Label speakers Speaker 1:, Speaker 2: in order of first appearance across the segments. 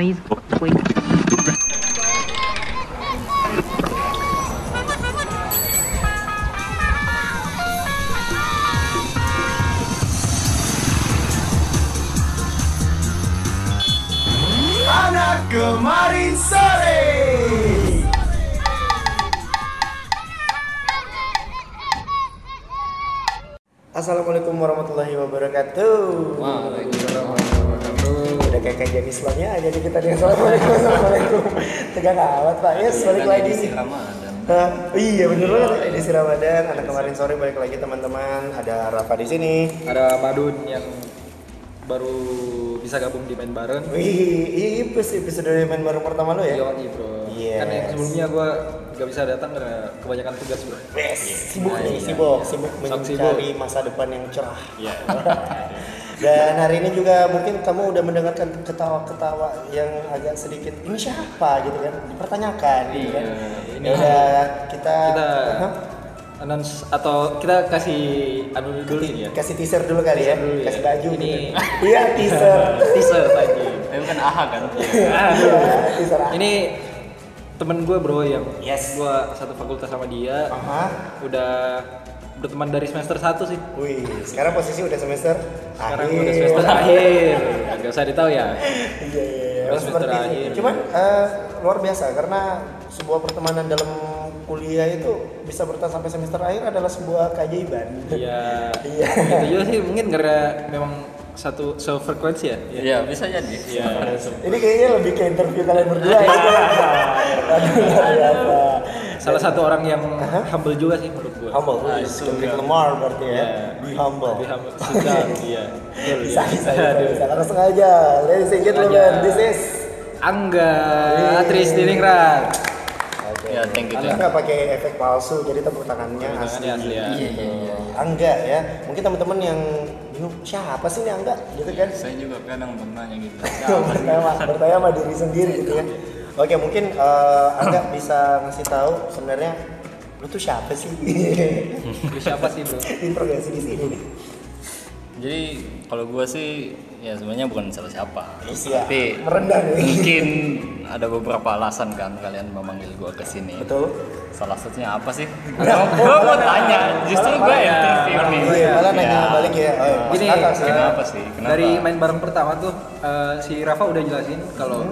Speaker 1: please.
Speaker 2: Anak kemarin sore. Assalamualaikum warahmatullahi wabarakatuh.
Speaker 3: Waalaikumsalam warahmatullahi wabarakatuh.
Speaker 2: Udah kayak kajian Islamnya aja di kita nih. Assalamualaikum, assalamualaikum. Tegang amat Pak. Yes, balik lagi. Hah? iya bener banget edisi Ramadan. Anak kemarin sore balik lagi teman-teman. Ada Rafa di sini.
Speaker 3: Ada Madun yang baru bisa gabung di main bareng.
Speaker 2: Wih, ipes episode main bareng pertama lo ya?
Speaker 3: Yo, bro.
Speaker 2: Yes.
Speaker 3: Kan yang sebelumnya gua gak bisa datang karena kebanyakan tugas, bro.
Speaker 2: Yes, sibuk nih,
Speaker 3: Iya,
Speaker 2: sibuk,
Speaker 3: iya.
Speaker 2: sibuk
Speaker 3: Sok
Speaker 2: mencari masa depan yang cerah. Dan hari ini juga mungkin kamu udah mendengarkan ketawa-ketawa yang agak sedikit ini siapa gitu kan? Dipertanyakan gitu kan.
Speaker 3: Iya, ini
Speaker 2: Ya udah kita,
Speaker 3: Kita
Speaker 2: Hah?
Speaker 3: announce atau kita kasih anu dulu nih ya.
Speaker 2: kasih teaser dulu kali ya,
Speaker 3: Teaser dulu ya.
Speaker 2: kasih baju
Speaker 3: Ini-
Speaker 2: gitu. Iya, teaser.
Speaker 3: Teaser lagi.
Speaker 4: Tapi bukan AHA kan?
Speaker 2: Iya, teaser.
Speaker 3: Ini temen gue bro yang
Speaker 2: Yes.
Speaker 3: gue satu fakultas sama dia
Speaker 2: Aha.
Speaker 3: udah berteman dari semester 1 sih
Speaker 2: Wih, sekarang posisi udah semester
Speaker 3: sekarang
Speaker 2: akhir.
Speaker 3: udah semester akhir gak usah ditahu ya
Speaker 2: Iya, iya, iya.
Speaker 3: Udah semester
Speaker 2: seperti
Speaker 3: akhir.
Speaker 2: Cuman eh, luar biasa karena sebuah pertemanan dalam kuliah itu bisa bertahan sampai semester akhir adalah sebuah keajaiban.
Speaker 3: iya
Speaker 2: Iya.
Speaker 3: itu juga sih mungkin karena memang satu sefrekuensi ya
Speaker 4: Iya, bisa jadi.
Speaker 3: iya
Speaker 2: Ini kayaknya lebih ke interview kalian berdua ya. Aduh,
Speaker 3: salah satu orang yang humble juga sih
Speaker 2: Humble,
Speaker 4: Ah,
Speaker 2: wih,
Speaker 4: itu
Speaker 2: Kendrick. Lamar berarti ya.
Speaker 3: Iya.
Speaker 2: Be humble.
Speaker 3: Lebih humble sudah iya
Speaker 2: Bisa,
Speaker 3: iya.
Speaker 2: bisa, bisa, bisa. Langsung aja. Ladies and gentlemen, this is
Speaker 3: Angga
Speaker 2: Wih.
Speaker 3: Tris Diningrat
Speaker 2: Oke.
Speaker 4: Ya, thank you,
Speaker 2: Anda
Speaker 4: thank you.
Speaker 2: nggak pakai efek palsu, jadi tepuk tangannya asli.
Speaker 3: ya.
Speaker 4: Iya, iya, iya.
Speaker 2: Angga ya, mungkin teman-teman yang bingung siapa sih ini Angga, gitu kan?
Speaker 4: Saya juga kadang bertanya gitu.
Speaker 2: bertanya, bertanya sama diri sendiri gitu ya. Oke, mungkin eh, Angga bisa ngasih tahu sebenarnya lu tuh siapa sih?
Speaker 3: Lu siapa sih bro
Speaker 2: Interogasi di sini nih.
Speaker 4: Jadi kalau gua sih ya sebenarnya bukan siapa-siapa.
Speaker 2: Iya,
Speaker 4: Tapi
Speaker 2: merendah nih.
Speaker 4: mungkin ada beberapa alasan kan kalian memanggil gua ke sini.
Speaker 2: Betul.
Speaker 4: Salah satunya apa sih? gua mau tanya, justru gua yang interview nih.
Speaker 2: Iya, malah nanya
Speaker 4: Ya.
Speaker 2: balik ya. Oh, masuk
Speaker 3: Gini,
Speaker 2: akal sih.
Speaker 4: Kenapa sih? Kenapa?
Speaker 3: Dari main bareng pertama tuh eh, si Rafa udah jelasin kalau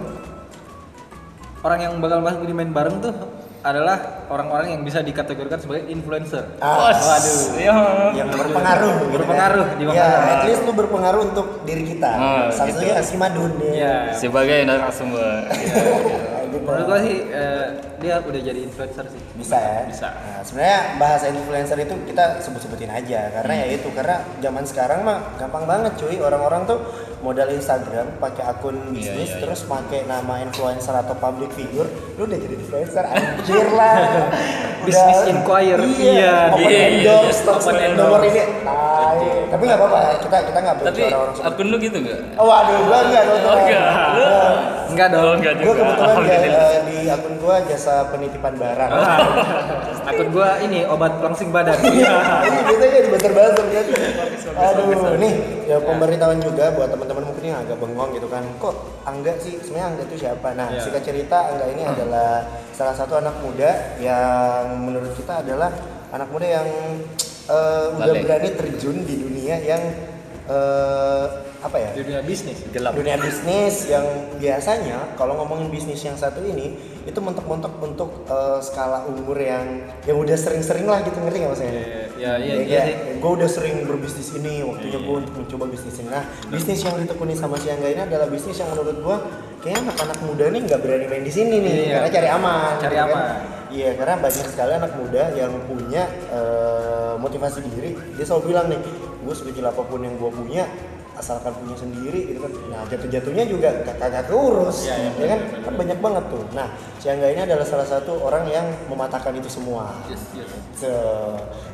Speaker 3: orang yang bakal masuk di main bareng tuh adalah orang-orang yang bisa dikategorikan sebagai influencer.
Speaker 2: Ah,
Speaker 3: Waduh.
Speaker 4: Ya.
Speaker 2: yang berpengaruh gitu kan.
Speaker 3: Berpengaruh di
Speaker 2: ya, at least lu berpengaruh untuk diri kita.
Speaker 4: Oh,
Speaker 2: Salah
Speaker 4: gitu.
Speaker 2: satunya si Madun ya.
Speaker 3: Iya.
Speaker 4: Sebagai narasumber. Ya, ya.
Speaker 3: Menurut gua sih eh, dia udah jadi influencer sih.
Speaker 2: bisa ya
Speaker 3: Bisa.
Speaker 2: nah, sebenarnya bahasa influencer itu kita sebut-sebutin aja karena ya itu karena zaman sekarang mah gampang banget cuy orang-orang tuh modal Instagram pakai akun bisnis
Speaker 4: iya, iya.
Speaker 2: terus pakai nama influencer atau public figure lu udah jadi influencer anjir lah
Speaker 3: Business inquiry.
Speaker 2: iya,
Speaker 3: Iya,
Speaker 2: open
Speaker 4: iya, iya.
Speaker 2: endorse terus
Speaker 4: Open endorse.
Speaker 2: nomor ini tai. tapi nggak apa-apa kita kita nggak
Speaker 4: Tapi
Speaker 2: orang-orang
Speaker 4: akun lu gitu gak?
Speaker 2: oh waduh gua enggak
Speaker 4: Oh, enggak.
Speaker 3: Enggak dong.
Speaker 4: enggak
Speaker 2: gue kebetulan eh, di akun gua jasa penitipan barang
Speaker 3: Akun gua ini obat pelangsing badan.
Speaker 2: Ini biasanya di buzzer buzzer kan. Aduh, nih ya pemberitahuan juga buat teman-teman mungkin yang agak bengong gitu kan. Kok Angga sih? Sebenarnya Angga itu siapa? Nah,
Speaker 3: Iya.
Speaker 2: singkat cerita Angga ini adalah salah satu anak muda yang menurut kita adalah anak muda yang eh, udah berani terjun di dunia yang eh, apa ya?
Speaker 3: Dunia bisnis.
Speaker 4: Gelap.
Speaker 2: dunia bisnis yang biasanya kalau ngomongin bisnis yang satu ini itu mentok-mentok untuk eh, skala umur yang yang udah sering-sering lah gitu ngerti nggak maksudnya?
Speaker 3: Iya, iya, iya sih.
Speaker 2: Gue udah sering berbisnis ini, waktunya gue untuk mencoba bisnis ini. Nah, bisnis yang ditekuni sama si Angga ini adalah bisnis yang menurut gue kayaknya anak-anak muda nih nggak berani main di sini nih,
Speaker 3: Iya.
Speaker 2: karena cari aman.
Speaker 3: Cari
Speaker 2: gitu kan.
Speaker 3: aman.
Speaker 2: Iya, karena banyak sekali anak muda yang punya eh, motivasi diri. Dia selalu bilang nih, gue sekecil apa pun yang gue punya, asalkan punya sendiri gitu kan. Nah, jatuh-jatuhnya juga gak- kagak keurus.
Speaker 3: Iya, iya,
Speaker 2: ya kan? Kan banyak banget tuh. Nah, si Angga ini adalah salah satu orang yang mematahkan itu semua.
Speaker 3: Yes, yes.
Speaker 2: So,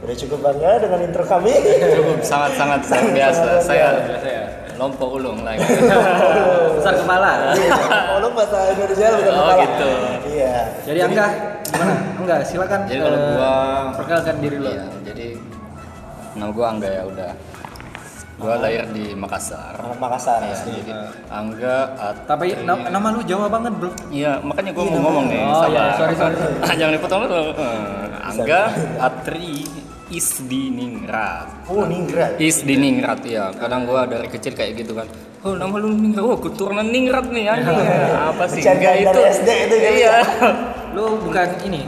Speaker 2: udah cukup bangga dengan intro kami.
Speaker 4: Cukup sangat-sangat luar biasa.
Speaker 2: Sangat
Speaker 4: Saya
Speaker 3: Biasa ya.
Speaker 4: lompat ulung lagi.
Speaker 3: Besar kepala.
Speaker 2: Oh, lu bahasa Indonesia bukan
Speaker 4: Oh,
Speaker 2: kepala.
Speaker 4: gitu.
Speaker 2: Iya.
Speaker 3: Jadi Angga gimana? Angga silakan.
Speaker 4: Jadi kalau
Speaker 3: eh,
Speaker 4: gua
Speaker 3: perkenalkan diri lo.
Speaker 4: Iya, jadi nama gua Angga ya udah.
Speaker 1: Gua lahir di Makassar.
Speaker 2: Anak Makassar
Speaker 1: Iya,
Speaker 2: asli.
Speaker 1: jadi Angga Atri.
Speaker 3: Tapi na- nama lu Jawa banget, Bro.
Speaker 1: Iya, makanya gua
Speaker 2: Iya,
Speaker 1: mau ngomong nih.
Speaker 3: Oh, iya, sorry, sorry, sorry.
Speaker 1: Jangan dipotong dulu. Eh, Angga Atri Isdiningrat.
Speaker 2: Oh, Ningrat.
Speaker 1: Isdiningrat ya. Kadang gua dari kecil kayak gitu kan. Oh, nama lu Ningrat. Oh, keturunan Ningrat nih anjing. Apa sih? Enggak itu.
Speaker 2: SD itu kali
Speaker 1: Iya.
Speaker 3: Lu bukan ini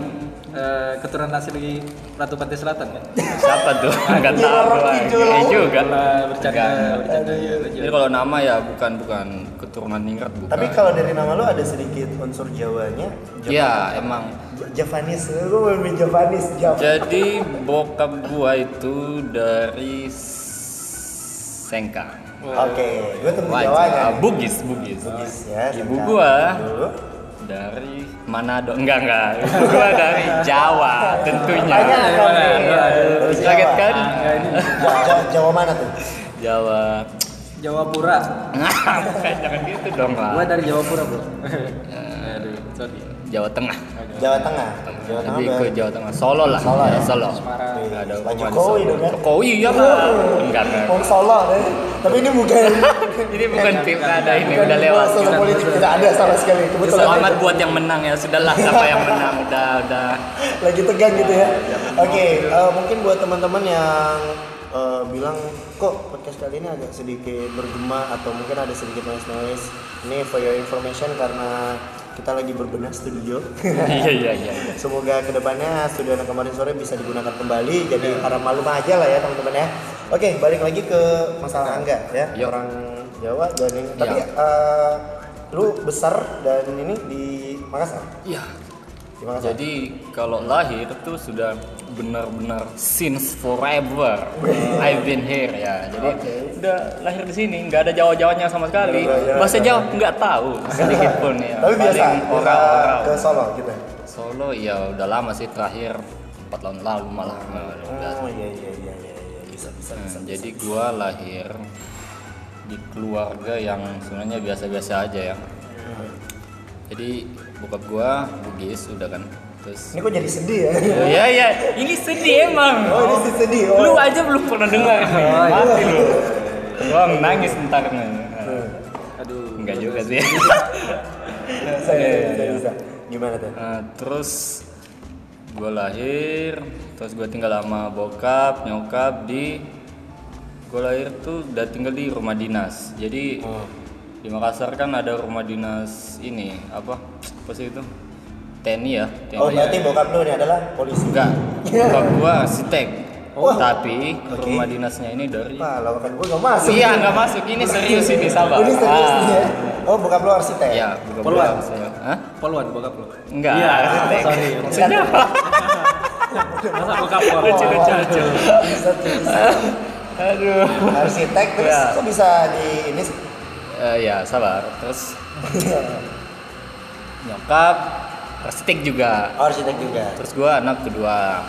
Speaker 3: eh, keturunan asli Ratu Pantai Selatan kan?
Speaker 1: Siapa tuh? Enggak
Speaker 2: Iya,
Speaker 1: tahu. Iya juga.
Speaker 3: Lah, bercanda, bercanda ya.
Speaker 1: Jadi kalau nama ya bukan bukan keturunan Ningrat bukan.
Speaker 2: Tapi kalau dari nama lu ada sedikit unsur Jawanya. Jawa-
Speaker 1: Iya, emang.
Speaker 2: Javanis, lu mau Javanis, Jav.
Speaker 1: Jadi bokap gua itu dari Sengkang.
Speaker 2: Oke, gue tunggu
Speaker 1: Wajah.
Speaker 2: Jawanya.
Speaker 1: Ah, Bugis, Bugis.
Speaker 2: Bugis ya.
Speaker 1: Ibu gua
Speaker 2: Dulu.
Speaker 1: Dari Manado. Enggak, enggak. Gua dari Jawa tentunya.
Speaker 3: Dari
Speaker 2: kan
Speaker 3: Aduh,
Speaker 2: dari
Speaker 1: Terus
Speaker 2: Jawa.
Speaker 1: kaget kan?
Speaker 2: Ja- Ja- Jawa mana tuh?
Speaker 1: Jawa.
Speaker 3: Jawa Pura.
Speaker 1: Jangan gitu dong
Speaker 3: Gua
Speaker 1: lah.
Speaker 3: dari Jawa Pura, Bro. Aduh, sorry.
Speaker 1: Jawa Tengah.
Speaker 2: Jawa Tengah. Jawa Tengah.
Speaker 1: Lebih ke Jawa Tengah. Solo lah.
Speaker 2: Solo ya?
Speaker 1: Solo.
Speaker 3: Semarang.
Speaker 1: Ada
Speaker 2: Pak Jokowi
Speaker 1: Solo.
Speaker 2: dong kan?
Speaker 1: Jokowi ya lah. Enggak, enggak.
Speaker 2: Wong Solo deh. Tapi ini bukan
Speaker 1: Ini bukan pilkada ini
Speaker 2: bukan
Speaker 1: udah lewat.
Speaker 2: Solo politik tidak ada sama sekali. Kebetulan
Speaker 1: Selamat buat yang menang ya. Sudahlah siapa yang menang udah udah.
Speaker 2: lagi tegang gitu ya. Oke, eh, mungkin buat teman-teman yang eh, bilang kok podcast kali ini agak sedikit bergema atau mungkin ada sedikit noise noise. Ini for your information karena kita lagi berbenah studio.
Speaker 1: Iya iya iya.
Speaker 2: Semoga ke depannya studio anak kemarin sore bisa digunakan kembali. Jadi harap maklum aja lah ya teman-teman ya. Oke, balik lagi ke masalah Angga ya.
Speaker 1: Yuk.
Speaker 2: Orang Jawa dan ini. Tapi
Speaker 1: Iya.
Speaker 2: eh, lu besar dan ini di Makassar.
Speaker 1: Iya.
Speaker 2: Makassar.
Speaker 1: Jadi kalau lahir tuh sudah benar-benar since forever I've been here ya. Jadi
Speaker 2: Oke.
Speaker 1: udah lahir di sini, nggak ada Jawa-Jawanya sama sekali.
Speaker 2: Jawa.
Speaker 1: Bahasa Jawa nggak tahu sedikit pun ya.
Speaker 2: Tapi biasa
Speaker 1: orang-orang.
Speaker 2: ke Solo gitu.
Speaker 1: Solo ya udah lama sih terakhir 4 tahun lalu malah.
Speaker 2: Oh iya iya iya iya iya. bisa bisa
Speaker 1: Hmm,
Speaker 2: bisa.
Speaker 1: jadi gua lahir di keluarga yang sebenarnya biasa-biasa aja ya. Jadi bokap gua Bugis udah kan. Terus
Speaker 2: Ini kok jadi sedih ya?
Speaker 1: Ya ya, ini sedih emang.
Speaker 2: Oh ini sedih. Oh.
Speaker 1: Lu aja belum pernah dengar. Mati lu. Gua nangis ntar nih.
Speaker 3: Aduh.
Speaker 1: Enggak juga sih.
Speaker 2: bisa, bisa, bisa, bisa. Gimana tuh?
Speaker 1: Nah, terus gue lahir, terus gue tinggal sama bokap, nyokap di gue lahir tuh udah tinggal di rumah dinas. Jadi di Makassar kan ada rumah dinas ini apa? Apa sih itu? TNI ya. TNI.
Speaker 2: Oh berarti bokap lu ini adalah polisi.
Speaker 1: Enggak. Bokap gua arsitek.
Speaker 2: Oh.
Speaker 1: Tapi
Speaker 2: Oke.
Speaker 1: rumah dinasnya ini dari
Speaker 2: Wah, lawakan gua gak masuk.
Speaker 1: Iya, nggak masuk. Ini serius ini sabar.
Speaker 2: Ini serius
Speaker 1: Ah.
Speaker 2: ya. Oh bokap lu arsitek.
Speaker 1: Iya, bokap
Speaker 3: Poluan?
Speaker 1: arsitek. Hah?
Speaker 3: Poluan bokap lo.
Speaker 1: Enggak,
Speaker 3: Iya,
Speaker 1: arsitek.
Speaker 3: sorry.
Speaker 1: Maksudnya apa?
Speaker 3: Masa bokap lo?
Speaker 1: Lucu, lucu. Aduh.
Speaker 2: Arsitek terus
Speaker 1: Ya.
Speaker 2: kok bisa di ini
Speaker 1: Eh, ya, sabar. Terus nyokap arsitek juga.
Speaker 2: Oh, arsitek juga.
Speaker 1: Terus gua anak kedua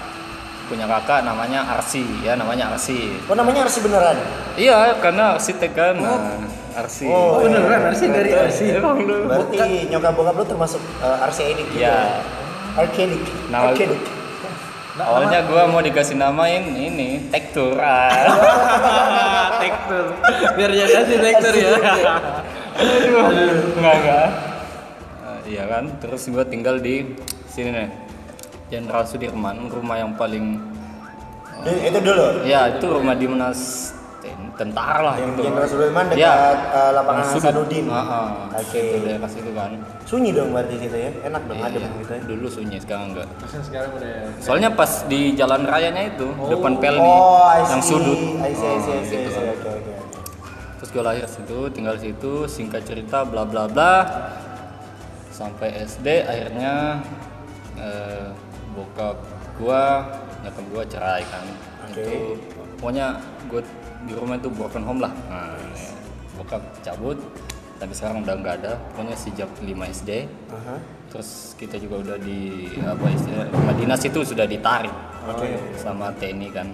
Speaker 1: punya kakak namanya Arsi ya namanya Arsi
Speaker 2: Oh namanya Arsi beneran?
Speaker 1: iya karena arsitek kan nah, Arsi
Speaker 2: Oh,
Speaker 3: Oh beneran, Arsi dari Arsi.
Speaker 1: emang lu
Speaker 2: Berarti nyokap bokap lu termasuk uh, arsidik gitu
Speaker 1: Iya.
Speaker 2: ya? Arcadic.
Speaker 1: Nama-
Speaker 2: Arcadic.
Speaker 1: Awalnya gua mau dikasih namain ini tektur ah.
Speaker 3: Tektur. Biar jadi Arsi tektur ya.
Speaker 1: enggak enggak Eh, iya kan terus gua tinggal di sini nih Jenderal Sudirman rumah yang paling
Speaker 2: Di- Itu dulu.
Speaker 1: ya itu rumah dinas ten- tentara lah
Speaker 2: Yang
Speaker 1: gitu
Speaker 2: Jenderal Sudirman dekat
Speaker 1: Ya.
Speaker 2: uh, lapangan. Hasanuddin.
Speaker 1: Ah, ah.
Speaker 2: Oke.
Speaker 1: Itu daerah situ kan
Speaker 2: Sunyi dong berarti situ ya. Enak dong adem
Speaker 1: Iya,
Speaker 2: gitu ya.
Speaker 1: dulu sunyi sekarang enggak
Speaker 3: Sekarang udah
Speaker 1: soalnya pas di jalan rayanya itu depan Pelni
Speaker 2: Oh,
Speaker 1: yang sudut
Speaker 2: I see, I see, I
Speaker 1: Oh,
Speaker 2: see,
Speaker 1: gitu kan.
Speaker 2: Oke,
Speaker 1: terus gue lahir situ tinggal situ singkat cerita bla bla bla sampai SD akhirnya eh, bokap gua nyokap gua cerai kan
Speaker 2: Oke.
Speaker 1: itu pokoknya gue di rumah itu broken home lah nah, ya. bokap cabut tapi sekarang udah nggak ada pokoknya sejak 5 SD
Speaker 2: Aha.
Speaker 1: terus kita juga udah di apa istilah rumah dinas itu sudah ditarik
Speaker 2: Oke.
Speaker 1: sama TNI kan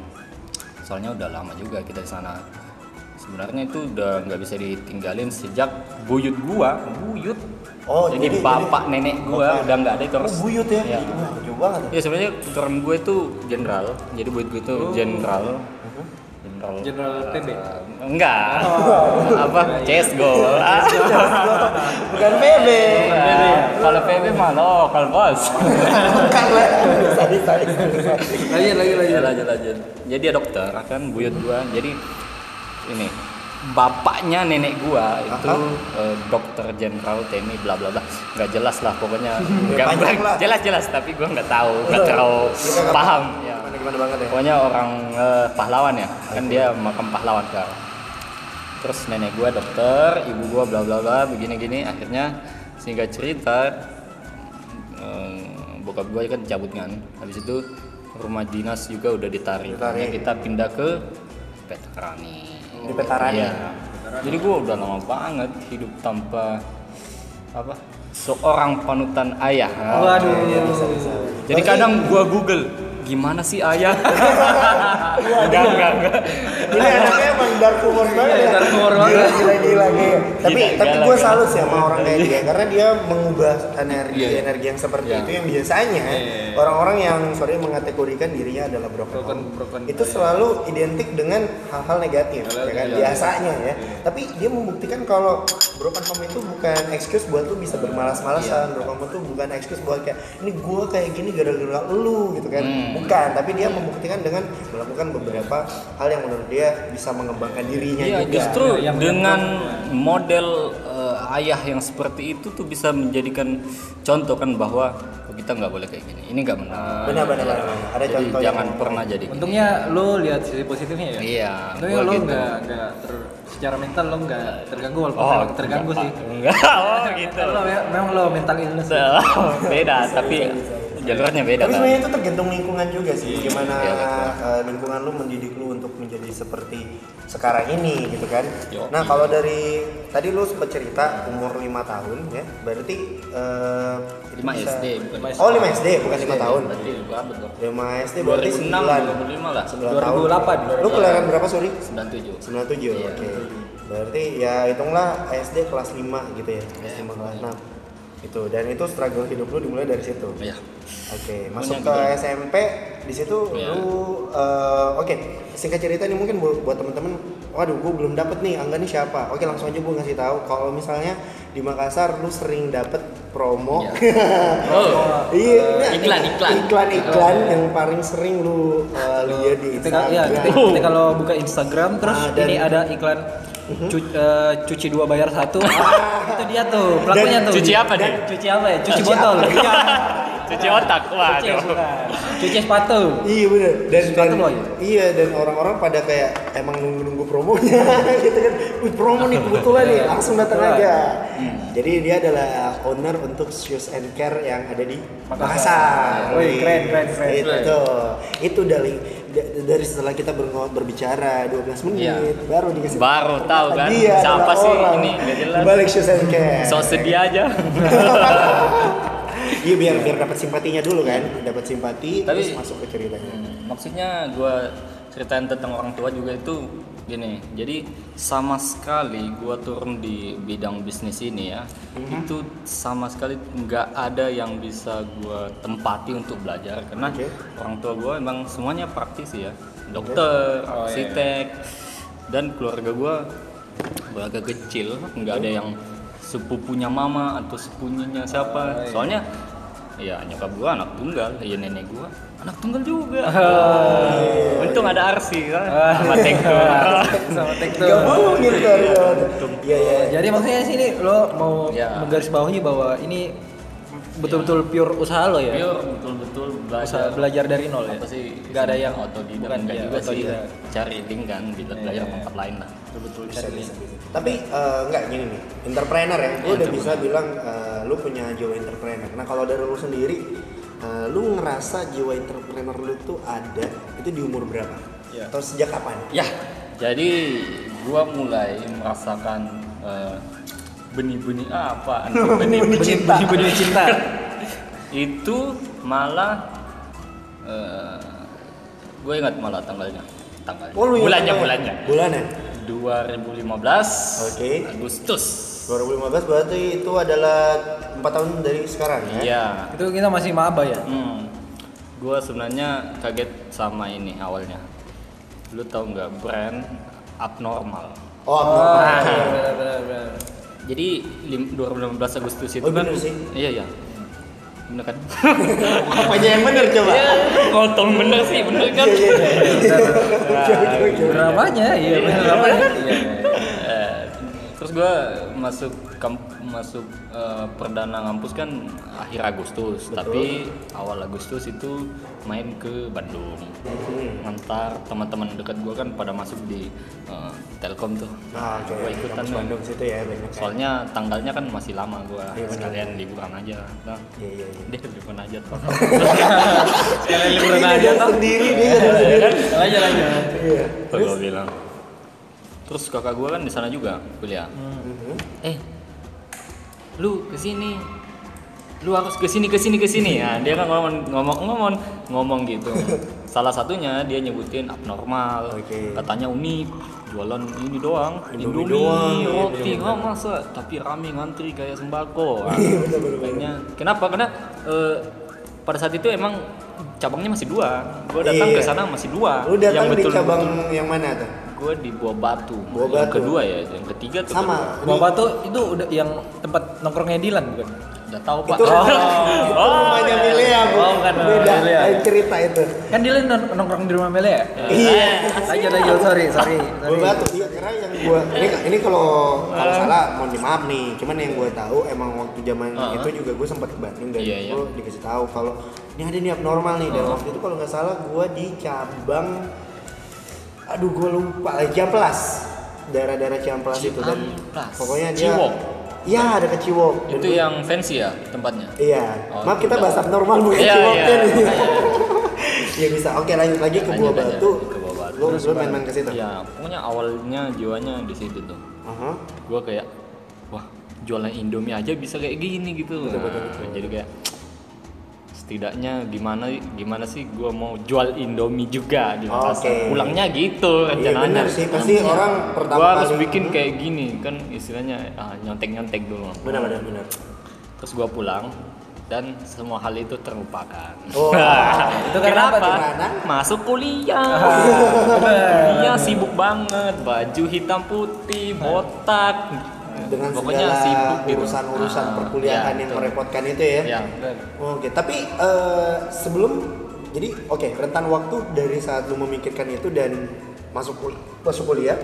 Speaker 1: soalnya udah lama juga kita di sana sebenarnya itu udah nggak bisa ditinggalin sejak buyut gua buyut
Speaker 2: Oh,
Speaker 1: jadi,
Speaker 2: jadi-
Speaker 1: bapak nenek gua
Speaker 2: Oke.
Speaker 1: udah nggak ada itu
Speaker 2: Oh,
Speaker 1: harus
Speaker 2: buyut ya?
Speaker 1: ya.
Speaker 2: Wah, jauh banget ya.
Speaker 1: ya sebenarnya keturunan gue itu jenderal jadi buyut gue itu
Speaker 2: Oh.
Speaker 1: jenderal
Speaker 2: Mhm.
Speaker 1: Jenderal Jenderal.
Speaker 3: Jenderal PB.
Speaker 1: Eh, enggak. Apa? CSGO. Ah.
Speaker 2: Bukan PB.
Speaker 1: Nah, Kalau PB mah lokal bos.
Speaker 2: Bukan lah. Tadi tadi.
Speaker 3: Lanjut lagi
Speaker 1: ya,
Speaker 3: lanjut.
Speaker 1: lanjut lanjut. Jadi dia dokter kan buyut gua. Jadi ini bapaknya nenek gua itu eh, dokter jenderal TNI bla bla bla nggak jelas lah pokoknya nggak jelas jelas tapi gua nggak tahu nggak terlalu paham ya
Speaker 2: Gimana banget ya.
Speaker 1: pokoknya orang eh, pahlawan ya kan dia makam pahlawan sekarang terus nenek gua dokter ibu gua bla bla bla begini gini akhirnya singkat cerita eh, bokap gua kan cabut kan habis itu rumah dinas juga udah ditarik,
Speaker 2: Ditarik.
Speaker 1: Akhirnya kita pindah ke Petarani
Speaker 2: Di Petarani.
Speaker 1: Iya. jadi gua udah lama banget hidup tanpa apa seorang panutan ayah
Speaker 3: Waduh.
Speaker 2: Iya, bisa bisa.
Speaker 1: jadi kadang gua google gimana sih ayah enggak enggak enggak
Speaker 2: Ini anaknya emang dark humor banget ya.
Speaker 3: Dark humor banget.
Speaker 2: Gila gila gila. Tapi
Speaker 1: Gila,
Speaker 2: tapi
Speaker 1: gila,
Speaker 2: gue salut sih sama orang kayak dia karena dia mengubah energi
Speaker 1: Iya, iya.
Speaker 2: energi yang seperti
Speaker 1: Iya.
Speaker 2: itu yang biasanya
Speaker 3: Iya.
Speaker 2: orang-orang yang sorry mengategorikan dirinya adalah broken,
Speaker 3: Broken-
Speaker 2: home.
Speaker 3: broken,
Speaker 2: itu
Speaker 3: iya.
Speaker 2: selalu identik dengan hal-hal negatif ya kan
Speaker 3: negatif.
Speaker 2: biasanya ya. Tapi dia membuktikan kalau broken home itu bukan excuse buat lu bisa bermalas-malasan.
Speaker 3: Iya.
Speaker 2: Broken home itu bukan excuse buat kayak ini gue kayak gini gara-gara lu gitu kan.
Speaker 1: Hmm.
Speaker 2: Bukan, tapi dia membuktikan dengan melakukan beberapa hal yang menurut dia bisa mengembangkan dirinya
Speaker 1: Iya,
Speaker 2: juga.
Speaker 1: justru
Speaker 3: Iya, yang
Speaker 1: dengan model eh, ayah yang seperti itu tuh bisa menjadikan contoh kan bahwa oh, kita nggak boleh kayak gini. Ini nggak benar.
Speaker 2: Benar, benar, benar. Ada
Speaker 1: Jadi
Speaker 2: contoh
Speaker 1: jangan
Speaker 2: yang-
Speaker 1: pernah jadi. gini.
Speaker 3: Untungnya lo lihat sisi positifnya ya.
Speaker 1: Iya,
Speaker 3: Untungnya lo
Speaker 1: gitu.
Speaker 3: nggak nggak ter, secara mental lo nggak terganggu walaupun
Speaker 1: Oh,
Speaker 3: terganggu
Speaker 1: enggak,
Speaker 3: sih.
Speaker 1: Enggak, oh gitu.
Speaker 3: Lo me- memang lo mental illness.
Speaker 1: beda, tapi jalurnya beda
Speaker 2: Tapi
Speaker 1: kan.
Speaker 2: sebenarnya itu tergantung lingkungan juga sih, gimana
Speaker 1: Iya, betul.
Speaker 2: eh, lingkungan lu mendidik lu untuk menjadi seperti sekarang ini gitu kan.
Speaker 1: Yo.
Speaker 2: Nah kalau dari tadi lu sempat cerita umur 5 tahun ya, berarti eh, itu
Speaker 1: 5
Speaker 2: bisa-
Speaker 1: SD, bukan
Speaker 2: Oh 5 SD bukan 5 tahun.
Speaker 1: Berarti berapa tuh?
Speaker 2: 5 SD berarti
Speaker 1: 2006,
Speaker 2: 9
Speaker 1: 2005 lah.
Speaker 2: 9 tahun.
Speaker 3: 2008.
Speaker 2: Lu kelahiran berapa sorry?
Speaker 1: 97.
Speaker 2: 97,
Speaker 1: Iya.
Speaker 2: oke. Berarti ya hitunglah SD kelas 5 gitu ya.
Speaker 1: Iya,
Speaker 2: SD kelas 6. Itu dan itu struggle hidup lu dimulai dari situ.
Speaker 1: Iya.
Speaker 2: Oke,
Speaker 1: Punya
Speaker 2: masuk ke
Speaker 1: gitu.
Speaker 2: SMP di situ
Speaker 1: Iya.
Speaker 2: lu eh, oke singkat cerita nih mungkin buat, temen-temen, waduh gue belum dapet nih Angga nih siapa? Oke langsung aja gue ngasih tahu kalau misalnya di Makassar lu sering dapet promo,
Speaker 1: Oh,
Speaker 2: iya
Speaker 1: iklan, iklan.
Speaker 2: iklan iklan yang paling sering lu eh, lihat di
Speaker 3: Ketika, ya,
Speaker 2: Instagram.
Speaker 3: ketika, ketika lo buka Instagram terus
Speaker 2: Ah, dan-
Speaker 3: ini ada iklan cu- eh, cuci dua bayar satu. Ah, itu dia tuh, pelakunya
Speaker 2: Dan
Speaker 3: tuh.
Speaker 1: cuci apa nih?
Speaker 3: Cuci apa ya? Cuci
Speaker 2: Cuci
Speaker 3: botol.
Speaker 2: apa?
Speaker 3: Iya.
Speaker 1: Cuci otak.
Speaker 3: Cuci,
Speaker 1: Waduh.
Speaker 3: bukan. Cuci sepatu.
Speaker 2: Iya bener dan,
Speaker 3: Sesuatu
Speaker 2: dan
Speaker 3: loh, ya?
Speaker 2: iya dan orang-orang pada kayak emang nunggu-nunggu promonya gitu kan. Wih promo nih kebetulan nih langsung datang aja. Jadi dia adalah owner untuk shoes and care yang ada di Makassar.
Speaker 3: Wih, keren, keren, keren.
Speaker 2: Itu itu dari da- dari setelah kita ber- berbicara 12 menit
Speaker 1: Iya.
Speaker 2: baru dikasih
Speaker 1: Baru tahu kan
Speaker 2: dia
Speaker 1: siapa sih
Speaker 2: orang
Speaker 1: ini jelas.
Speaker 2: balik shoes and care.
Speaker 1: So sedih aja.
Speaker 2: Iya biar biar dapat simpatinya dulu kan, dapat simpati
Speaker 1: Tapi-
Speaker 2: terus masuk ke ceritanya.
Speaker 1: Maksudnya gua ceritain tentang orang tua juga itu gini. Jadi sama sekali gua turun di bidang bisnis ini ya, itu sama sekali nggak ada yang bisa gua tempati untuk belajar karena
Speaker 2: Oke.
Speaker 1: orang tua gua emang semuanya praktisi ya, dokter,
Speaker 3: Oh, iya.
Speaker 1: arsitek, dan keluarga gua keluarga kecil, nggak ada yang sepupunya mama atau sepupunya siapa.
Speaker 3: iya.
Speaker 1: Soalnya ya nyokap gua anak tunggal, ya nenek gua anak tunggal juga. Untung ada Arsi kan, sama Teko.
Speaker 3: Sama tektur.
Speaker 2: Gabungin kalian. Iya iya.
Speaker 3: Jadi maksudnya sini lo mau
Speaker 1: Ya.
Speaker 3: menggarisbawahi bahwa ini betul-betul pure usaha lo ya?
Speaker 1: Pure betul-betul
Speaker 3: Usaha
Speaker 1: belajar.
Speaker 3: belajar dari nol ya?
Speaker 1: Apa sih?
Speaker 3: Gak ada yang
Speaker 1: otodidak
Speaker 3: bukan
Speaker 1: enggak
Speaker 3: ya,
Speaker 1: juga sih. Cari link kan, bisa belajar
Speaker 3: Iya.
Speaker 1: tempat lain lah.
Speaker 3: Betul-betul cari link.
Speaker 2: Tapi eh, enggak gini nih entrepreneur ya. Lu udah bisa bilang eh, lu punya jiwa entrepreneur. Nah kalau dari lu sendiri eh, lu ngerasa jiwa entrepreneur lu tuh ada itu di umur berapa?
Speaker 3: Iya.
Speaker 2: atau sejak kapan?
Speaker 1: Ya, jadi gua mulai merasakan eh, benih-benih apa? Benih-benih
Speaker 2: cinta.
Speaker 3: Benih-benih cinta.
Speaker 1: itu malah eh gue ingat malah tanggalnya. Tanggalnya.
Speaker 2: Oh,
Speaker 1: bulannya bulannya.
Speaker 2: Bulannya
Speaker 1: 2015
Speaker 2: Oke.
Speaker 1: Agustus
Speaker 2: 2015 berarti itu adalah empat tahun dari sekarang ya
Speaker 1: iya
Speaker 3: Itu kita masih maba ya?
Speaker 1: hmm. gue sebenarnya kaget sama ini awalnya lu tahu nggak brand abnormal
Speaker 2: Oh,
Speaker 3: Oh,
Speaker 2: abnormal.
Speaker 3: iya, benar, benar, benar.
Speaker 1: jadi lim- 2016 Agustus itu
Speaker 2: Oh,
Speaker 1: kan
Speaker 2: sih.
Speaker 1: iya iya bener kan
Speaker 2: Apanya yang bener coba?
Speaker 1: ngotong bener sih bener kan
Speaker 3: Dramanya, iya benar dramanya. Iya, iya.
Speaker 1: Eh, terus gua masuk kamp masuk eh, perdana ngampus kan akhir Agustus tapi awal Agustus itu main ke Bandung ngantar teman-teman dekat gua kan pada masuk di eh, Telkom tuh
Speaker 2: Nah, oke.
Speaker 1: gua ikutan
Speaker 2: Kampus Bandung situ ya banyak. kan?
Speaker 1: soalnya tanggalnya kan masih lama gua
Speaker 2: Iya, benar.
Speaker 1: sekalian liburan aja nah
Speaker 2: Iya iya iya.
Speaker 1: dia liburan aja tuh
Speaker 3: Sekalian liburan aja toh.
Speaker 2: sendiri dia sendiri.
Speaker 3: Lanjut lanjut.
Speaker 2: Iya.
Speaker 1: Terus gua bilang. Terus kakak gua kan di sana juga kuliah.
Speaker 2: Mhm.
Speaker 1: Eh, lu ke sini, lu harus ke sini ke sini ke sini ya. Dia kan ngomong ngomong ngomong ngomong gitu. Salah satunya dia nyebutin abnormal.
Speaker 2: Oke.
Speaker 1: Katanya unik, jualan ini doang,
Speaker 2: Indomie doang, iya,
Speaker 1: roti,
Speaker 2: bener-bener.
Speaker 1: oh masa? Tapi rame ngantri kayak sembako. Ah,
Speaker 2: Iya, bener-bener.
Speaker 1: Kayaknya kenapa? Karena eh, pada saat itu emang cabangnya masih dua. Gua datang
Speaker 2: Iya.
Speaker 1: ke sana masih dua.
Speaker 2: Lu datang di
Speaker 1: betul-betul-
Speaker 2: cabang yang mana tuh?
Speaker 1: Gue di Buah Batu.
Speaker 2: Buah
Speaker 1: yang
Speaker 2: Batu.
Speaker 1: kedua ya, yang ketiga tuh
Speaker 2: Sama.
Speaker 3: Bawa batu itu udah yang tempat nongkrongnya Dilan bukan?
Speaker 1: Udah tahu pak.
Speaker 2: Itu, itu rumahnya Milea, Bu.
Speaker 3: Oh, bukan rumah
Speaker 2: Beda,
Speaker 3: Milea.
Speaker 2: lain cerita itu.
Speaker 3: Kan Dilan nong- nongkrong di rumah Mele ya?
Speaker 2: Iya.
Speaker 3: Lanjut lanjut sorry sorry.
Speaker 2: Gue
Speaker 3: sorry.
Speaker 2: batu, iya karena yang gua ini ini kalau kalau salah mohon dimaaf nih. Cuman yang gue tahu emang waktu zaman
Speaker 1: Ah.
Speaker 2: itu juga gue sempat ke Bandung dan
Speaker 1: Iya, iya.
Speaker 2: gue dikasih tahu kalau ini ada nih abnormal nih dan waktu itu kalau nggak salah gue di cabang aduh gue lupa lagi Ciamplas daerah-daerah Ciamplas itu dan pokoknya dia
Speaker 1: Ciwok.
Speaker 2: Iya ada ke Ciwok Dan
Speaker 1: Itu
Speaker 2: gua-
Speaker 1: yang fancy ya tempatnya.
Speaker 2: Iya,
Speaker 1: Oh,
Speaker 2: maaf kita bahas abnormal bukan
Speaker 1: Iya,
Speaker 2: Ciwok
Speaker 1: iya,
Speaker 2: kan.
Speaker 1: makanya.
Speaker 2: Iya bisa. Oke lanjut lagi ke Buah Batu.
Speaker 1: ke Buah Batu.
Speaker 2: Lu lu main-main ke situ.
Speaker 1: Ya, pokoknya awalnya jiwanya di situ tuh.
Speaker 2: Aha.
Speaker 1: Gue kayak, wah jualan Indomie aja bisa kayak gini gitu.
Speaker 2: Betul, betul, betul.
Speaker 1: Jadi kayak setidaknya gimana gimana sih gue mau jual Indomie juga di Makassar.
Speaker 2: Oke.
Speaker 1: Pulangnya gitu
Speaker 2: Iya
Speaker 1: rencananya.
Speaker 2: benar sih pasti orang pertama
Speaker 1: Gue harus bikin kayak gini kan istilahnya ah, nyontek-nyontek dulu.
Speaker 2: Benar benar benar.
Speaker 1: Terus gua pulang dan semua hal itu terlupakan.
Speaker 2: Oh,
Speaker 3: itu kenapa?
Speaker 2: Karena?
Speaker 1: Masuk kuliah. kuliah sibuk banget, baju hitam putih, botak.
Speaker 2: Dengan
Speaker 1: Pokoknya
Speaker 2: segala
Speaker 1: gitu.
Speaker 2: urusan-urusan
Speaker 1: Ah,
Speaker 2: perkuliahan
Speaker 1: ya,
Speaker 2: yang
Speaker 1: betul.
Speaker 2: merepotkan itu ya.
Speaker 1: Ya.
Speaker 2: Oke, tapi eh, sebelum jadi oke rentan waktu dari saat lu memikirkan itu dan masuk kul- masuk kuliah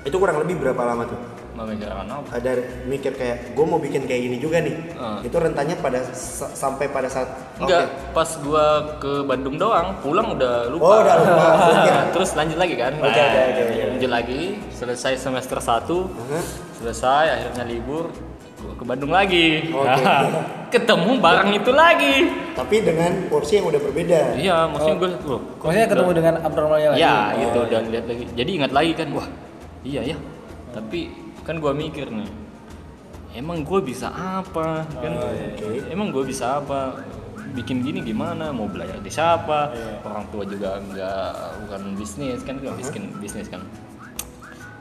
Speaker 2: itu kurang lebih berapa lama tuh?
Speaker 1: Memikirkan apa?
Speaker 2: Ada mikir kayak gue mau bikin kayak gini juga nih.
Speaker 1: Ah.
Speaker 2: Itu rentannya pada sa- sampai pada saat
Speaker 1: Enggak,
Speaker 2: oke.
Speaker 1: pas gua ke Bandung doang, pulang udah lupa.
Speaker 2: Oh, udah lupa.
Speaker 1: Terus lanjut lagi kan?
Speaker 2: Oke, oke, oke, oke.
Speaker 1: Lanjut lagi, selesai semester 1,
Speaker 2: Aha.
Speaker 1: Selesai akhirnya libur gua ke Bandung lagi
Speaker 2: Oke.
Speaker 1: ketemu barang itu lagi
Speaker 2: Tapi dengan porsi yang udah berbeda.
Speaker 1: iya maksudnya gue loh
Speaker 3: Maksudnya ketemu
Speaker 1: udah-
Speaker 3: dengan abnormalnya lagi.
Speaker 1: ya
Speaker 2: Oh,
Speaker 1: gitu
Speaker 2: iya.
Speaker 1: dan lihat lagi jadi ingat lagi kan wah iya ya tapi kan gua mikir nih emang gue bisa apa kan
Speaker 3: Oh, iya,
Speaker 2: iya.
Speaker 1: emang gue bisa apa bikin gini gimana mau belajar di siapa
Speaker 3: Iya.
Speaker 1: orang tua juga nggak bukan bisnis kan nggak bisnis bisnis kan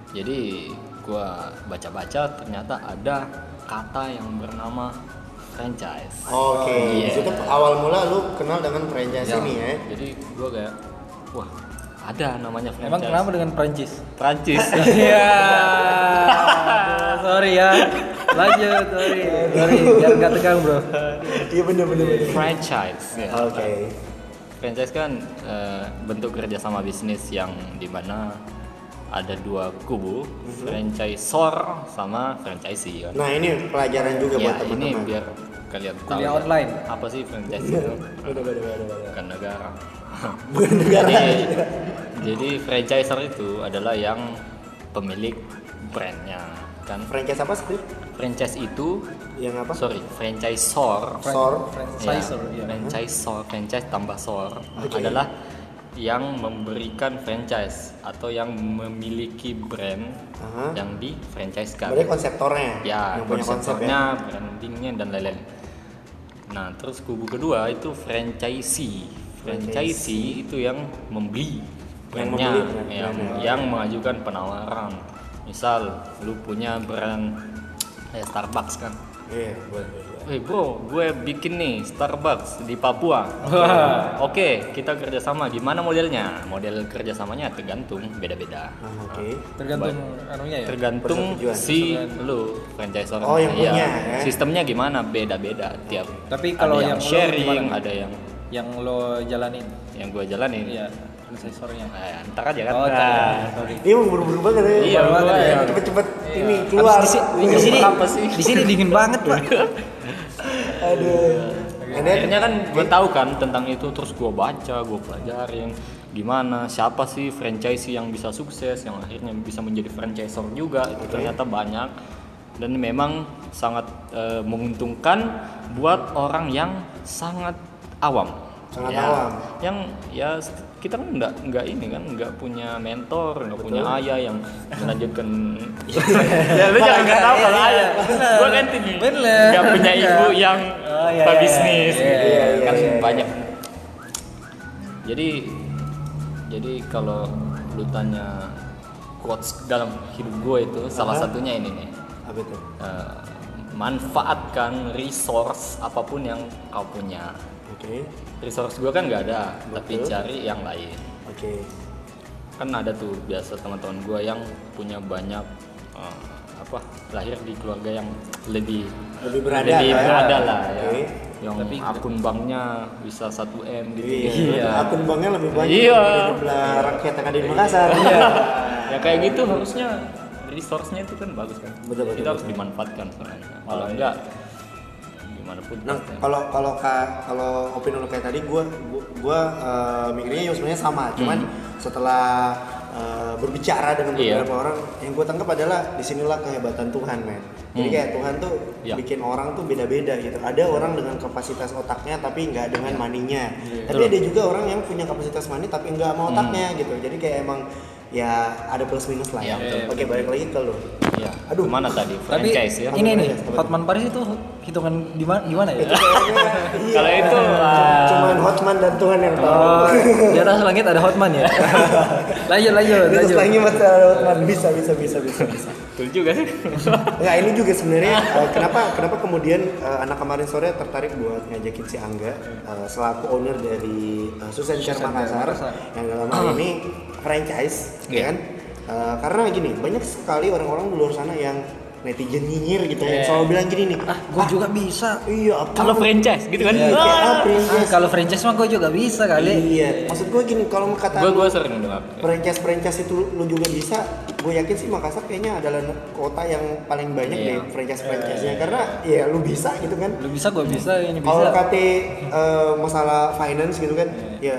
Speaker 1: jadi gua baca-baca ternyata ada kata yang bernama franchise
Speaker 2: Oke,
Speaker 1: Iya.
Speaker 2: di situ awal mula lu kenal dengan franchise
Speaker 1: Ya,
Speaker 2: ini ya.
Speaker 1: jadi gua kayak wah ada namanya franchise
Speaker 3: Emang kenapa dengan Prancis?
Speaker 1: Prancis
Speaker 3: Iya. Sorry ya. Lanjut, sorry. Sorry, biar nggak tegang, Bro.
Speaker 2: Iya bener bener. bener.
Speaker 1: franchise ya.
Speaker 2: Oke.
Speaker 1: franchise kan eh, bentuk kerjasama bisnis yang di mana ada dua kubu franchisor sama franchisee kan
Speaker 2: Nah ini pelajaran juga
Speaker 1: ya
Speaker 2: buat
Speaker 1: ini
Speaker 2: teman-teman.
Speaker 1: biar kalian tahu
Speaker 3: Kuliah
Speaker 1: ya,
Speaker 3: online.
Speaker 1: apa sih franchise itu
Speaker 2: bener bener.
Speaker 1: bukan negara
Speaker 2: Bukan negara.
Speaker 1: jadi jadi franchisor itu adalah yang pemilik brandnya kan
Speaker 2: Franchise apa sih?
Speaker 1: franchise itu
Speaker 2: Yang apa?
Speaker 1: sorry franchisor
Speaker 2: Sor.
Speaker 3: Franchisor,
Speaker 1: ya,
Speaker 3: iya.
Speaker 1: franchisor franchise tambah sor
Speaker 2: Oke.
Speaker 1: adalah yang memberikan franchise atau yang memiliki brand
Speaker 2: Aha.
Speaker 1: yang di franchise kan
Speaker 2: Berarti konseptornya.
Speaker 1: ya
Speaker 2: yang punya konsep
Speaker 1: konseptornya
Speaker 2: ya.
Speaker 1: brandingnya dan lain-lain nah terus kubu kedua itu franchisee franchisee itu yang membeli
Speaker 2: Yang
Speaker 1: brandnya
Speaker 2: membeli brand-
Speaker 1: yang,
Speaker 2: brandnya.
Speaker 1: yang mengajukan penawaran misal lu punya brand kayak Starbucks kan
Speaker 2: Iya, boleh. boleh.
Speaker 1: Eh bro, gue bikin nih Starbucks di Papua. Oke, kita kerjasama. Gimana modelnya? Model kerjasamanya tergantung, beda-beda.
Speaker 2: Ah, Oke.
Speaker 3: Tergantung anunya ya.
Speaker 1: Tergantung
Speaker 2: Persetujuan.
Speaker 1: si lu franchisor.
Speaker 2: Oh, yang punya, ya.
Speaker 1: Sistemnya gimana? Beda-beda tiap.
Speaker 3: Tapi kalau
Speaker 1: ada
Speaker 3: yang
Speaker 1: yang
Speaker 3: lo
Speaker 1: sharing,
Speaker 3: gimana?
Speaker 1: ada yang
Speaker 3: Yang lo jalanin.
Speaker 1: yang gue jalanin.
Speaker 3: Iya, organisatornya.
Speaker 1: Eh, ntar aja kan.
Speaker 3: Oh,
Speaker 1: Nah.
Speaker 3: Sorry.
Speaker 2: Dia mau buru-buru banget ya.
Speaker 1: Iya,
Speaker 2: Buru banget ya. Cepet-cepet
Speaker 3: Iya.
Speaker 2: ini keluar.
Speaker 3: Habis di, di sini
Speaker 1: Apa sih?
Speaker 3: Di sini dingin banget, Pak.
Speaker 2: Aduh. And then-
Speaker 1: Akhirnya kan gue tahu kan tentang itu terus gue baca, gue pelajarin gimana siapa sih franchise yang bisa sukses, yang akhirnya bisa menjadi franchisor juga itu ternyata banyak dan memang sangat eh, menguntungkan buat orang yang sangat awam.
Speaker 2: Sangat
Speaker 1: Ya,
Speaker 2: awam.
Speaker 1: Yang ya kita kan nggak nggak ini kan nggak punya mentor, nggak punya ayah yang melanjutkan. ya lu jangan nggak tahu kalau ayah. Gue kan tinggi. Nggak punya ibu yang
Speaker 3: Oh, iya, iya,
Speaker 1: pebisnis
Speaker 3: iya,
Speaker 1: gitu.
Speaker 2: iya, iya,
Speaker 1: kan
Speaker 2: iya, iya.
Speaker 1: banyak. Jadi jadi kalau lu tanya quotes dalam hidup gue itu salah
Speaker 2: Aha.
Speaker 1: satunya ini nih.
Speaker 2: Apa itu?
Speaker 1: Eh, manfaatkan resource apa pun yang kau punya.
Speaker 2: Oke.
Speaker 1: Resource gue kan nggak ada, tapi
Speaker 2: Betul.
Speaker 1: cari yang lain.
Speaker 2: Oke.
Speaker 1: Kan ada tuh biasa teman-teman gue yang punya banyak eh, apa lahir di keluarga yang lebih
Speaker 2: Lebih berada
Speaker 1: lebih
Speaker 2: lah ya.
Speaker 1: berada lah ya. Yang
Speaker 3: Tapi-
Speaker 1: akun banknya bisa 1 m gitu.
Speaker 2: Iya. Akun banknya lebih banyak
Speaker 1: Iya.
Speaker 2: daripada jumlah rakyat yang ada di Makassar.
Speaker 1: Iya. ya kayak gitu harusnya resource-nya itu kan bagus kan.
Speaker 2: Betul, betul,
Speaker 1: Kita harus
Speaker 2: betul.
Speaker 1: dimanfaatkan sebenarnya. Kalau
Speaker 3: Oh, iya.
Speaker 1: enggak gimana pun.
Speaker 2: Nah, kalau kalau ka- kalau opini lu kayak tadi gua gua, gua eh, mikirnya sebenarnya sama, cuman setelah eh, berbicara dengan
Speaker 1: Hmm. Iya.
Speaker 2: beberapa orang yang gue tangkap adalah di sinilah kehebatan Tuhan men jadi
Speaker 1: Hmm.
Speaker 2: kayak Tuhan tuh
Speaker 1: Iya.
Speaker 2: bikin orang tuh beda-beda gitu ada orang dengan kapasitas otaknya tapi nggak dengan maninya tapi
Speaker 1: Iya. Betul.
Speaker 2: ada juga orang yang punya kapasitas mani tapi nggak sama otaknya gitu jadi kayak emang ya ada plus minus lah
Speaker 1: Iya,
Speaker 2: ya
Speaker 1: betul.
Speaker 2: oke balik lagi ke lu
Speaker 1: Iya.
Speaker 2: Aduh.
Speaker 1: Ke mana tadi?
Speaker 3: Tapi
Speaker 1: Franchise ya.
Speaker 3: ini nih? Hotman Paris itu hitungan di mana gimana ya?
Speaker 2: iya.
Speaker 1: Kalau itu ah,
Speaker 2: cuman Hotman dan Tuhan yang tahu
Speaker 3: Oh, di atas langit ada Hotman ya. lanjut lanjut
Speaker 2: Terus
Speaker 3: lanjut.
Speaker 2: lagi masalah Hotman bisa bisa bisa bisa bisa.
Speaker 1: betul juga sih.
Speaker 2: Enggak ini juga sebenarnya eh, kenapa kenapa kemudian eh, anak kemarin sore tertarik buat ngajakin si Angga eh, selaku owner dari uh, Susan Makassar yang dalam hal ini franchise ya kan. Eh, karena gini banyak sekali orang-orang di luar sana yang netizen nyinyir gitu yang
Speaker 3: Iya.
Speaker 2: selalu bilang gini nih
Speaker 3: Ah, gue juga bisa.
Speaker 2: iya apa
Speaker 1: Kalau franchise gitu kan.
Speaker 2: Iya,
Speaker 1: Ah.
Speaker 2: ah,
Speaker 3: Ah,
Speaker 2: franchise
Speaker 3: kalau franchise mah gue juga bisa kali.
Speaker 2: iya maksud gue gini kalau kata
Speaker 1: Gue gue sering dengar.
Speaker 2: franchise franchise itu lu juga bisa gue yakin sih Makassar kayaknya adalah kota yang paling banyak
Speaker 1: Iya.
Speaker 2: deh franchise franchise nya karena ya lu bisa gitu kan
Speaker 3: Lu bisa gue bisa ini
Speaker 2: kalau
Speaker 3: bisa.
Speaker 2: kate eh, masalah finance gitu kan ya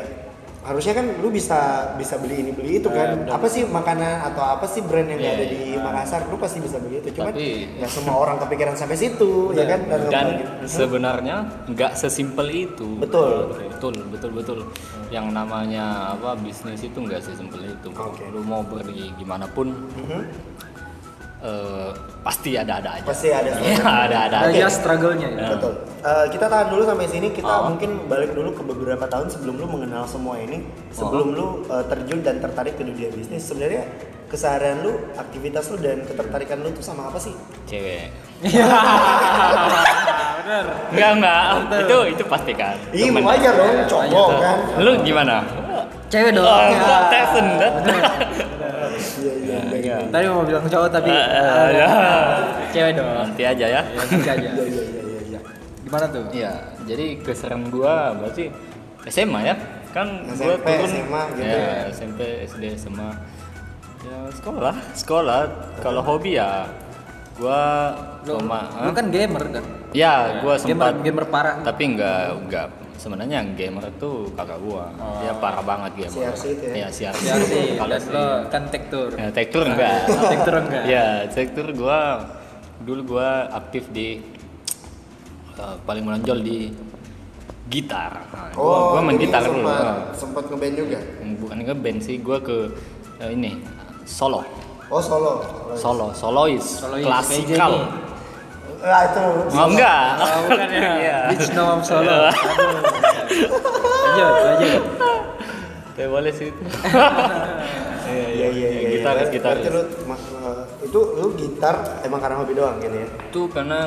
Speaker 2: harusnya kan lu bisa bisa beli ini beli itu kan apa sih makanan atau apa sih brand yang
Speaker 1: Iya,
Speaker 2: ada
Speaker 1: iya.
Speaker 2: di Makassar lu pasti bisa beli itu cuman
Speaker 1: Tapi-
Speaker 2: ya semua orang kepikiran sampai situ ya kan dan,
Speaker 1: Dan
Speaker 2: gitu.
Speaker 1: sebenarnya nggak sesimpel itu.
Speaker 2: Betul.
Speaker 1: Betul, betul, betul. Yang namanya apa bisnis itu nggak sesimpel itu.
Speaker 2: Oke.
Speaker 1: Lu mau beli gimana pun
Speaker 2: Mhm.
Speaker 1: Eh, pasti ada-ada aja.
Speaker 2: pasti ada
Speaker 1: Iya, ada-ada
Speaker 3: Ada
Speaker 1: aja.
Speaker 3: ya struggle-nya ya.
Speaker 2: Betul. Eh, kita tahan dulu sampai sini. Kita
Speaker 1: Oh.
Speaker 2: mungkin balik dulu ke beberapa tahun sebelum lu mengenal semua ini, sebelum lu eh, terjun dan tertarik ke dunia bisnis. Sebenarnya keseharian lu, aktivitas lu dan ketertarikan lu tuh sama apa sih?
Speaker 1: Cewek.
Speaker 3: Bener.
Speaker 1: Enggak, enggak. Itu itu pasti kan.
Speaker 2: Iya,
Speaker 1: Temen.
Speaker 2: wajar dong, cowok kan.
Speaker 1: Lu gimana?
Speaker 3: Cewek dong.
Speaker 1: Oh,
Speaker 3: Ya.
Speaker 1: enggak, Tyson, dah.
Speaker 2: Iya, iya, iya.
Speaker 3: Tadi mau bilang cowok tapi
Speaker 1: Eh,
Speaker 3: ah,
Speaker 1: ya.
Speaker 3: cewek dong.
Speaker 1: Nanti aja ya.
Speaker 3: Ya, nanti aja.
Speaker 2: Iya, iya, iya, iya, iya.
Speaker 3: Gimana tuh?
Speaker 1: Iya, jadi keseruan gua berarti SMA ya. Kan gua
Speaker 2: SMP,
Speaker 1: turun
Speaker 2: SMA gitu
Speaker 1: ya,
Speaker 2: ya.
Speaker 1: SMP, SD, SMA. Ya sekolah, sekolah. Kalau hobi ya gua
Speaker 3: Lu,
Speaker 1: sama
Speaker 3: lu kan gamer kan?
Speaker 1: Ya, gua
Speaker 3: gamer,
Speaker 1: sempat
Speaker 3: gamer parah.
Speaker 1: tapi enggak enggak sebenarnya gamer tuh kakak gua. Dia parah banget gamer.
Speaker 2: CRC itu ya?
Speaker 1: CRC.
Speaker 3: Ya sih,
Speaker 1: Kalau
Speaker 3: lo kan tektur.
Speaker 1: ya, tektur enggak.
Speaker 3: Tektur enggak.
Speaker 1: Ya, tektur gua dulu gua aktif di eh, paling menonjol di gitar. Nah, gua,
Speaker 2: Oh,
Speaker 1: gua main
Speaker 2: jadi
Speaker 1: gitar dulu.
Speaker 2: sempat,
Speaker 1: Nah,
Speaker 2: sempat ngeband juga.
Speaker 1: Bukan ke band sih, gua ke eh, ini solo.
Speaker 2: Oh, solo.
Speaker 1: Solo, solois,
Speaker 3: Solois,
Speaker 1: klasikal.
Speaker 3: PJ.
Speaker 2: Ah, itu.
Speaker 1: Oh, enggak.
Speaker 3: Oh, bukan ya.
Speaker 1: Iya.
Speaker 3: Beach Noam Solo. Aduh. Lanjut, lanjut.
Speaker 1: Tapi boleh sih itu.
Speaker 2: Iya, iya, iya.
Speaker 1: Gitaris,
Speaker 2: Berarti
Speaker 1: gitaris.
Speaker 2: lu ma- eh, Itu lu gitar emang karena hobi doang gitu ya?
Speaker 1: Itu karena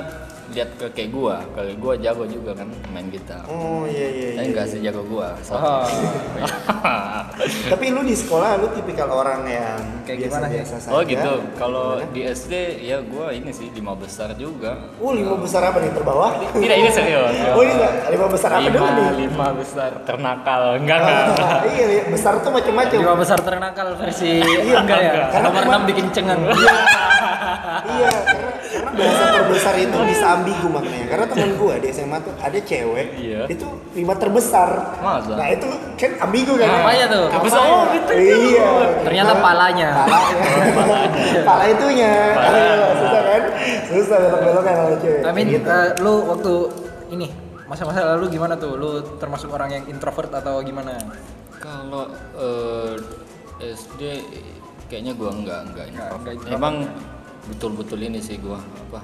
Speaker 1: lihat ke kayak gua, kalau gua jago juga kan main gitar.
Speaker 2: Oh iya iya
Speaker 1: Tapi
Speaker 2: iya.
Speaker 1: nggak sejago gua.
Speaker 3: Oh.
Speaker 2: Tapi lu di sekolah lu tipikal orang yang
Speaker 3: Kayak gimana sih?
Speaker 2: biasa-biasa saja.
Speaker 1: oh gitu. Kalau
Speaker 2: Gimana?
Speaker 1: di SD ya gua ini sih lima besar juga.
Speaker 2: Oh lima besar apa nih terbawah?
Speaker 1: Tidak ini serius.
Speaker 2: Oh ini enggak lima besar apa dulu
Speaker 1: lima,
Speaker 2: nih?
Speaker 1: lima besar ternakal enggak enggak.
Speaker 2: iya, iya, besar tuh macam-macam.
Speaker 3: Lima besar ternakal versi enggak ya?
Speaker 2: Karena
Speaker 3: Nomor 6 bikin cengang.
Speaker 2: iya, karena bahasa terbesar itu bisa ambigu maknanya. Karena teman gua di SMA tuh ada cewek,
Speaker 1: Iya.
Speaker 2: itu lima terbesar.
Speaker 1: Masa?
Speaker 2: Nah itu kan ambigu kan?
Speaker 3: Apanya tuh?
Speaker 2: Terbesar.
Speaker 1: Oh, gitu.
Speaker 2: Iya.
Speaker 3: Ternyata palanya.
Speaker 2: Palanya. Pala itunya. Ayo, susah kan? Susah belok-belokan sama cewek.
Speaker 3: Amin,
Speaker 2: Gitu.
Speaker 3: eh, lu waktu ini masa-masa lalu gimana tuh? Lu termasuk orang yang introvert atau gimana?
Speaker 1: Kalau eh, SD kayaknya gua enggak enggak
Speaker 3: Enggak, enggak introvert.
Speaker 1: Emang betul-betul ini sih gua apa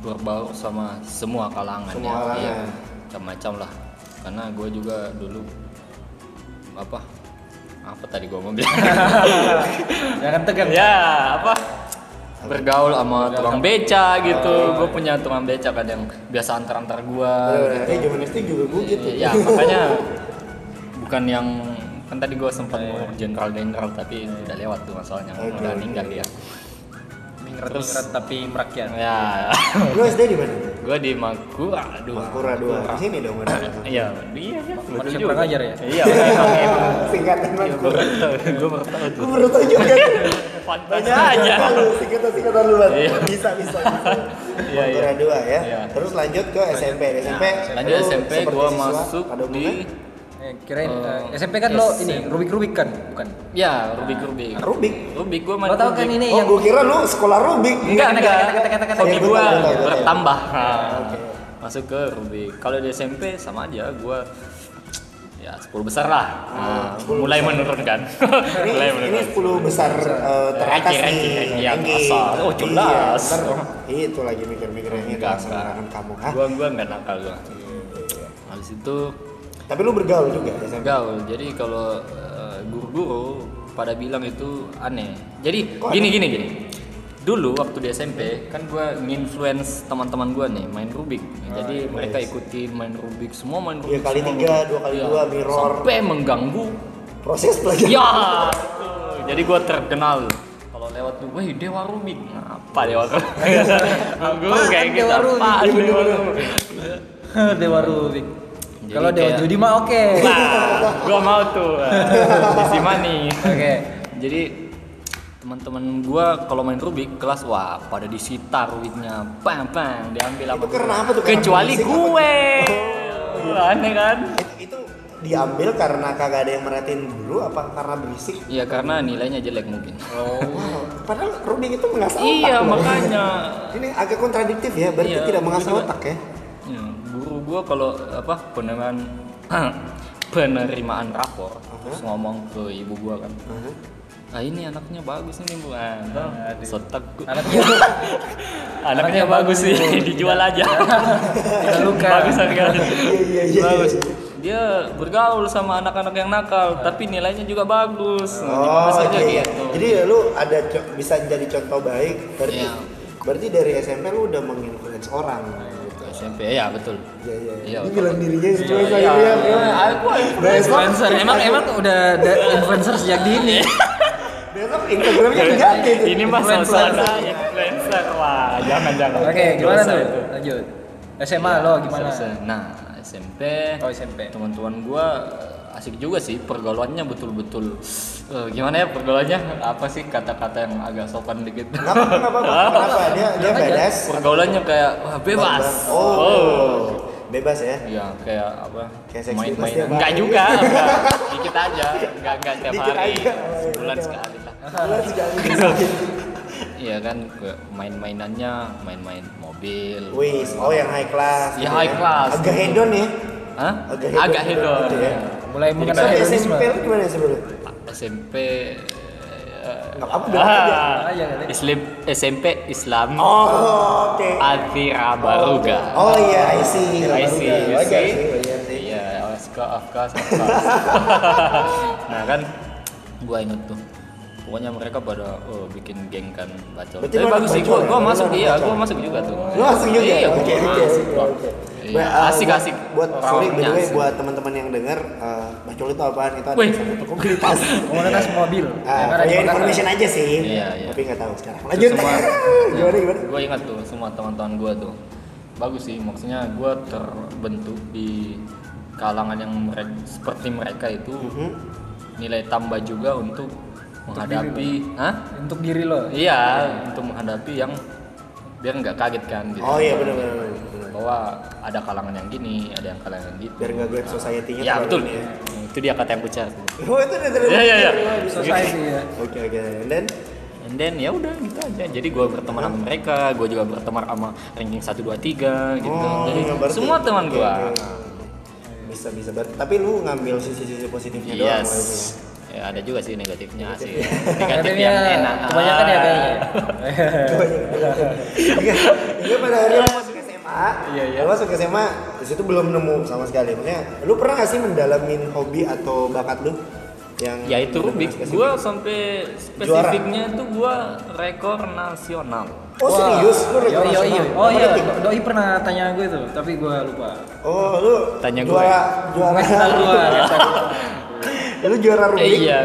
Speaker 1: berbaur sama semua kalangan
Speaker 2: Semua
Speaker 1: ya.
Speaker 2: kalangan.
Speaker 1: Iya, macam-macam lah. Karena gua juga dulu apa apa tadi gua mau bilang
Speaker 3: Jangan tegang.
Speaker 1: ya apa bergaul sama tukang beca gitu gue punya tukang beca kadang biasa antar antar gua
Speaker 2: Bener-bener. Eh, zaman SD juga gua gitu.
Speaker 1: ya makanya bukan yang kan tadi gue sempat mau jenderal jenderal tapi udah lewat tuh masalahnya udah
Speaker 2: oke.
Speaker 1: ninggal dia
Speaker 3: Mingrat-mingrat tapi merakyat.
Speaker 1: ya
Speaker 2: Lu SD di mana?
Speaker 1: gue di Makura dua
Speaker 2: Makura dua. Di sini dong mana?
Speaker 1: iya iya iya
Speaker 3: Manusia kurang ajar ya?
Speaker 1: iya
Speaker 2: Singkatan
Speaker 1: Iya,
Speaker 2: Makura.
Speaker 1: gue baru tahu tuh
Speaker 2: Gue baru tau juga.
Speaker 1: fantasi aja
Speaker 2: Lu singkatan-singkatan lu.
Speaker 1: Iya.
Speaker 2: Bisa, bisa.
Speaker 1: Iya, iya.
Speaker 2: Makura dua ya. Terus lanjut ke SMP. SMP.
Speaker 1: lanjut SMP
Speaker 2: siswa
Speaker 1: masuk di?
Speaker 3: Eh, kirain
Speaker 1: Eh,
Speaker 3: eh, SMP kan lo ini Rubik-Rubik kan, bukan?
Speaker 1: ya Rubik Rubik
Speaker 2: Rubik.
Speaker 1: Rubik gue main
Speaker 3: Lo tau kan ini
Speaker 2: Oh,
Speaker 3: yang
Speaker 2: gue kira lu sekolah Rubik.
Speaker 1: enggak
Speaker 3: Kata-
Speaker 1: enggak
Speaker 3: kata- kata- kata-
Speaker 1: hobi
Speaker 2: Iya,
Speaker 1: gue bertambah
Speaker 2: Ah,
Speaker 1: Nah,
Speaker 2: oke.
Speaker 1: masuk ke Rubik kalau di SMP sama aja gue ya 10 besar lah Nah,
Speaker 2: 10
Speaker 1: mulai
Speaker 2: besar.
Speaker 1: menurun kan
Speaker 2: Ini,
Speaker 1: mulai
Speaker 2: ini
Speaker 1: menurun
Speaker 2: 10 besar eh, teratas nih.
Speaker 1: Iya. Oh, jelas.
Speaker 2: Iya, itu lagi mikir-mikir yang itu
Speaker 1: Enggak,
Speaker 2: kamu. Hah?
Speaker 1: gue gue nggak nakal gue habis itu
Speaker 2: Tapi lu bergaul juga ya, SMP?
Speaker 1: gaul jadi kalau eh, guru-guru pada bilang itu aneh jadi
Speaker 2: Kok
Speaker 1: gini
Speaker 2: aneh?
Speaker 1: gini gini dulu waktu di SMP kan gue nginfluence teman-teman gue nih main Rubik jadi mereka
Speaker 2: yes.
Speaker 1: ikutin main Rubik semua main
Speaker 2: Iya,
Speaker 1: Rubik
Speaker 2: kali
Speaker 1: semua.
Speaker 2: tiga, dua kali
Speaker 1: Iya.
Speaker 2: dua, mirror.
Speaker 1: sampai mengganggu
Speaker 2: Proses pelajaran.
Speaker 1: ya jadi gue terkenal kalau lewat tuh wih dewa Rubik apa dewa Rubik gue kayak gitu
Speaker 3: Dewa Rubik?
Speaker 2: Iya,
Speaker 1: dewa. Rubik
Speaker 3: Dewa Rubik.
Speaker 1: Jadi
Speaker 3: Kalau Dewa
Speaker 1: kayak-
Speaker 3: Judi mah oke.
Speaker 1: Nah, gua mau tuh isi money.
Speaker 3: Oke.
Speaker 1: Jadi teman-teman gua kalau main Rubik kelas wah pada disita Rubiknya, pang pang diambil apa?
Speaker 2: Itu karena apa tuh? Karena
Speaker 1: Kecuali
Speaker 2: berisik apa?
Speaker 1: gue. Aneh kan?
Speaker 2: Itu, itu diambil karena kagak ada yang merhatiin dulu apa karena berisik?
Speaker 1: Iya karena nilainya jelek mungkin.
Speaker 2: Wow, padahal Rubik itu mengasah otak.
Speaker 1: iya
Speaker 2: loh.
Speaker 1: makanya.
Speaker 2: Ini agak kontradiktif ya, berarti
Speaker 1: Iya,
Speaker 2: tidak mengasah otak ya.
Speaker 1: Gua kalau apa penerimaan penerimaan rapor terus ngomong ke ibu gua kan
Speaker 2: Aha.
Speaker 1: ah ini anaknya bagus ini bu ah, tau, sotak.
Speaker 3: Anaknya
Speaker 1: anaknya bagus sih dijual aja
Speaker 3: Tidak luka.
Speaker 1: bagus harganya
Speaker 2: Iya, iya, iya,
Speaker 1: bagus
Speaker 2: iya.
Speaker 1: dia bergaul sama anak-anak yang nakal tapi nilainya juga bagus
Speaker 2: Oh,
Speaker 1: aja
Speaker 2: iya.
Speaker 1: gitu
Speaker 2: Jadi lu ada co- bisa jadi contoh baik. Berarti
Speaker 1: Iya.
Speaker 2: berarti dari SMP lu udah menginfluence orang.
Speaker 1: SMP ya betul
Speaker 2: Iya iya.
Speaker 1: Iya,
Speaker 2: bilang dirinya influencer
Speaker 1: Iya,
Speaker 2: ya.
Speaker 1: iya. Aku
Speaker 3: influencer. Emang emang udah influencer sejak dini.
Speaker 2: Besok Instagramnya diganti
Speaker 1: ini mah
Speaker 3: Influencer.
Speaker 1: suasana influencer wah jangan jangan
Speaker 3: Oke, gimana tuh? Lanjut. SMA lo gimana?
Speaker 1: nah SMP
Speaker 3: Oh, SMP.
Speaker 1: teman-teman gua eh, asik juga sih pergaulannya betul-betul eh, gimana ya pergaulannya apa sih kata-kata yang agak sopan dikit
Speaker 2: nggak apa-apa. Kenapa? Dia dia badass.
Speaker 1: pergaulannya kayak wah bebas
Speaker 2: Oh. Bebas ya.
Speaker 1: Iya, kayak apa?
Speaker 2: Kayak seks
Speaker 1: main
Speaker 2: bebas
Speaker 1: main
Speaker 2: tiap
Speaker 1: enggak juga, enggak. Dikit aja, enggak enggak tiap
Speaker 2: Dikit
Speaker 1: hari.
Speaker 2: aja.
Speaker 1: Sebulan
Speaker 2: Iya.
Speaker 1: sekali lah.
Speaker 2: Bulan sekali.
Speaker 1: Iya kan, main-mainannya main-main mobil.
Speaker 2: Wis, oh yang high class.
Speaker 1: Ya,
Speaker 2: gitu
Speaker 1: high class.
Speaker 2: Agak hedon ya.
Speaker 1: Hah?
Speaker 2: Agak hedon.
Speaker 1: Agak hedon.
Speaker 2: Gitu ya.
Speaker 3: Mulai
Speaker 1: Jadi
Speaker 3: mengenal hedonisme.
Speaker 2: SMP lu gimana sebelumnya?
Speaker 1: SMP eh,
Speaker 2: Nggak apa-apa, bilang aja.
Speaker 3: Aja kali.
Speaker 1: Islam SMP Islam
Speaker 2: Oh, oke.
Speaker 1: Atira Baruga.
Speaker 2: Oh iya, I see.
Speaker 1: I see, you
Speaker 2: Wajar
Speaker 1: see?
Speaker 2: wajar sih.
Speaker 1: Iya, of course, of course, of course. nah kan, gua inget tuh pokoknya mereka pada oh, bikin geng kan bacol
Speaker 2: Berarti
Speaker 1: tapi
Speaker 2: lu
Speaker 1: bagus sih gua,
Speaker 2: ya?
Speaker 1: gua
Speaker 2: Lu
Speaker 1: masuk iya
Speaker 2: bacol?
Speaker 1: gua masuk juga tuh
Speaker 2: Lu asing juga
Speaker 1: iya
Speaker 2: ya?
Speaker 1: gua
Speaker 2: Oke, oke,
Speaker 1: masuk. Iya, asik
Speaker 2: buat-
Speaker 1: asik
Speaker 2: Buat sorry by the way buat teman-teman yang dengar uh, bacol itu apaan? Itu ada
Speaker 1: Wih.
Speaker 2: satu komunitas.
Speaker 3: komunitas mobil
Speaker 2: Ah,
Speaker 3: Makassar.
Speaker 2: information aja sih.
Speaker 1: Iya, iya.
Speaker 2: Tapi nggak tahu sekarang. Lanjut.
Speaker 1: semua
Speaker 2: gimana gimana?
Speaker 1: gue ingat tuh semua teman-teman gue tuh bagus sih maksudnya gue terbentuk di kalangan yang mereka, seperti mereka itu
Speaker 2: Mhm.
Speaker 1: nilai tambah juga untuk menghadapi Hah?
Speaker 3: untuk diri lo
Speaker 1: iya untuk menghadapi yang biar nggak kaget kan gitu
Speaker 2: Oh iya benar benar. benar.
Speaker 1: bahwa ada kalangan yang gini ada yang kalangan yang gitu
Speaker 2: Biar nggak grab society-nya.
Speaker 1: ya
Speaker 2: terlalu
Speaker 1: betul
Speaker 2: ya.
Speaker 1: Itu dia kata yang pecah
Speaker 2: Oh itu udah terlalu.
Speaker 1: Iya, iya, iya.
Speaker 3: society ya
Speaker 2: Oke oke. And then
Speaker 1: And then ya udah gitu aja. Jadi gue berteman sama mereka, gue juga berteman sama ranking 1 2 3 gitu.
Speaker 2: Oh,
Speaker 1: Jadi semua teman gue.
Speaker 2: bisa bisa Ber- tapi lu ngambil sisi-sisi positifnya doang
Speaker 1: Yes.
Speaker 2: maksudnya.
Speaker 1: Ya ada juga sih negatifnya sih.
Speaker 2: Negatif.
Speaker 1: Yang enak.
Speaker 3: kebanyakan ya kayaknya
Speaker 2: Hingga hingga pada akhirnya SMA,
Speaker 1: Iya, iya.
Speaker 2: lu masuk SMA, di situ belum nemu sama sekali. Maksudnya, lu pernah gak sih mendalamin hobi atau bakat lu yang
Speaker 1: Ya itu Rubik, gue sampai spesifiknya tuh gue rekor nasional.
Speaker 2: Oh serius? Lu rekor
Speaker 3: yo
Speaker 2: nasional?
Speaker 3: yo. Oh iya, doi pernah tanya gue tuh, tapi gue lupa.
Speaker 2: Oh lu
Speaker 1: Tanya gue.
Speaker 2: juara juara
Speaker 3: Ngasih tahu gue.
Speaker 2: lu juara Rubik?
Speaker 1: Eh, iya,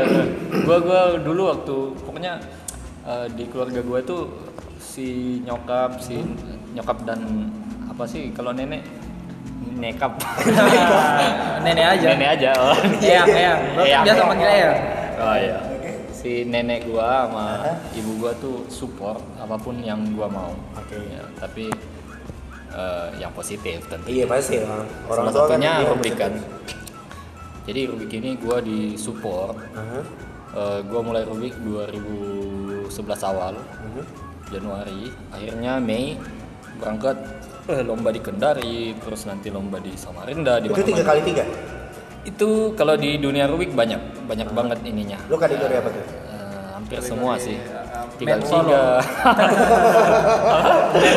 Speaker 1: gue gua dulu waktu pokoknya eh, di keluarga gue tuh si nyokap, si nyokap dan apa sih kalau nenek nekap.
Speaker 3: Nenek aja.
Speaker 1: nenek aja. Oh.
Speaker 3: Eyang, eyang. Lo
Speaker 1: Eyang.
Speaker 3: biasa panggil eyang.
Speaker 1: Oh iya. Si nenek gua sama ibu gua tuh support apa pun yang gua mau.
Speaker 2: Oke.
Speaker 1: Ya, tapi eh, yang positif tentu.
Speaker 2: Iya pasti lah.
Speaker 1: Salah
Speaker 2: tua
Speaker 1: satunya
Speaker 2: iya,
Speaker 1: Rubik kan. Jadi Rubik ini gua di support.
Speaker 2: Aha.
Speaker 1: Eh, gua mulai Rubik 2011 awal
Speaker 2: Mhm.
Speaker 1: Januari. Akhirnya Mei berangkat lomba di Kendari, terus nanti lomba di Samarinda di
Speaker 2: Itu tiga kali tiga.
Speaker 1: Itu kalau di dunia Rubik banyak, banyak banget ininya.
Speaker 2: Lu kategori apa tuh?
Speaker 1: Eh, hampir semua sih.
Speaker 3: uh,
Speaker 1: Tinggal
Speaker 3: men solo.
Speaker 1: tiga.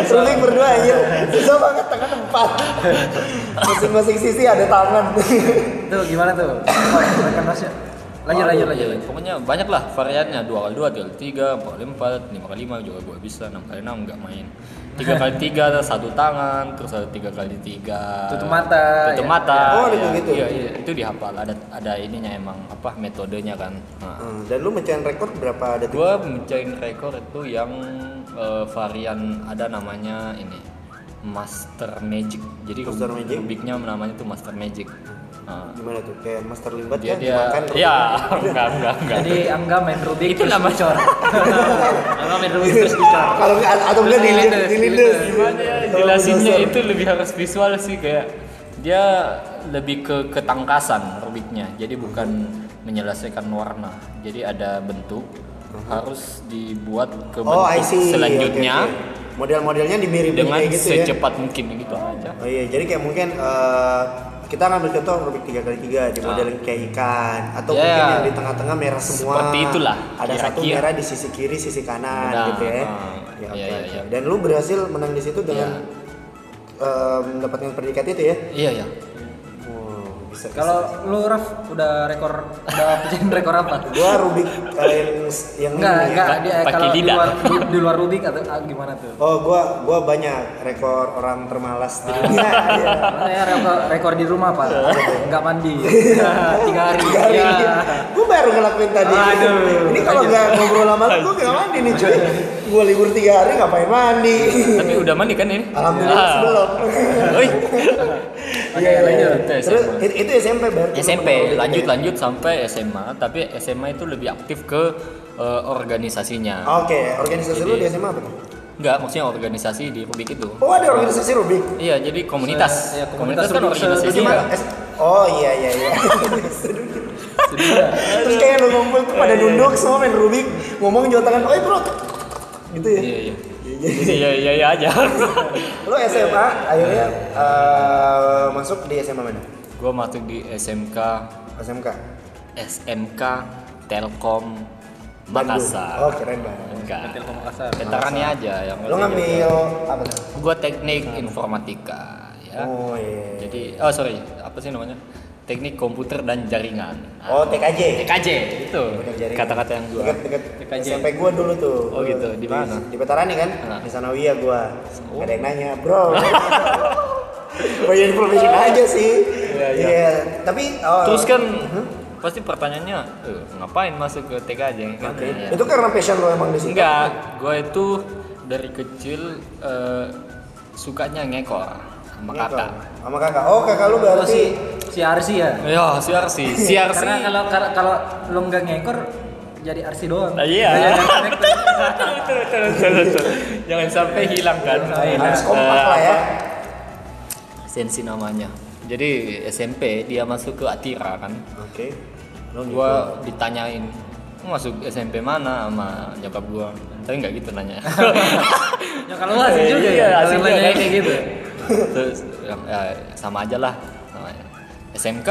Speaker 2: Rubik berdua aja. Susah banget tangan empat. Masing-masing sisi ada tangan.
Speaker 3: Tuh gimana tuh? Rekan ya. Lanjut lanjut lanjut.
Speaker 1: Pokoknya banyak lah variannya. Dua kali dua, tiga kali tiga, empat kali empat, lima kali lima juga gua bisa. Enam kali enam nggak main. Tiga kali tiga ada satu tangan, terus ada tiga kali tiga.
Speaker 3: Tutup mata,
Speaker 1: Tutup
Speaker 3: ya.
Speaker 1: mata.
Speaker 2: Oh, ada
Speaker 1: iya,
Speaker 2: begitu?
Speaker 1: Iya, iya, itu dihafal. Ada ada ininya emang apa metodenya kan. Nah,
Speaker 2: Hmm, Dan lu mecahin rekor berapa detik?
Speaker 1: gua mencari rekor itu yang eh, varian ada namanya ini Master Magic. Jadi
Speaker 2: Master Magic?
Speaker 1: Rubiknya namanya itu Master Magic. Nah,
Speaker 2: Gimana tuh? Kayak master limbat
Speaker 1: dia
Speaker 2: kan
Speaker 1: dia
Speaker 2: dimakan
Speaker 1: ya enggak enggak enggak.
Speaker 3: Jadi Angga main Rubik
Speaker 1: Itu nama-
Speaker 3: dicor. Angga main Rubik terus dicor.
Speaker 2: Kalau nggak atau enggak dilindes,
Speaker 3: dilindes,
Speaker 1: gimana ya jelasinnya itu lebih harus visual sih kayak dia lebih ke ketangkasan rubiknya jadi bukan menyelesaikan warna jadi ada bentuk harus dibuat ke
Speaker 2: Oh, I
Speaker 1: bentuk
Speaker 2: see.
Speaker 1: selanjutnya
Speaker 2: Oke, oke. Model-modelnya dimirip
Speaker 1: dengan
Speaker 2: gitu ya.
Speaker 1: secepat mungkin gitu aja
Speaker 2: Oh iya, jadi kayak mungkin eh, kita ngambil contoh Rubik 3 kali 3 di
Speaker 1: Ah.
Speaker 2: model kayak ikan atau
Speaker 1: Ya.
Speaker 2: mungkin yang di tengah-tengah merah semua.
Speaker 1: Seperti itulah,
Speaker 2: Ada satu
Speaker 1: kira-kira.
Speaker 2: merah di sisi kiri, sisi kanan
Speaker 1: Nah,
Speaker 2: gitu ya.
Speaker 1: ah.
Speaker 2: Ya,
Speaker 1: Iya,
Speaker 2: oke,
Speaker 1: iya,
Speaker 2: oke.
Speaker 1: iya.
Speaker 2: Dan lu berhasil menang di situ dengan eh, mendapatkan predikat itu ya?
Speaker 1: iya ya
Speaker 2: Wow, bisa. Bisa.
Speaker 3: Kalau lu Raf udah rekor udah pecahin rekor apa?
Speaker 2: gua Rubik eh, yang
Speaker 3: Enggak,
Speaker 2: ini ya.
Speaker 3: enggak dia kalau di luar di, luar Rubik atau ah, gimana tuh?
Speaker 2: Oh, gua gua banyak rekor orang termalas di dunia. Iya.
Speaker 3: Saya rekor, rekor di rumah pak, nggak mandi tiga hari.
Speaker 2: Tiga hari.
Speaker 3: Ya.
Speaker 2: Gue baru ngelakuin tadi.
Speaker 3: Aduh.
Speaker 2: Ini kalau nggak ngobrol lama lu, gue nggak mandi nih cuy. Gue libur tiga hari ngapain mandi?
Speaker 1: tapi udah mandi kan ini
Speaker 2: Alhamdulillah
Speaker 1: Ah.
Speaker 2: sebelum.
Speaker 1: Oi.
Speaker 3: Oke, lanjut.
Speaker 1: Itu
Speaker 2: Terus
Speaker 1: SMA.
Speaker 2: it- itu SMP berarti.
Speaker 1: SMP lanjut
Speaker 2: ya?
Speaker 1: lanjut sampai SMA tapi SMA itu lebih aktif ke eh, organisasinya
Speaker 2: Oke, organisasi lu di SMA apa tuh?
Speaker 1: Enggak, maksudnya organisasi di Rubik itu.
Speaker 2: Oh ada organisasi Rubik.
Speaker 1: Iya, jadi komunitas.
Speaker 3: Se- iya,
Speaker 1: komunitas,
Speaker 3: komunitas
Speaker 1: kan organisasi juga.
Speaker 2: Oh iya iya iya. Terus kayak lu ngumpul tuh pada nunduk semua main Rubik, ngomong jawa tangan, "Oi, bro." Gitu ya.
Speaker 1: Iya, iya. Iya, iya, iya aja.
Speaker 2: Lu SMA akhirnya eh, masuk di SMA mana?
Speaker 1: Gua masuk di SMK
Speaker 2: SMK.
Speaker 1: SMK Telkom. Makassar.
Speaker 2: Oh, keren banget.
Speaker 1: Enggak.
Speaker 3: Telkom Makassar.
Speaker 1: Veterannya aja yang
Speaker 2: Lu ngambil apa tuh?
Speaker 1: Gua teknik informatika ya.
Speaker 2: Oh iya.
Speaker 1: Jadi oh sorry, apa sih namanya? Teknik komputer dan jaringan.
Speaker 2: Oh, TKJ.
Speaker 1: TKJ itu kata-kata yang gua.
Speaker 2: Dekat
Speaker 3: TKJ.
Speaker 2: SMP gua dulu tuh.
Speaker 1: Oh, gitu. Di mana?
Speaker 2: Di Veterani kan?
Speaker 1: Ah.
Speaker 2: Di Sanawiyah gua. Gak ada yang nanya, "Bro." Banyak information aja sih.
Speaker 1: Iya, iya.
Speaker 2: Iya, tapi oh,
Speaker 1: Terus kan pasti pertanyaannya, "Eh, ngapain masuk ke TKJ kan?
Speaker 2: Oke.
Speaker 1: Ya.
Speaker 2: Itu karena passion lo emang di situ.
Speaker 1: Enggak, gue itu dari kecil eh, sukanya ngekor sama kakak.
Speaker 2: Sama kakak. Oh, kakak lu berarti
Speaker 3: si si Arsi ya.
Speaker 1: Ya, siar sih, siar sih.
Speaker 3: Karena kalau kalau kalau lo nggak ngekor jadi Arsi doang.
Speaker 1: Ah, iya. Betul, betul, betul, betul. Jangan sampai hilang kan.
Speaker 2: harus
Speaker 1: Eh,
Speaker 2: kompak lah ya.
Speaker 1: Sensi namanya. Jadi SMP dia masuk ke Atira kan.
Speaker 2: Oke. Lo
Speaker 1: Gua ditanyain, "Lu masuk SMP mana sama nyokap gua? Tapi nggak gitu nanya.
Speaker 3: Ya kalau lo asik juga
Speaker 1: Iya,
Speaker 3: ya.
Speaker 1: asik
Speaker 3: Kalau
Speaker 1: juga
Speaker 3: nanya
Speaker 1: kan.
Speaker 3: kayak gitu.
Speaker 1: Terus ya, sama aja lah. SMK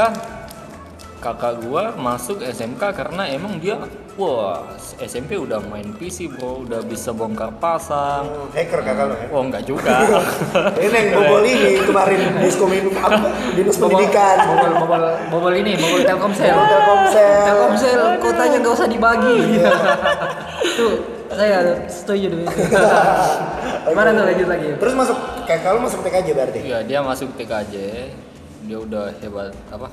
Speaker 1: kakak gua masuk SMK karena emang dia wah SMP udah main PC bro udah bisa bongkar pasang
Speaker 2: Oh, hacker kakak lo ya.
Speaker 1: oh enggak juga
Speaker 2: Ini yang bobol ini kemarin diskomin apa? Dinas
Speaker 3: Bobol,
Speaker 2: pendidikan.
Speaker 3: bobol, bobol, bobol ini, bobol Telkomsel.
Speaker 2: Telkomsel.
Speaker 3: Telkomsel, kotanya nggak usah dibagi. Tuh, saya setuju dengan itu. Gimana tuh lanjut lagi?
Speaker 2: Terus masuk kakak lu masuk TKJ berarti?
Speaker 1: Iya dia masuk TKJ dia udah hebat apa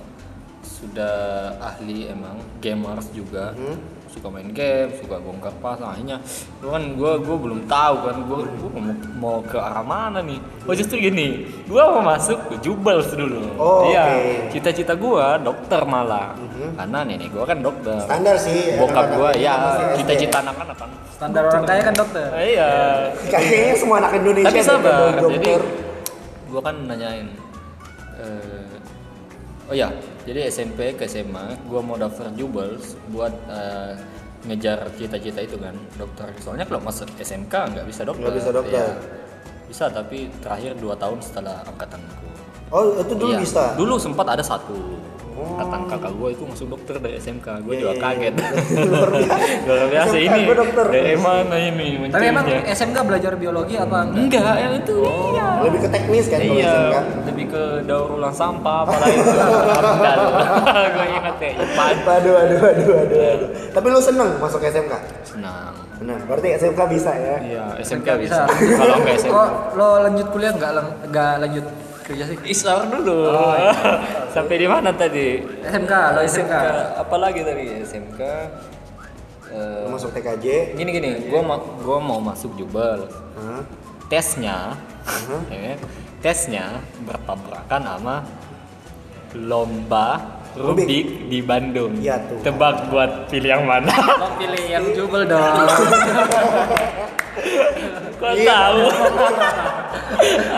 Speaker 1: sudah ahli emang gamers juga
Speaker 2: Hmm.
Speaker 1: Suka main game suka bongkar pasang. Akhirnya gua kan gua gua belum tahu kan gua, gua mau, mau ke arah mana nih? Oh justru gini gua mau masuk ke Jubels dulu.
Speaker 2: Oh,
Speaker 1: iya
Speaker 2: oke.
Speaker 1: cita-cita gua dokter malah. Karena nenek gua kan dokter.
Speaker 2: Standar sih.
Speaker 1: bokap
Speaker 2: anak-anak
Speaker 1: gua
Speaker 2: ini
Speaker 1: ya cita-cita anak-anak. Kan
Speaker 3: Standar orang kaya kan dokter.
Speaker 1: Ah, iya.
Speaker 2: Kayaknya semua anak Indonesia
Speaker 1: tapi sabar jadi gua kan nanyain eh, oh ya jadi SMP ke SMA gua mau daftar Jubels buat eh, ngejar cita-cita itu kan dokter soalnya kalau masuk SMK nggak bisa dokter
Speaker 2: Nggak bisa dokter.
Speaker 1: Iya. bisa tapi terakhir 2 tahun setelah angkatanku
Speaker 2: Oh, itu dulu
Speaker 1: Iya.
Speaker 2: bisa.
Speaker 1: dulu sempat ada satu angkatan kakak gua itu masuk dokter dari SMK gue
Speaker 2: Iya,
Speaker 1: juga
Speaker 2: iya,
Speaker 1: kaget
Speaker 2: iya. Luar biasa. SMK
Speaker 1: ini dari mana ini
Speaker 3: Tapi emang? SMK belajar biologi apa enggak?
Speaker 1: enggak yang itu iya
Speaker 2: Lebih ke teknis kan kalau
Speaker 1: iya,
Speaker 2: SMK.
Speaker 1: lebih ke daur ulang sampah apalah itu. Gue ingat ya, IPAN.
Speaker 2: Aduh, aduh, aduh, aduh, aduh. Tapi lu seneng masuk SMK?
Speaker 1: Senang.
Speaker 2: Benar, berarti SMK bisa ya?
Speaker 1: Iya, SMK
Speaker 3: Nggak
Speaker 1: bisa. Kalau enggak SMK.
Speaker 3: Kok lo lanjut kuliah nggak lang- nggak lanjut kerja sih?
Speaker 1: Isar dulu. Sampai di mana tadi?
Speaker 3: SMK, lo SMK.
Speaker 1: Apalagi tadi SMK. eh,
Speaker 2: Lu masuk TKJ.
Speaker 1: gini gini, gua mau gua mau masuk Jubel.
Speaker 2: Hah?
Speaker 1: Tesnya, ya, tesnya bertabrakan sama lomba
Speaker 2: Rubik.
Speaker 1: Rubik di Bandung.
Speaker 2: Iya tuh.
Speaker 1: Tebak buat pilih yang mana?
Speaker 3: Lo pilih yang jubel dong.
Speaker 1: Kok
Speaker 2: Iya.
Speaker 1: tahu?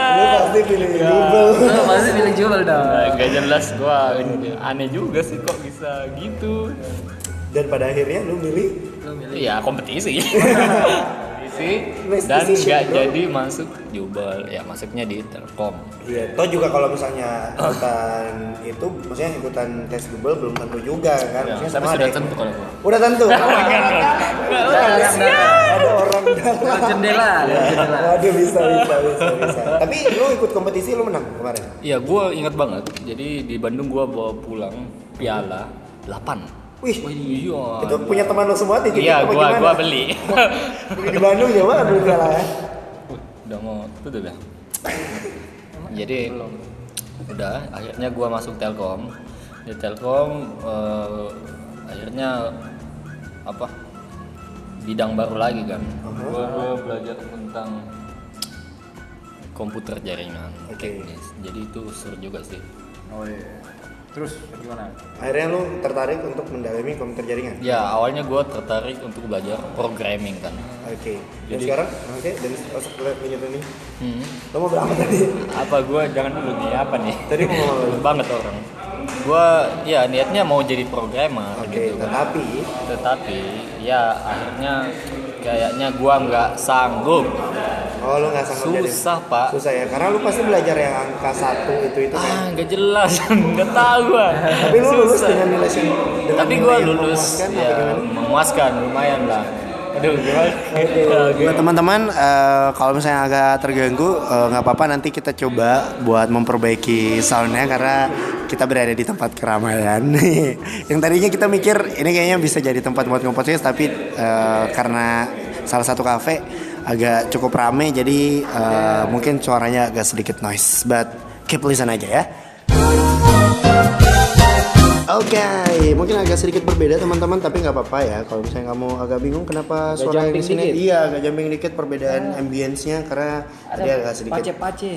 Speaker 2: Lu pasti pilih Google.
Speaker 3: Lo pasti pilih jubel dong.
Speaker 1: Nah, Gak jelas gua aneh juga sih kok bisa gitu.
Speaker 2: Dan pada akhirnya lu milih
Speaker 3: Lo milih.
Speaker 1: Iya kompetisi.
Speaker 2: Best
Speaker 1: dan nggak jadi masuk Jubel. Ya masuknya di Telkom.
Speaker 2: Iya, toh juga kalau misalnya ikutan itu, maksudnya ikutan tes Google belum tentu juga kan.
Speaker 1: Ya,
Speaker 2: Maksudnya
Speaker 1: tapi sudah
Speaker 2: ada-
Speaker 1: tentu kalau gua.
Speaker 2: Udah tentu.
Speaker 3: Ada orang dalam.
Speaker 2: ada orang dalam.
Speaker 3: Lewat jendela.
Speaker 2: Waduh bisa bisa bisa bisa. Tapi lu ikut kompetisi lu menang kemarin.
Speaker 1: Iya, gua ingat banget. Jadi di Bandung gua bawa pulang piala 8.
Speaker 2: Wih,
Speaker 1: Iya.
Speaker 2: itu punya teman lu semua titip
Speaker 1: Iya,
Speaker 2: apa
Speaker 1: gua
Speaker 2: gimana?
Speaker 1: gua beli.
Speaker 2: Beli di Bandung ya mana beli piala ya?
Speaker 1: Uh, udah mau tutup ya jadi udah akhirnya gua masuk Telkom di Telkom eh, akhirnya apa bidang baru lagi kan gua, gua belajar tentang komputer jaringan
Speaker 2: Oke.
Speaker 1: teknis jadi itu seru juga sih
Speaker 3: Oh iya. Terus gimana?
Speaker 2: Akhirnya lu tertarik untuk mendalami komputer jaringan.
Speaker 1: ya awalnya gua tertarik untuk belajar programming kan
Speaker 2: Oke. Dan
Speaker 1: Jadi-
Speaker 2: sekarang oke dan masuk ke lanjut ini.
Speaker 1: hmm.
Speaker 2: Lo mau berapa tadi?
Speaker 1: apa gua jangan dulu nih apa nih
Speaker 2: Tadi mau
Speaker 1: banget orang gua ya niatnya mau jadi programmer
Speaker 2: Oke,
Speaker 1: gitu kan
Speaker 2: tetapi
Speaker 1: tetapi ya akhirnya kayaknya gua nggak sanggup
Speaker 2: oh lu nggak sanggup jadi-
Speaker 1: susah pak
Speaker 2: Susah ya, karena lu pasti belajar yang angka satu itu itu kan.
Speaker 1: ah nggak jelas nggak tahu gua
Speaker 2: Tapi lu lulus
Speaker 1: Susah.
Speaker 2: dengan nilai dengan
Speaker 1: tapi gua lulus
Speaker 2: memuaskan apa
Speaker 1: ya
Speaker 2: gimana?
Speaker 1: memuaskan lumayan lah Aduh, gimana?
Speaker 2: Buat teman-teman, eh, kalau misalnya agak terganggu, eh, nggak apa-apa nanti kita coba buat memperbaiki soundnya karena kita berada di tempat keramaian. Yang tadinya kita mikir ini kayaknya bisa jadi tempat buat nge-podcast, tapi eh, karena salah satu kafe agak cukup rame, jadi eh, mungkin suaranya agak sedikit noise. But keep listen aja ya. Oke, mungkin agak sedikit berbeda teman-teman, tapi nggak apa-apa ya. Kalau misalnya kamu agak bingung kenapa
Speaker 3: Agak
Speaker 2: suara yang di sini,
Speaker 3: dikit.
Speaker 2: iya agak jumping dikit perbedaan ambience-nya karena tadi agak sedikit.
Speaker 3: pace-pace.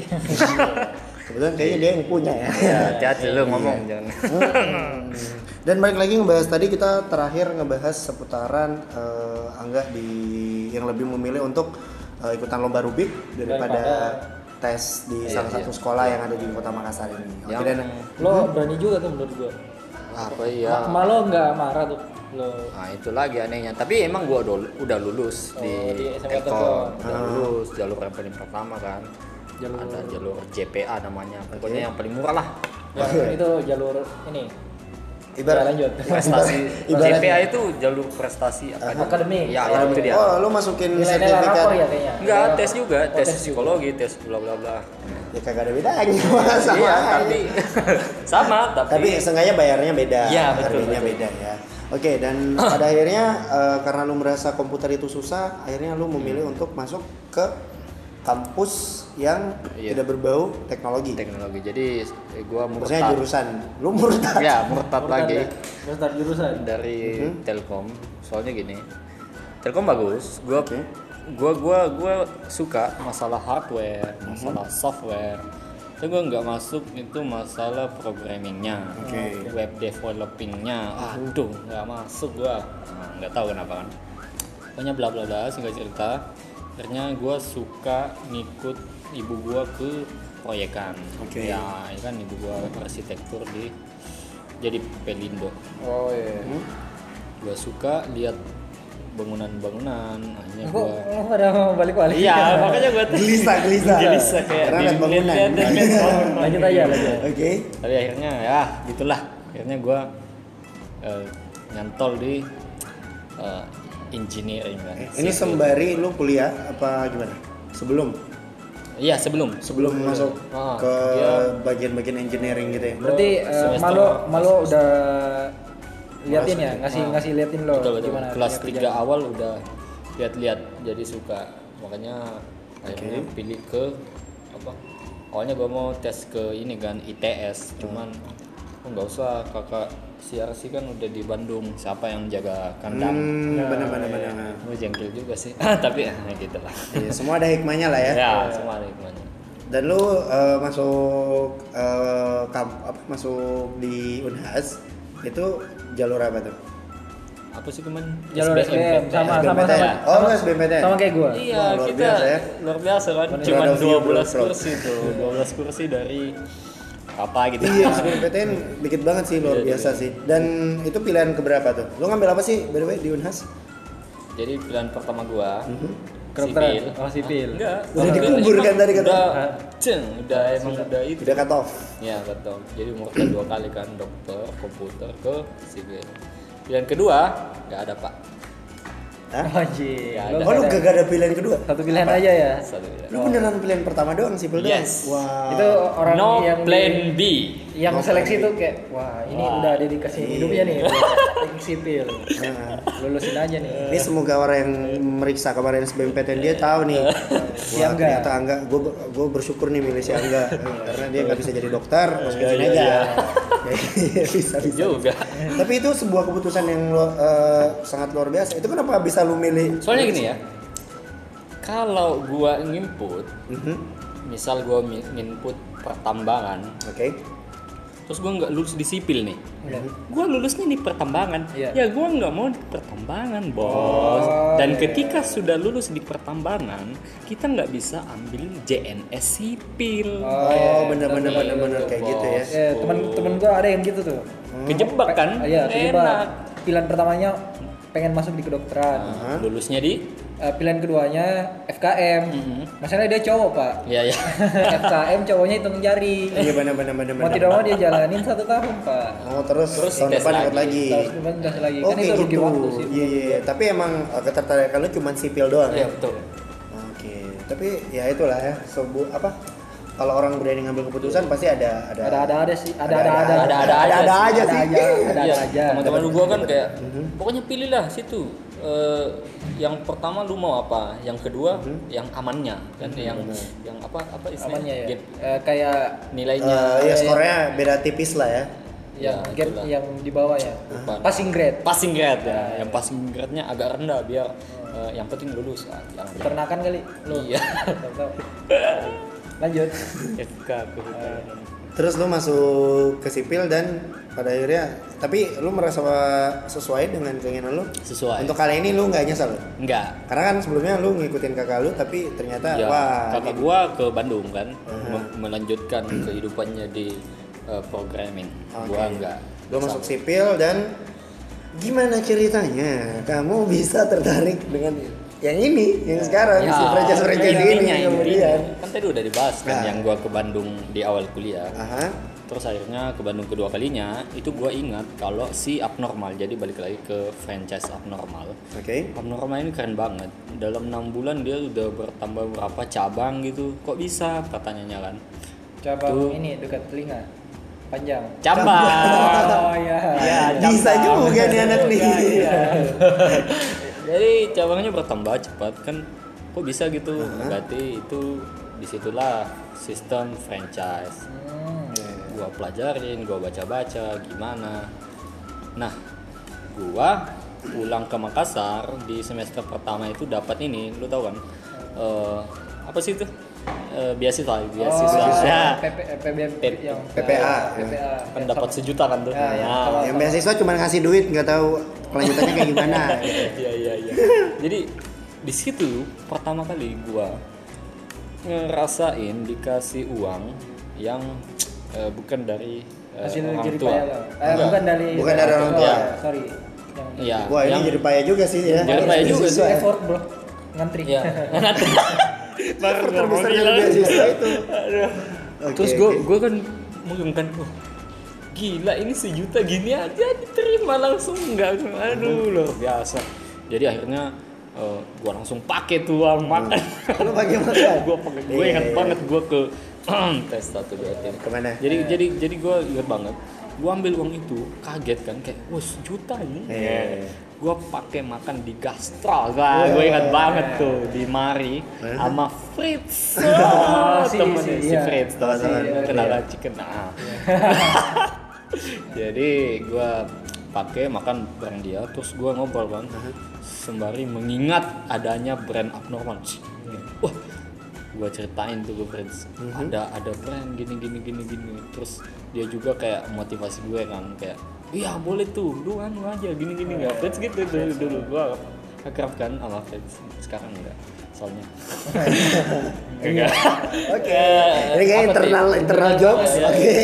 Speaker 2: Kebetulan kayaknya dia yang punya ya.
Speaker 1: Ya, hati-hati lu ngomong jangan.
Speaker 2: Dan balik lagi ngebahas tadi kita terakhir ngebahas seputaran eh, Angga di yang lebih memilih untuk eh, ikutan lomba Rubik daripada tes di salah satu sekolah yang ada di Kota Makassar ini. Oke
Speaker 1: Yang-
Speaker 2: dan
Speaker 3: Lo berani juga tuh menurut gua.
Speaker 1: Apa iya?
Speaker 3: Ma lo nggak marah tuh lo.
Speaker 1: Nah itu lagi anehnya. Tapi emang gua udah, lulus di,
Speaker 3: Oh, di
Speaker 1: Telkom.
Speaker 3: Telkom.
Speaker 1: Udah lulus jalur yang paling pertama kan.
Speaker 3: Jalur-
Speaker 1: Ada jalur JPA namanya. Pokoknya yang paling murah lah.
Speaker 3: Yang itu jalur ini.
Speaker 2: Ibarat
Speaker 3: Ya, lanjut.
Speaker 1: Prestasi.
Speaker 2: Ibarat-
Speaker 1: JPA itu jalur prestasi akademik.
Speaker 3: Akademik.
Speaker 1: Ya, ya itu dia.
Speaker 2: Oh, lu masukin
Speaker 3: Nilai-nilai
Speaker 2: sertifikat.
Speaker 3: ya kayaknya.
Speaker 1: Enggak, tes juga,
Speaker 3: Oh,
Speaker 1: tes
Speaker 3: tes juga.
Speaker 1: psikologi, tes bla bla bla.
Speaker 2: Ya kagak ada bedanya sama.
Speaker 1: Iya, tapi sama, tapi,
Speaker 2: Tapi seenggaknya bayarnya beda,
Speaker 1: Iya, betul,
Speaker 2: harganya
Speaker 1: betul.
Speaker 2: beda ya. Oke, dan pada akhirnya eh, karena lu merasa komputer itu susah, akhirnya lu memilih untuk masuk ke kampus yang
Speaker 1: Iya.
Speaker 2: tidak berbau teknologi.
Speaker 1: teknologi. Jadi eh, gua
Speaker 2: Maksudnya
Speaker 1: murtad.
Speaker 2: jurusan, lu murtad.
Speaker 1: Ya, murtad lagi
Speaker 3: Terus tar jurusan.
Speaker 1: dari
Speaker 2: Mhm.
Speaker 1: Telkom. Soalnya gini. Telkom bagus. Gua gua gua gua suka masalah hardware,
Speaker 2: Mhm.
Speaker 1: masalah software. Tapi gua nggak masuk itu masalah programmingnya,
Speaker 2: Oke.
Speaker 1: web developingnya. Aduh, nggak masuk gua. Nah, nggak tahu kenapa kan. Pokoknya bla bla bla singkat cerita. Akhirnya gua suka ngikut ibu gua ke proyekan.
Speaker 2: Oke.
Speaker 1: Ya, ini kan ibu gua arsitektur di jadi Pelindo.
Speaker 3: Oh iya.
Speaker 1: Gua suka lihat bangunan-bangunan,
Speaker 3: Kok
Speaker 1: gua
Speaker 3: lo pada balik-balik?
Speaker 1: Iya, makanya gua tuh
Speaker 2: Gelisah, gelisah.
Speaker 1: gelisah kayak
Speaker 2: Karena lihat bangunan.
Speaker 3: Lanjut aja, lanjut.
Speaker 2: Oke.
Speaker 1: Tapi akhirnya ya gitulah. Akhirnya gua eh, nyantol di eh, engineering kan.
Speaker 2: Ini sembari lu kuliah apa gimana? Sebelum?
Speaker 1: Iya, sebelum.
Speaker 2: Sebelum masuk
Speaker 1: Ah,
Speaker 2: ke
Speaker 1: iya.
Speaker 2: bagian-bagian engineering gitu ya.
Speaker 3: Berarti eh,
Speaker 1: Semester-
Speaker 3: Malo Malo udah liatin ya, ngasih
Speaker 1: Ah.
Speaker 3: ngasih liatin lo
Speaker 1: betul, betul.
Speaker 3: gimana
Speaker 1: kelas
Speaker 3: dunia
Speaker 1: 3 awal udah lihat-lihat jadi suka. Makanya akhirnya pilih ke apa? Awalnya gua mau tes ke ini kan ITS cuman oh, nggak usah kakak CRC kan udah di Bandung siapa yang jaga kandang
Speaker 2: Hmm, benar-benar benar.
Speaker 1: gue jengkel juga sih tapi ya gitu lah
Speaker 2: Iya, semua ada hikmahnya lah ya.
Speaker 1: ya semua ada hikmahnya
Speaker 2: Dan lu eh, masuk eh, kamp- apa masuk di Unhas itu jalur apa tuh?
Speaker 1: apa sih kemarin
Speaker 3: Jalur SBM sama sama sama.
Speaker 2: Oh,
Speaker 3: sama-
Speaker 2: SBMPTN.
Speaker 3: Sama kayak gua.
Speaker 1: Iya,
Speaker 2: Wah, luar
Speaker 1: kita
Speaker 2: biasa ya.
Speaker 1: luar biasa kan.
Speaker 2: You,
Speaker 1: 12
Speaker 2: bro, proud.
Speaker 1: kursi tuh, 12 kursi dari apa gitu.
Speaker 2: Iya, SBMPTN dikit banget sih luar
Speaker 1: Iya,
Speaker 2: biasa sih. Dan itu pilihan keberapa tuh? Lu ngambil apa sih by the way di Unhas?
Speaker 1: Jadi pilihan pertama gua
Speaker 3: Kedokteran.
Speaker 1: sipil.
Speaker 3: Oh, sipil.
Speaker 1: Enggak.
Speaker 2: Udah dikubur kan tadi kata.
Speaker 1: Udah, ceng, udah emang udah itu.
Speaker 2: Udah cut off.
Speaker 1: Ya betul. Jadi umurnya dua kali kan dokter komputer ke sipil. Pilihan kedua nggak ada pak.
Speaker 2: Hah?
Speaker 3: Oh.
Speaker 1: Ya, ada.
Speaker 2: Oh, lu gak ada pilihan kedua?
Speaker 3: satu pilihan aja ya.
Speaker 1: Satu pilihan.
Speaker 2: Lu beneran pilihan pertama doang sipil doang?
Speaker 1: Yes.
Speaker 2: Wah.
Speaker 3: Itu orang
Speaker 1: no
Speaker 3: yang
Speaker 1: plan B.
Speaker 3: yang
Speaker 2: No
Speaker 3: seleksi
Speaker 2: plan B.
Speaker 3: tuh kayak wah ini
Speaker 1: Wah.
Speaker 3: udah dedikasi
Speaker 2: Iya.
Speaker 3: hidupnya nih sipil.
Speaker 2: Nah,
Speaker 3: Lulusin aja nih.
Speaker 2: Ini semoga orang yang meriksa kemarin SBMPTN dia tahu nih.
Speaker 3: Si
Speaker 2: Wah,
Speaker 3: Angga.
Speaker 2: ternyata Angga, gue bersyukur nih milih si Angga karena dia nggak bisa jadi dokter, masuk ke sini
Speaker 1: Iya,
Speaker 2: aja.
Speaker 1: iya.
Speaker 2: bisa bisa.
Speaker 1: Juga.
Speaker 2: Tapi itu sebuah keputusan yang eh, sangat luar biasa. Itu kenapa bisa lu milih?
Speaker 1: Soalnya gini ya. Kalau gua nginput,
Speaker 2: Mhm.
Speaker 1: misal gua nginput pertambangan,
Speaker 2: Oke.
Speaker 1: Terus gua nggak lulus di sipil nih.
Speaker 3: Iya.
Speaker 1: Gua lulusnya di pertambangan.
Speaker 3: Iya.
Speaker 1: Ya gua nggak mau di pertambangan, bos.
Speaker 3: Oh,
Speaker 1: Dan
Speaker 3: iya.
Speaker 1: ketika sudah lulus di pertambangan, kita nggak bisa ambil JNS sipil.
Speaker 2: Oh, bener bener
Speaker 1: Gitu,
Speaker 2: bener bener kayak gitu ya.
Speaker 1: bos.
Speaker 3: Eh, temen-temen gua ada yang gitu tuh.
Speaker 1: Kejebak kan?
Speaker 3: Iya,
Speaker 1: Enak.
Speaker 3: kejebak. Pilihan pertamanya pengen masuk di kedokteran.
Speaker 1: Nah, lulusnya di
Speaker 3: eh, pilihan keduanya FKM. Masalahnya dia cowok pak.
Speaker 1: Iya iya.
Speaker 3: FKM cowoknya hitung jari.
Speaker 2: Iya benar benar benar
Speaker 3: Mau tidak mau dia jalanin satu tahun pak.
Speaker 2: Oh terus,
Speaker 1: Terus
Speaker 2: tahun
Speaker 1: tes
Speaker 2: depan ikut
Speaker 1: lagi.
Speaker 2: lagi.
Speaker 3: Terus kemudian gas lagi.
Speaker 2: Oh
Speaker 3: kan itu
Speaker 2: kayak
Speaker 3: rugi
Speaker 2: gitu.
Speaker 3: waktu sih.
Speaker 2: Iya iya. iya. Tapi emang uh, ketertarikan lu cuma sipil doang
Speaker 1: Iya
Speaker 2: ya.
Speaker 1: betul.
Speaker 2: Oke. Tapi ya itulah ya. Sebu apa? Kalau orang berani ngambil keputusan pasti ada ada
Speaker 3: Ada ada ada sih. Ada
Speaker 2: Ada-
Speaker 3: ada ada.
Speaker 1: ada- ada
Speaker 2: ada
Speaker 1: aja sih.
Speaker 3: Ada aja. Ada
Speaker 1: Iya,
Speaker 3: aja.
Speaker 1: teman-teman gua kan kayak pokoknya pilihlah situ. Eh, yang pertama lu mau apa? Yang kedua yang amannya kan yang yang apa apa istilahnya?
Speaker 3: Amannya ya.
Speaker 1: Gap
Speaker 3: Eh, kayak
Speaker 1: nilainya.
Speaker 2: Eh, ya skornya beda tipis lah ya.
Speaker 3: yang
Speaker 1: Ya,
Speaker 3: gap
Speaker 1: itulah.
Speaker 3: yang di bawah ya.
Speaker 1: Bukan.
Speaker 3: Passing grade.
Speaker 1: passing grade ya. Yang passing grade-nya agak rendah biar eh, yang penting lulus. Ah, jangan.
Speaker 3: Peternakan kali lu.
Speaker 1: Iya.
Speaker 3: Lanjut.
Speaker 1: FK aku lupa.
Speaker 2: Terus lu masuk ke sipil dan pada akhirnya tapi lu merasa sesuai dengan keinginan lu?
Speaker 1: Sesuai.
Speaker 2: Untuk kali ini lu nggak nyesel?
Speaker 1: Enggak.
Speaker 2: Karena kan sebelumnya lu ngikutin kakak lu tapi ternyata
Speaker 1: Ya,
Speaker 2: wah
Speaker 1: kakak
Speaker 2: ini-
Speaker 1: gua ke Bandung kan, me- melanjutkan kehidupannya di eh, programming. Gua
Speaker 2: Oke.
Speaker 1: enggak.
Speaker 2: Lu masuk sipil dan gimana ceritanya kamu bisa tertarik dengan yang ini, yang sekarang
Speaker 1: Ya,
Speaker 2: si franchise-franchise ini
Speaker 1: intinya,
Speaker 2: kemudian.
Speaker 1: Kan tadi udah dibahas kan
Speaker 2: Nah.
Speaker 1: yang gua ke Bandung di awal kuliah.
Speaker 2: Aha.
Speaker 1: Terus akhirnya ke Bandung kedua kalinya itu gua ingat kalau si abnormal jadi balik lagi ke franchise abnormal.
Speaker 2: Oke.
Speaker 1: Abnormal ini keren banget. Dalam enam bulan dia udah bertambah berapa cabang gitu. Kok bisa? Pertanyaannya kan.
Speaker 3: Cabang
Speaker 1: Tuh.
Speaker 3: ini dekat telinga. Panjang.
Speaker 1: Cabang.
Speaker 3: Oh iya.
Speaker 1: Ya,
Speaker 2: Bisa
Speaker 1: cabang.
Speaker 2: juga nih anak nih.
Speaker 3: Iya.
Speaker 1: Jadi cabangnya bertambah cepat kan. Kok bisa gitu? Berarti itu di situlah sistem franchise.
Speaker 3: Hmm.
Speaker 1: gua pelajarin, gua baca-baca gimana. Nah, gua pulang ke Makassar di semester pertama itu dapat ini, lu tahu kan? Eh, apa sih itu? Eh, beasiswa, beasiswa.
Speaker 3: Oh,
Speaker 1: ya.
Speaker 3: PP, PBM yang
Speaker 2: PPA.
Speaker 3: PPA.
Speaker 1: Kan dapat sejuta kan tuh.
Speaker 3: Ya, ya,
Speaker 1: Nah,
Speaker 3: kalau-
Speaker 2: Yang beasiswa cuma ngasih duit nggak tahu kelanjutannya kayak gimana.
Speaker 1: Iya iya iya. Jadi di situ pertama kali gua ngerasain dikasih uang yang eh, bukan dari eh,
Speaker 3: hasil
Speaker 1: orang tua.
Speaker 3: Eh, bukan dari
Speaker 2: Bukan dari orang
Speaker 3: oh,
Speaker 2: tua.
Speaker 3: Sorry. Yang
Speaker 1: Iya.
Speaker 2: Wah ini
Speaker 1: yang-
Speaker 2: jadi payah juga sih ya.
Speaker 1: Jadi payah juga sih.
Speaker 3: effort, Bro. Ngantri.
Speaker 1: Iya.
Speaker 2: Baru terbesar dari beasiswa itu. Oke,
Speaker 1: Terus gue
Speaker 2: oke.
Speaker 1: gue kan mengumumkan, oh, gila ini sejuta gini aja diterima langsung nggak, aduh luar biasa. Jadi akhirnya eh, gue langsung pakai tuh uang makan.
Speaker 2: Lu pakai makan?
Speaker 1: gue pakai, gue ingat banget gue ke tes satu dua tiga.
Speaker 2: Ke mana?
Speaker 1: Jadi jadi jadi gue ingat banget. Gue ambil uang itu kaget kan kayak, wah sejuta ini.
Speaker 2: Iya.
Speaker 1: Gue pakai makan di Gastra, wah gue ingat banget tuh di Mari sama Fritz. Oh,
Speaker 3: si-
Speaker 1: temennya
Speaker 3: si-
Speaker 1: si
Speaker 3: iya.
Speaker 1: Fritz, teman
Speaker 2: Si- iya.
Speaker 1: chicken. Nah. Jadi gue pakai makan bareng dia, terus gue ngobrol kan, sembari mengingat adanya brand abnormal. Wah, gue ceritain tuh ke Fritz, ada ada brand gini gini gini gini, terus dia juga kayak motivasi gue kan, kayak, iya boleh tuh, lu anu aja gini gini nggak, Fritz gitu dulu dulu gue akrab kan sama Fritz, sekarang enggak, soalnya. enggak.
Speaker 2: Oke. Ini kayak internal internal jokes.
Speaker 1: Ya,
Speaker 2: Oke.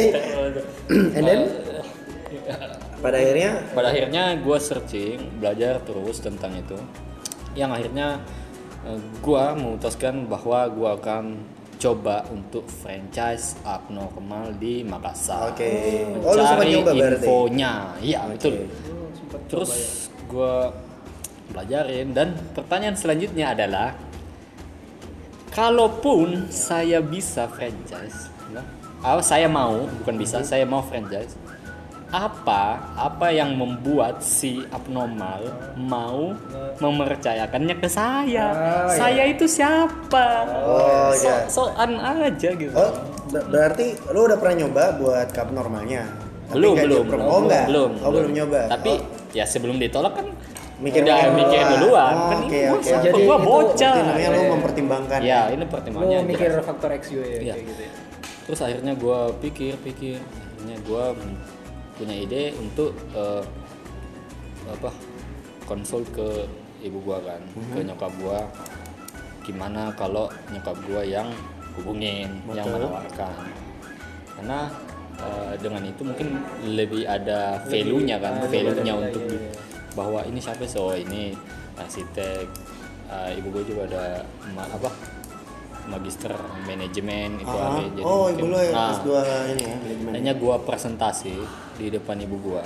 Speaker 2: And then pada akhirnya
Speaker 1: pada akhirnya gue searching belajar terus tentang itu yang akhirnya gue memutuskan bahwa gue akan coba untuk franchise abnormal di Makassar
Speaker 2: Oke. Oh,
Speaker 1: mencari
Speaker 2: nyoba berarti?
Speaker 1: infonya iya
Speaker 2: Oke.
Speaker 1: betul terus gue pelajarin dan pertanyaan selanjutnya adalah kalaupun saya bisa franchise nah, ah, saya mau bukan bisa saya mau franchise apa apa yang membuat si abnormal mau mempercayakannya ke saya
Speaker 3: Ah,
Speaker 1: saya itu siapa
Speaker 2: Oh,
Speaker 1: so,
Speaker 2: iya.
Speaker 1: soan aja gitu
Speaker 2: Oh, ber- berarti lu udah pernah nyoba buat cup normalnya? Tapi
Speaker 1: belum
Speaker 2: nggak
Speaker 1: belum?
Speaker 2: Oh, enggak.
Speaker 1: belum
Speaker 2: Oh, belum nyoba.
Speaker 1: tapi
Speaker 2: Oh,
Speaker 1: ya sebelum ditolak kan
Speaker 2: Mikir
Speaker 1: udah
Speaker 2: duluan.
Speaker 1: mikir duluan
Speaker 2: Oh,
Speaker 1: kan
Speaker 2: oke,
Speaker 1: ini gua?
Speaker 3: Jadi
Speaker 1: gua bocah
Speaker 2: itu namanya lu
Speaker 3: Iya.
Speaker 2: mempertimbangkan.
Speaker 1: ya ini
Speaker 3: Lu
Speaker 1: pertimbangannya
Speaker 3: mikir
Speaker 1: jelas.
Speaker 3: faktor X juga ya
Speaker 1: Iya.
Speaker 3: kayak gitu ya.
Speaker 1: terus akhirnya gue pikir pikir akhirnya gue punya ide untuk eh, apa konsul ke ibu gua kan
Speaker 2: Mhm.
Speaker 1: ke nyokap gua gimana kalau nyokap gua yang hubungin yang
Speaker 2: Betul.
Speaker 1: menawarkan karena eh, dengan itu mungkin lebih ada value nya kan value nya
Speaker 3: lebih ada
Speaker 1: untuk
Speaker 3: nilai,
Speaker 1: di-
Speaker 3: iya.
Speaker 1: bahwa ini siapa so ini arsitek eh, ibu gue juga ada apa magister manajemen itu
Speaker 2: Ah,
Speaker 1: ada jadi
Speaker 2: oh ibu lo ya
Speaker 1: Nah,
Speaker 2: kelas dua ini ya manajemen.
Speaker 1: Hanya gua presentasi di depan ibu gua.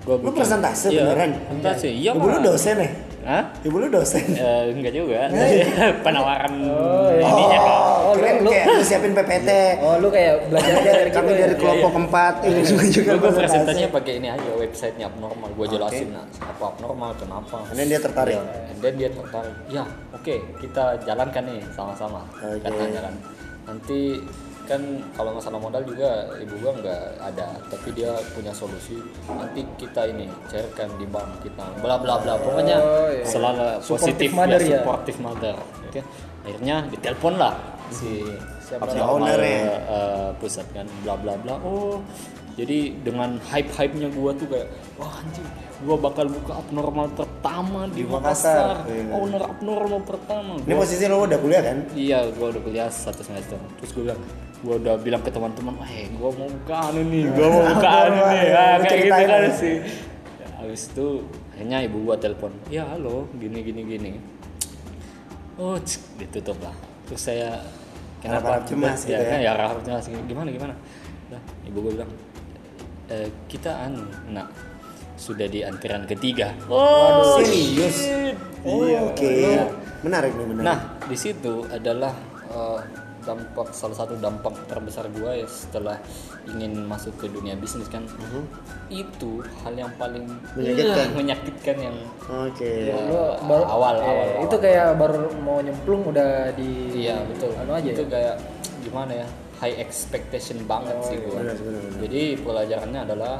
Speaker 1: Gua
Speaker 2: Lu presentase
Speaker 1: iya,
Speaker 2: beneran?
Speaker 1: Presentasi. Iya,
Speaker 2: Ibu lu dosen ya?
Speaker 1: Hah?
Speaker 2: Ibu lu dosen?
Speaker 1: Eh, enggak juga. Penawaran
Speaker 3: Oh, iya.
Speaker 1: ininya kan.
Speaker 2: Oh, kirain
Speaker 3: lu-
Speaker 2: kayak lu siapin PPT.
Speaker 3: Oh lu kayak belajar
Speaker 2: dari, kami
Speaker 3: ya?
Speaker 2: dari kelompok keempat ini semua juga
Speaker 1: Gue
Speaker 2: presentasi.
Speaker 1: presentasinya pakai ini aja websitenya abnormal. Gue jelasin nah, apa abnormal kenapa.
Speaker 2: Kemudian dia tertarik.
Speaker 1: Ya, then dia tertarik. Ya, oke, kita jalankan nih sama-sama. Kita jalan. Nanti kan kalau masalah modal juga ibu gua nggak ada, tapi dia punya solusi. Nanti kita ini cairkan di bank kita, bla bla bla. Pokoknya
Speaker 3: Oh, iya.
Speaker 1: selalu
Speaker 3: Supportive
Speaker 1: positif
Speaker 3: mother
Speaker 1: ya,
Speaker 3: ya?
Speaker 1: supportive mother. Oke. Akhirnya ditelepon lah si
Speaker 3: Siapa
Speaker 2: owner ya?
Speaker 1: eh, pusat kan bla bla bla oh jadi dengan hype hype nya gua tuh kayak wah anjing gua bakal buka abnormal pertama
Speaker 2: Di
Speaker 1: di,
Speaker 2: Makassar.
Speaker 1: Makassar,
Speaker 2: Iya.
Speaker 1: owner abnormal pertama
Speaker 2: Ini
Speaker 1: Gua-
Speaker 2: posisi lo udah kuliah kan?
Speaker 1: iya gua udah kuliah satu semester terus gua bilang gua udah bilang ke teman-teman eh gua mau buka anu nih gua mau buka anu nih
Speaker 2: Lu
Speaker 1: ah, kayak gitu kan
Speaker 2: ya.
Speaker 1: sih Ya, habis itu akhirnya ibu gua telepon ya halo gini gini gini oh cik, ditutup lah terus saya
Speaker 2: Harap-harap cemas gitu
Speaker 1: ya,
Speaker 2: ya.
Speaker 1: kan, ya harap cemas gimana gimana nah, ibu gue bilang "Eh, kita anu nak sudah di antrian ketiga
Speaker 2: Oh, serius? Oh, Oke. Menarik nih, menarik.
Speaker 1: nah di situ adalah eh, dampak salah satu dampak terbesar gua ya setelah ingin masuk ke dunia bisnis kan itu hal yang paling
Speaker 2: Menyakitkan.
Speaker 1: eh, menyakitkan yang
Speaker 2: Oke.
Speaker 1: Eh,
Speaker 3: baru-
Speaker 1: awal
Speaker 3: eh,
Speaker 1: awal
Speaker 3: itu
Speaker 1: awal.
Speaker 3: kayak baru mau nyemplung udah di
Speaker 1: Iya betul.
Speaker 3: anu aja
Speaker 1: itu
Speaker 3: ya?
Speaker 1: kayak gimana ya? High expectation banget
Speaker 3: Oh,
Speaker 1: sih
Speaker 3: iya.
Speaker 1: gua.
Speaker 2: Benar, benar, benar.
Speaker 1: Jadi pelajarannya adalah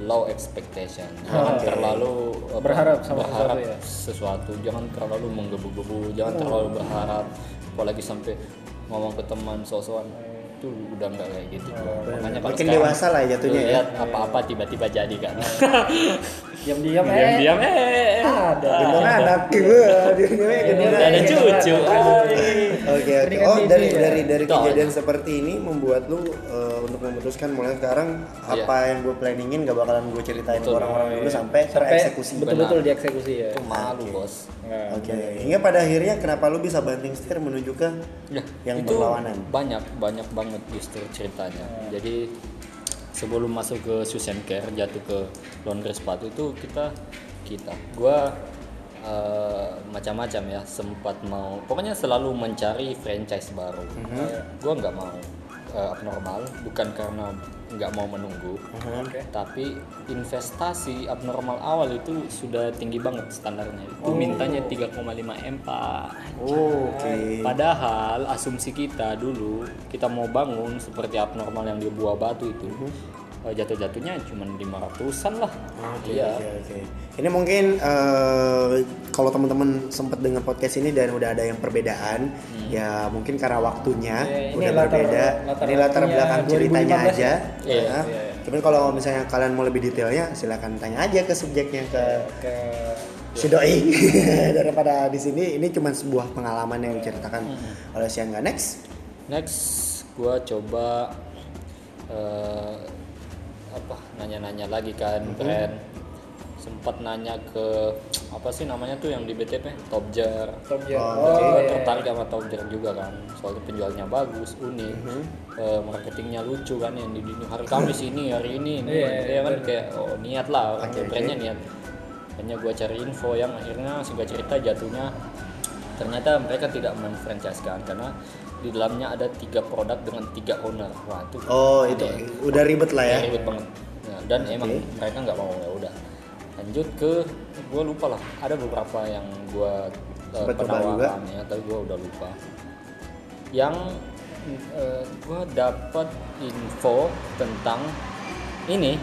Speaker 1: low expectation. Jangan
Speaker 2: Oke.
Speaker 1: terlalu
Speaker 3: Berharap sama
Speaker 1: berharap
Speaker 3: sesuatu ya?
Speaker 1: sesuatu. Jangan terlalu menggebu-gebu. Jangan terlalu berharap. Apalagi sampai ngomong ke teman sosokan itu udah nggak kayak gitu. Makanya kalau
Speaker 2: Makin
Speaker 1: sekarang
Speaker 2: dewasa lah jatuhnya ya.
Speaker 1: lihat apa-apa tiba-tiba jadi kan.
Speaker 3: diam-diam eh
Speaker 1: Diam-diam eh
Speaker 3: ada
Speaker 2: Gendong anak. Dia gendong
Speaker 1: ada cucu.
Speaker 2: Oke oke.
Speaker 3: Ini kan
Speaker 2: Oh
Speaker 3: biji
Speaker 2: dari
Speaker 3: ya.
Speaker 2: dari dari kejadian seperti ini membuat lu eh, untuk memutuskan mulai sekarang
Speaker 1: Iya.
Speaker 2: apa yang gue planningin gak bakalan gue ceritain ke orang-orang dulu sampai tereksekusi.
Speaker 3: betul-betul dieksekusi ya
Speaker 1: Itu malu bos.
Speaker 3: Nah,
Speaker 2: Oke. Hingga pada akhirnya kenapa lu bisa banting setir menuju ke
Speaker 1: Ya,
Speaker 2: yang berlawanan?
Speaker 1: banyak banyak banget justru ceritanya. Jadi sebelum masuk ke Shoes and Care jatuh ke laundry sepatu itu kita kita gua eh, macam-macam ya sempat mau pokoknya selalu mencari franchise baru. Gua nggak mau eh, abnormal bukan karena nggak mau menunggu
Speaker 3: Oke.
Speaker 1: tapi investasi abnormal awal itu sudah tinggi banget standarnya. Itu mintanya 3,5 m pak.
Speaker 2: Oh, Oke.
Speaker 1: Padahal asumsi kita dulu kita mau bangun seperti abnormal yang di buah batu itu eh, jatuh-jatuhnya cuma 500-an lah.
Speaker 2: Oke,
Speaker 1: Iya.
Speaker 2: oke, oke. Ini mungkin eh, kalau teman-teman sempat dengar podcast ini dan udah ada yang perbedaan, ya mungkin karena waktunya
Speaker 3: Ya, ini
Speaker 2: udah
Speaker 3: latar-
Speaker 2: berbeda.
Speaker 3: latar
Speaker 2: ini latar belakang ceritanya
Speaker 3: 2015
Speaker 2: aja.
Speaker 1: Iya,
Speaker 2: ya.
Speaker 3: iya,
Speaker 2: Cuman kalau misalnya kalian mau lebih detailnya, silakan tanya aja ke subjeknya ke
Speaker 3: ke
Speaker 2: si doi daripada di sini. Ini cuma sebuah pengalaman yang diceritakan oleh si Angga Next.
Speaker 1: Next gua coba eh, apa nanya-nanya lagi kan brand sempat nanya ke apa sih namanya tuh yang di BTP Topjar
Speaker 3: Top Gear.
Speaker 2: Oh,
Speaker 1: Gua
Speaker 3: iya.
Speaker 1: tertarik sama Topjar juga kan soalnya penjualnya bagus unik. Eh, marketingnya lucu kan yang di dunia. Hari Kamis ini hari ini ini
Speaker 3: Iya,
Speaker 1: Dia kan kayak oh niat lah
Speaker 2: oke
Speaker 1: brandnya niat. Hanya gua cari info yang akhirnya singkat cerita jatuhnya ternyata mereka tidak menfranchise-kan karena di dalamnya ada tiga produk dengan tiga owner wah itu
Speaker 2: Oh, itu
Speaker 1: aneh.
Speaker 2: udah ribet lah ya.
Speaker 1: Ya, ribet banget Nah, dan emang mereka nggak mau ya udah lanjut ke gue lupa lah ada beberapa yang gue
Speaker 2: coba juga.
Speaker 1: ya tapi gue udah lupa yang gue dapat info tentang ini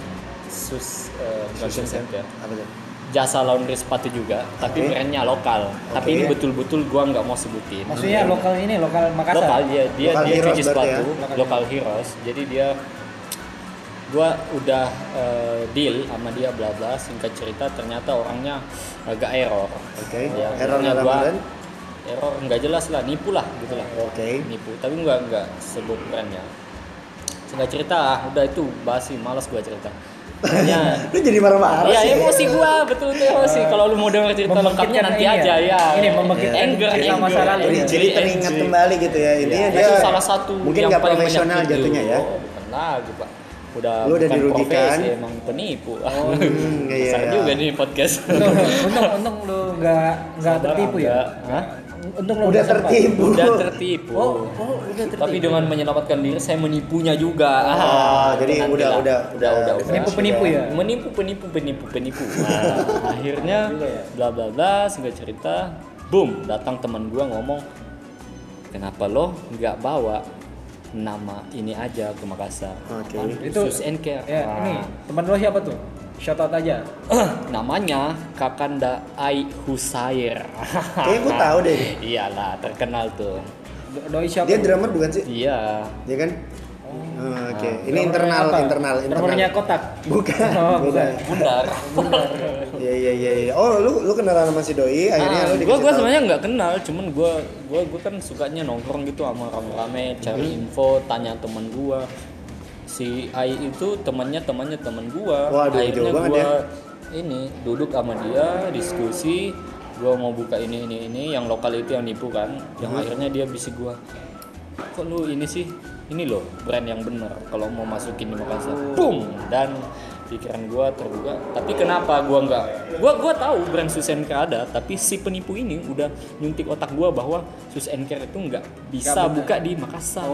Speaker 1: sus uh,
Speaker 2: Center.
Speaker 1: ya
Speaker 2: Apa tuh?
Speaker 1: Jasa laundry sepatu juga tapi
Speaker 2: Oke.
Speaker 1: brandnya lokal tapi
Speaker 2: Oke.
Speaker 1: ini betul-betul gua nggak mau sebutin
Speaker 3: maksudnya lokal ini lokal Makassar
Speaker 1: lokal dia dia
Speaker 2: Lokal
Speaker 1: dia cuci sepatu
Speaker 3: ya?
Speaker 1: lokal heroes jadi dia gua udah eh, deal sama dia bla bla singkat cerita ternyata orangnya agak error
Speaker 2: Oke.
Speaker 1: Ya,
Speaker 2: Error dalam
Speaker 1: gua-
Speaker 2: brand?
Speaker 1: error nggak jelas lah nipu lah gitu lah
Speaker 2: Oke.
Speaker 1: nipu tapi nggak nggak sebut brandnya singkat cerita ah, udah itu basi malas gua cerita Ya.
Speaker 2: Lu jadi marah-marah
Speaker 1: Iya
Speaker 2: sih.
Speaker 1: emosi gua betul tuh emosi. Kalau lu mau denger cerita lengkapnya nanti
Speaker 3: ini ya?
Speaker 1: aja ya.
Speaker 3: Ini membangkitkan
Speaker 1: anger, anger.
Speaker 3: masa lalu
Speaker 2: Jadi,
Speaker 3: ya.
Speaker 2: jadi teringat kembali gitu ya. Intinya
Speaker 1: Ya,
Speaker 2: dia
Speaker 1: salah satu
Speaker 2: mungkin nggak
Speaker 1: paling
Speaker 2: profesional jatuhnya ya.
Speaker 1: Oh, bukan lagi pak. Udah
Speaker 2: Lu udah dirugikan.
Speaker 1: profesi, emang penipu.
Speaker 2: Hmm, iya,
Speaker 1: Besar
Speaker 2: iya.
Speaker 1: juga nih podcast.
Speaker 3: untung untung untung lu nggak nggak tertipu ya
Speaker 1: Hah?
Speaker 3: Untung
Speaker 2: Udah tertipu.
Speaker 1: Udah tertipu.
Speaker 3: oh oh udah tertipu
Speaker 1: Tapi dengan menyelamatkan diri saya menipunya juga.
Speaker 2: Oh, jadi
Speaker 1: nanti
Speaker 2: udah
Speaker 1: lah.
Speaker 2: udah
Speaker 1: udah udah
Speaker 3: penipu penipu ya
Speaker 1: menipu penipu penipu penipu nah, akhirnya bla bla bla singkat cerita boom datang teman gua ngomong kenapa lo nggak bawa nama ini aja ke Makassar
Speaker 2: Oke.
Speaker 3: Itu-
Speaker 1: Sus and Care
Speaker 3: ya
Speaker 1: Wah.
Speaker 3: ini teman lo siapa tuh shout out aja
Speaker 1: namanya Kakanda Ai Husair
Speaker 2: Kayaknya gue tahu deh.
Speaker 1: iyalah terkenal tuh
Speaker 3: Do- doi siapa
Speaker 2: Dia drummer bukan sih?
Speaker 1: iya
Speaker 2: Iya kan? Oh, Oke, ini internal,
Speaker 3: apa?
Speaker 2: internal, internal.
Speaker 3: drummernya kotak
Speaker 2: Bukan.
Speaker 3: Oh,
Speaker 2: bukan.
Speaker 1: bundar
Speaker 2: Iya iya iya. iya. Oh, lu lu kenalan sama si doi, akhirnya
Speaker 1: Ah,
Speaker 2: lu
Speaker 1: gua
Speaker 2: dikasih
Speaker 1: gua
Speaker 2: tahu.
Speaker 1: sebenarnya nggak kenal cuman gua gua gua kan sukanya nongkrong gitu sama rame-rame cari
Speaker 2: Hmm.
Speaker 1: info tanya teman gua si Ai itu temannya temannya teman gua.
Speaker 2: Waduh,
Speaker 1: akhirnya gua
Speaker 2: ya.
Speaker 1: ini duduk sama dia diskusi. Gua mau buka ini ini ini yang lokal itu yang nipu kan. Yang
Speaker 2: Hmm.
Speaker 1: akhirnya dia bisik gua kok lu ini sih? Ini loh brand yang bener. Kalau mau masukin di Makassar. Boom dan pikiran gua terbuka. Tapi kenapa gua nggak? Gua gua tahu brand Sus and Care ada tapi si penipu ini udah nyuntik otak gua bahwa Sus and Care itu nggak bisa buka di Makassar.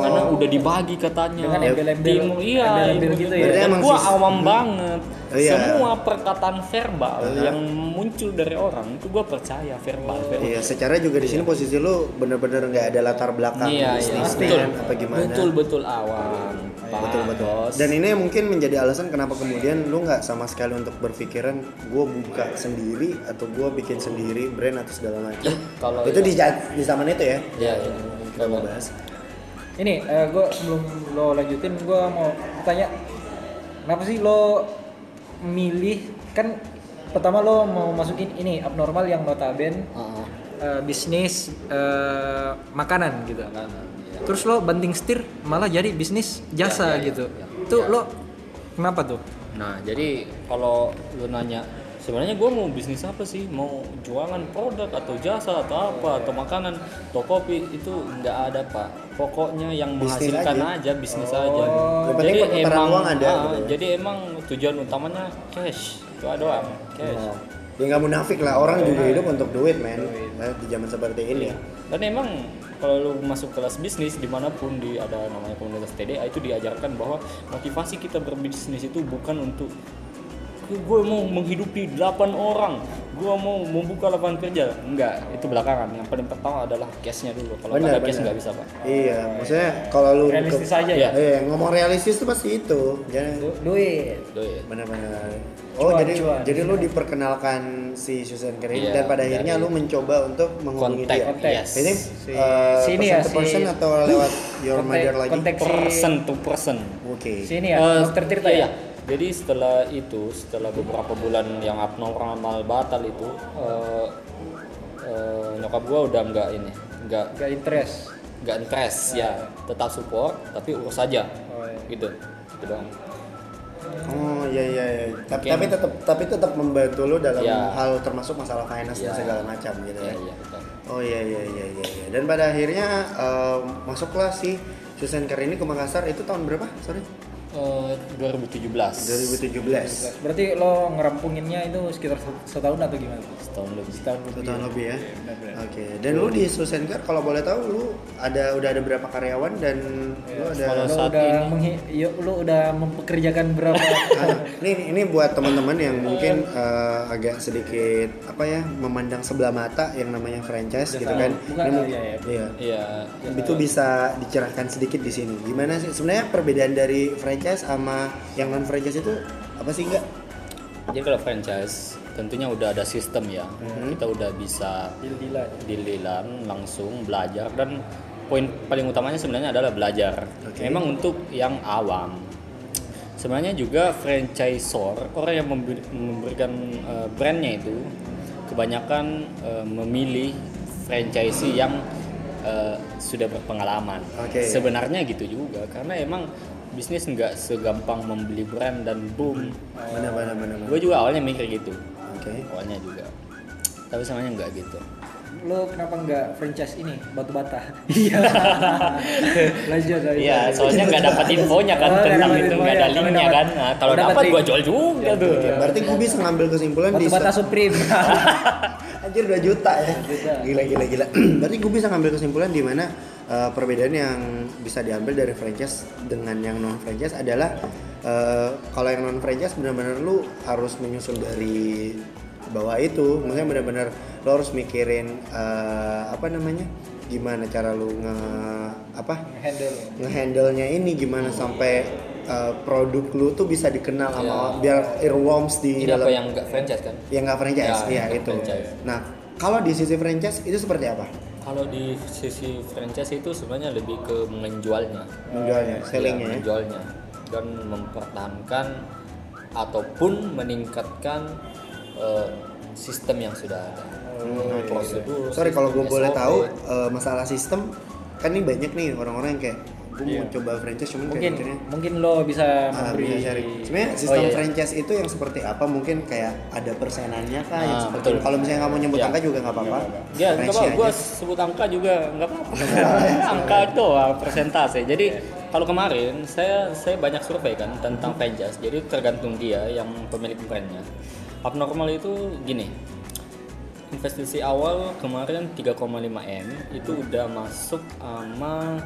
Speaker 1: Karena udah dibagi katanya.
Speaker 3: Dengan embel-embel-
Speaker 1: iya
Speaker 3: gitu
Speaker 1: ibu.
Speaker 3: ya.
Speaker 2: Sis-
Speaker 1: awam banget
Speaker 2: Oh, iya.
Speaker 1: semua perkataan verbal yang muncul dari orang itu gua percaya verbal, verbal.
Speaker 2: Iya, secara juga di sini posisi lu bener-bener nggak ada latar belakang
Speaker 1: Iya, iya.
Speaker 2: bisnisnya
Speaker 1: betul.
Speaker 2: apa gimana.
Speaker 1: Betul betul awam. Pak
Speaker 2: Betul betul.
Speaker 1: Bos.
Speaker 2: Dan ini mungkin menjadi alasan kenapa kemudian lu nggak sama sekali untuk berpikiran gue buka sendiri atau gue bikin sendiri brand atau segala macam.
Speaker 1: kalau
Speaker 2: itu
Speaker 1: ya-
Speaker 2: di di zaman itu ya.
Speaker 1: Iya, iya.
Speaker 2: Kita mau bahas.
Speaker 3: ini gue sebelum lo lanjutin gue mau tanya kenapa sih lo milih kan pertama lo mau masukin ini abnormal yang notaben
Speaker 1: Heeh.
Speaker 3: eh, bisnis eh, makanan gitu
Speaker 1: Makanan, iya.
Speaker 3: terus lo banting setir malah jadi bisnis jasa
Speaker 1: Ya, ya, ya,
Speaker 3: gitu
Speaker 1: ya.
Speaker 3: itu
Speaker 1: Ya.
Speaker 3: lo kenapa tuh
Speaker 1: Nah, jadi kalau lu nanya sebenarnya gue mau bisnis apa sih? Mau jualan produk atau jasa atau apa atau makanan atau kopi itu nggak ada pak. Pokoknya yang
Speaker 2: Bisnis
Speaker 1: menghasilkan
Speaker 2: aja.
Speaker 1: aja, bisnis aja.
Speaker 2: Yang penting perputaran uang ada,
Speaker 1: ah,
Speaker 2: gitu ya.
Speaker 1: jadi emang tujuan utamanya cash itu doang cash.
Speaker 2: Oh. Ya nggak munafik lah orang juga hidup untuk duit men. Eh, Di zaman seperti ini.
Speaker 1: Dan emang kalau lu masuk kelas bisnis di mana pun di ada namanya komunitas TDA itu diajarkan bahwa motivasi kita berbisnis itu bukan untuk gue mau menghidupi 8 orang gue mau membuka lapangan kerja enggak itu belakangan yang paling pertama adalah cashnya dulu kalau ada cash
Speaker 2: benar.
Speaker 1: nggak bisa pak
Speaker 2: Iya, maksudnya kalau lu
Speaker 3: realistis
Speaker 2: ke-
Speaker 3: aja
Speaker 1: Iya.
Speaker 3: ya
Speaker 2: Iya, ngomong realistis tuh pasti itu. Jangan
Speaker 3: Du- duit
Speaker 1: Duit.
Speaker 2: benar-benar. Oh,
Speaker 3: Cuan,
Speaker 2: jadi
Speaker 3: cuan.
Speaker 2: jadi lu diperkenalkan si Susan Kering
Speaker 1: Iya,
Speaker 2: dan pada akhirnya
Speaker 1: dari-
Speaker 2: lu mencoba untuk menghubungi
Speaker 1: kontak
Speaker 2: dia.
Speaker 3: Kontak.
Speaker 1: yes
Speaker 2: Ini
Speaker 3: Si-
Speaker 2: uh,
Speaker 3: sini
Speaker 2: person
Speaker 3: ya,
Speaker 2: to
Speaker 3: si-
Speaker 2: person atau lewat your
Speaker 3: kontak-
Speaker 2: mother lagi?
Speaker 3: kontak si
Speaker 1: person to person
Speaker 2: Oke.
Speaker 3: sini ya
Speaker 1: Eh,
Speaker 3: dokter Tirta
Speaker 1: iya,
Speaker 3: ya
Speaker 1: Jadi setelah itu, setelah beberapa bulan yang abnormal batal itu, eh, eh, nyokap gua udah nggak ini, nggak
Speaker 3: gak interest
Speaker 1: nggak interest ya, tetap support tapi urus saja,
Speaker 3: oh, iya.
Speaker 1: gitu, gitu doang.
Speaker 2: Oh iya iya. iya. Tapi, tapi tetap tapi tetap membantu lu dalam
Speaker 1: Iya.
Speaker 2: hal termasuk masalah finance dan
Speaker 1: Iya.
Speaker 2: segala macam gitu
Speaker 1: Iya
Speaker 2: ya.
Speaker 1: iya betul.
Speaker 2: Oh iya iya iya iya. iya. Dan pada akhirnya uh, masuklah si Susan Kering ini ke Makassar itu tahun berapa? Sorry.
Speaker 1: Eh, 2017.
Speaker 2: 2017.
Speaker 3: berarti lo ngerampunginnya itu sekitar setahun atau gimana
Speaker 1: Setahun lebih.
Speaker 3: setahun lebih
Speaker 2: tahun
Speaker 3: ya?
Speaker 2: lebih ya.
Speaker 3: Iya.
Speaker 2: Oke. Dan lu di Susan Care kalau boleh tahu lu ada udah ada berapa karyawan dan lu ada
Speaker 1: Kalau
Speaker 3: lo
Speaker 1: saat
Speaker 3: udah
Speaker 1: ini-
Speaker 3: menghi- ya, lo udah mempekerjakan berapa
Speaker 2: Ah, ini ini buat teman-teman yang mungkin eh, agak sedikit apa ya memandang sebelah mata yang namanya franchise gitu kan.
Speaker 3: Bukan,
Speaker 2: Ini mungkin-
Speaker 3: iya,
Speaker 2: iya.
Speaker 1: Iya.
Speaker 2: Itu bisa dicerahkan sedikit di sini. Gimana sih sebenarnya perbedaan dari franchise sama yang non franchise itu apa sih enggak?
Speaker 1: Jadi kalau franchise tentunya udah ada sistem ya. Kita udah bisa
Speaker 3: Deal-dealan.
Speaker 1: deal-dealan langsung belajar dan poin paling utamanya sebenarnya adalah belajar.
Speaker 2: Oke.
Speaker 1: Memang untuk yang awam. Sebenarnya juga franchisor orang yang memberi- memberikan eh, brandnya itu kebanyakan eh, memilih franchisee yang eh, sudah berpengalaman.
Speaker 2: Oke.
Speaker 1: Sebenarnya gitu juga karena emang bisnis nggak segampang membeli brand dan boom
Speaker 2: benar benar benar benar.
Speaker 1: gue juga awalnya mikir gitu
Speaker 2: oke
Speaker 1: awalnya juga tapi sebenarnya nggak gitu
Speaker 3: Lo kenapa nggak franchise ini batu bata? Iya. lanjut lanjut.
Speaker 1: Iya, soalnya nggak dapat infonya kan
Speaker 3: Oh, nggak
Speaker 1: tentang itu nggak ada linknya kan. Nah, kalau
Speaker 3: dapat
Speaker 1: gua jual juga tuh.
Speaker 2: berarti gue bisa ngambil kesimpulan di
Speaker 3: Batu bata Supreme.
Speaker 2: Anjir 2 juta ya. Gila gila gila. Berarti gue bisa ngambil kesimpulan di mana eh, perbedaan yang bisa diambil dari franchise dengan yang non franchise adalah eh, kalau yang non franchise benar-benar lu harus menyusun dari bawah itu, maksudnya benar-benar lu harus mikirin eh, apa namanya? gimana cara lu nge apa
Speaker 3: Handle.
Speaker 2: ngehandle-nya ini gimana sampai eh, produk lu tuh bisa dikenal sama biar earworms di
Speaker 1: Ini
Speaker 2: dalam
Speaker 1: apa yang nggak franchise kan?
Speaker 2: yang nggak franchise,
Speaker 1: Ya,
Speaker 2: iya
Speaker 1: yang
Speaker 2: itu.
Speaker 1: franchise.
Speaker 2: Nah, kalau di sisi franchise itu seperti apa?
Speaker 1: Kalau di sisi franchise itu sebenarnya lebih ke menjualnya.
Speaker 2: Menjualnya, sellingnya
Speaker 1: Iya,
Speaker 2: ya.
Speaker 1: menjualnya dan mempertahankan ataupun meningkatkan eh, sistem yang sudah ada. Prosedur.
Speaker 2: Sorry kalau gue boleh tahu eh, masalah sistem kan ini banyak nih orang-orang yang kayak gue mau coba franchise cuman
Speaker 3: Mungkin mungkin lo bisa
Speaker 2: ah,
Speaker 3: memberi
Speaker 2: bisa sharing. Sebenarnya sistem
Speaker 1: iya, iya.
Speaker 2: franchise itu yang seperti apa? Mungkin kayak ada persenannya kah yang
Speaker 1: Ah,
Speaker 2: seperti
Speaker 1: betul.
Speaker 2: kalau misalnya nggak mau nyebut
Speaker 1: Iya.
Speaker 2: angka juga nggak apa-apa.
Speaker 1: Ya, apa, gue sebut angka juga nggak apa-apa. angka doang, persentase. Jadi kalau kemarin saya saya banyak survei kan tentang franchise. Jadi tergantung dia yang pemilik brandnya. Abnormal itu gini. Investasi awal kemarin 3,5 m itu udah masuk sama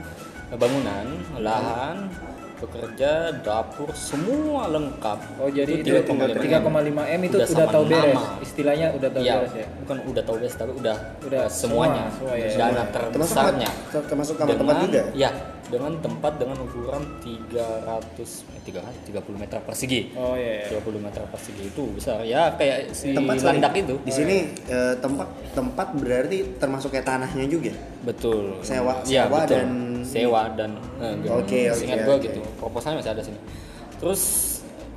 Speaker 1: bangunan, lahan, pekerja, dapur, semua lengkap.
Speaker 3: Oh jadi itu
Speaker 1: 3,5
Speaker 3: 3,5 m itu
Speaker 1: Udah
Speaker 3: udah, tahu beres.
Speaker 1: nama.
Speaker 3: Istilahnya udah tahu
Speaker 1: Iya,
Speaker 3: beres ya.
Speaker 1: bukan udah tahu beres tapi udah
Speaker 3: Udah
Speaker 1: eh, semuanya,
Speaker 3: semua, semua ya.
Speaker 1: dana
Speaker 2: Termasuk
Speaker 1: terbesarnya
Speaker 2: sama- termasuk sama tempat juga?
Speaker 1: ya dengan tempat dengan ukuran 300 eh, 300 30 meter persegi
Speaker 3: Oh iya. iya.
Speaker 1: 30 meter persegi itu besar ya kayak si
Speaker 2: tempat sorry.
Speaker 1: landak itu
Speaker 2: Di sini eh, tempat tempat berarti termasuk kayak tanahnya juga.
Speaker 1: betul
Speaker 2: Sewa-
Speaker 1: ya,
Speaker 2: sewa
Speaker 1: betul.
Speaker 2: dan-
Speaker 1: sewa dan eh.
Speaker 2: Oke, oke,
Speaker 1: Seingat gua
Speaker 2: oke.
Speaker 1: gitu proposalnya masih ada sini terus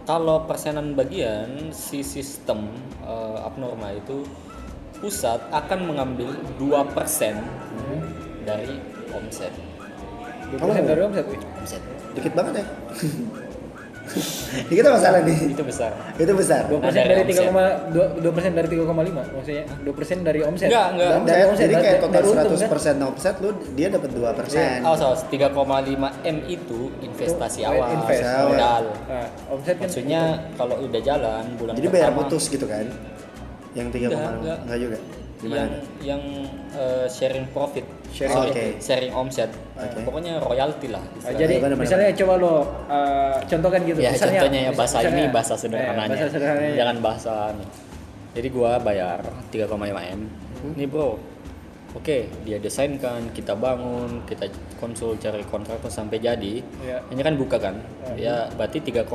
Speaker 1: kalau persenan bagian si sistem eh, abnormal itu pusat akan mengambil 2% dari omset
Speaker 3: Dua persen dari omset.
Speaker 1: omset
Speaker 2: Dikit banget ya. Dikit apa salah nih?
Speaker 1: itu besar
Speaker 2: Itu besar.
Speaker 3: Dua
Speaker 1: Nah,
Speaker 3: persen
Speaker 1: dari
Speaker 3: dari tiga koma dua persen dari tiga koma lima maksudnya dua persen dari omset.
Speaker 1: Enggak, enggak.
Speaker 3: Da- Dari
Speaker 2: Omset, jadi
Speaker 3: dari-
Speaker 2: kayak total
Speaker 3: dari untung,
Speaker 2: 100%
Speaker 3: kan?
Speaker 2: omset lu dia dapat 2%.
Speaker 1: Oh, so, 3,5 M itu investasi
Speaker 3: Oh,
Speaker 1: awal,
Speaker 3: invest.
Speaker 1: modal.
Speaker 3: Nah, omset kan
Speaker 1: Maksudnya kalau udah jalan bulan
Speaker 2: Jadi bayar putus gitu kan? Yang 3,6
Speaker 1: Enggak, enggak.
Speaker 2: enggak juga.
Speaker 1: Yang
Speaker 2: Gimana?
Speaker 1: yang eh, sharing profit,
Speaker 3: Sharing.
Speaker 1: Sorry,
Speaker 2: Oke.
Speaker 1: sharing omset.
Speaker 2: Oke.
Speaker 1: Pokoknya royalti lah. Istilahnya.
Speaker 3: jadi
Speaker 2: benar,
Speaker 3: misalnya coba lo uh, contohkan gitu.
Speaker 1: ya
Speaker 3: Misalnya-
Speaker 1: contohnya ya bahasa
Speaker 3: misalnya-
Speaker 1: ini bahasa
Speaker 3: eh,
Speaker 1: sederhananya.
Speaker 3: bahasa sederhananya.
Speaker 1: Jangan bahasa ini. Jadi gua bayar 3,5 M.
Speaker 3: Hmm.
Speaker 1: Nih bro, oke dia desainkan, kita bangun, kita konsul cari kontraktor sampai jadi.
Speaker 3: Iya.
Speaker 1: Ini kan buka kan, ya berarti 3,5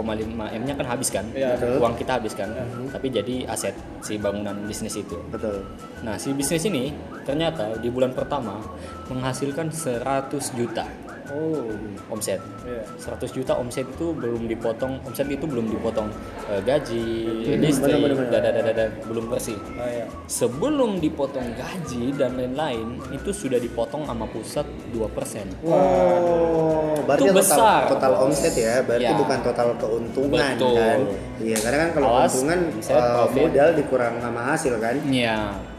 Speaker 1: M nya kan habis kan,
Speaker 3: Iya,
Speaker 2: betul.
Speaker 1: uang kita habis kan, tapi jadi aset si bangunan bisnis itu.
Speaker 2: Betul.
Speaker 1: Nah si bisnis ini ternyata di bulan pertama menghasilkan 100 juta
Speaker 3: Oh.
Speaker 1: omset.
Speaker 3: Iya.
Speaker 1: 100 juta omset itu belum dipotong, omset itu belum dipotong eh, gaji,
Speaker 2: Hmm,
Speaker 1: listrik, belum bersih.
Speaker 3: Ah, iya.
Speaker 1: Sebelum dipotong gaji dan lain-lain, itu sudah dipotong sama pusat 2%.
Speaker 2: Oh, berarti
Speaker 1: Itu
Speaker 2: total,
Speaker 1: besar,
Speaker 2: total omset ya, berarti
Speaker 1: Ya.
Speaker 2: bukan total keuntungan
Speaker 1: Betul.
Speaker 2: kan? Iya, karena kan kalau
Speaker 1: Awas,
Speaker 2: keuntungan
Speaker 1: omset, profit.
Speaker 2: modal dikurang sama hasil kan?
Speaker 1: Iya,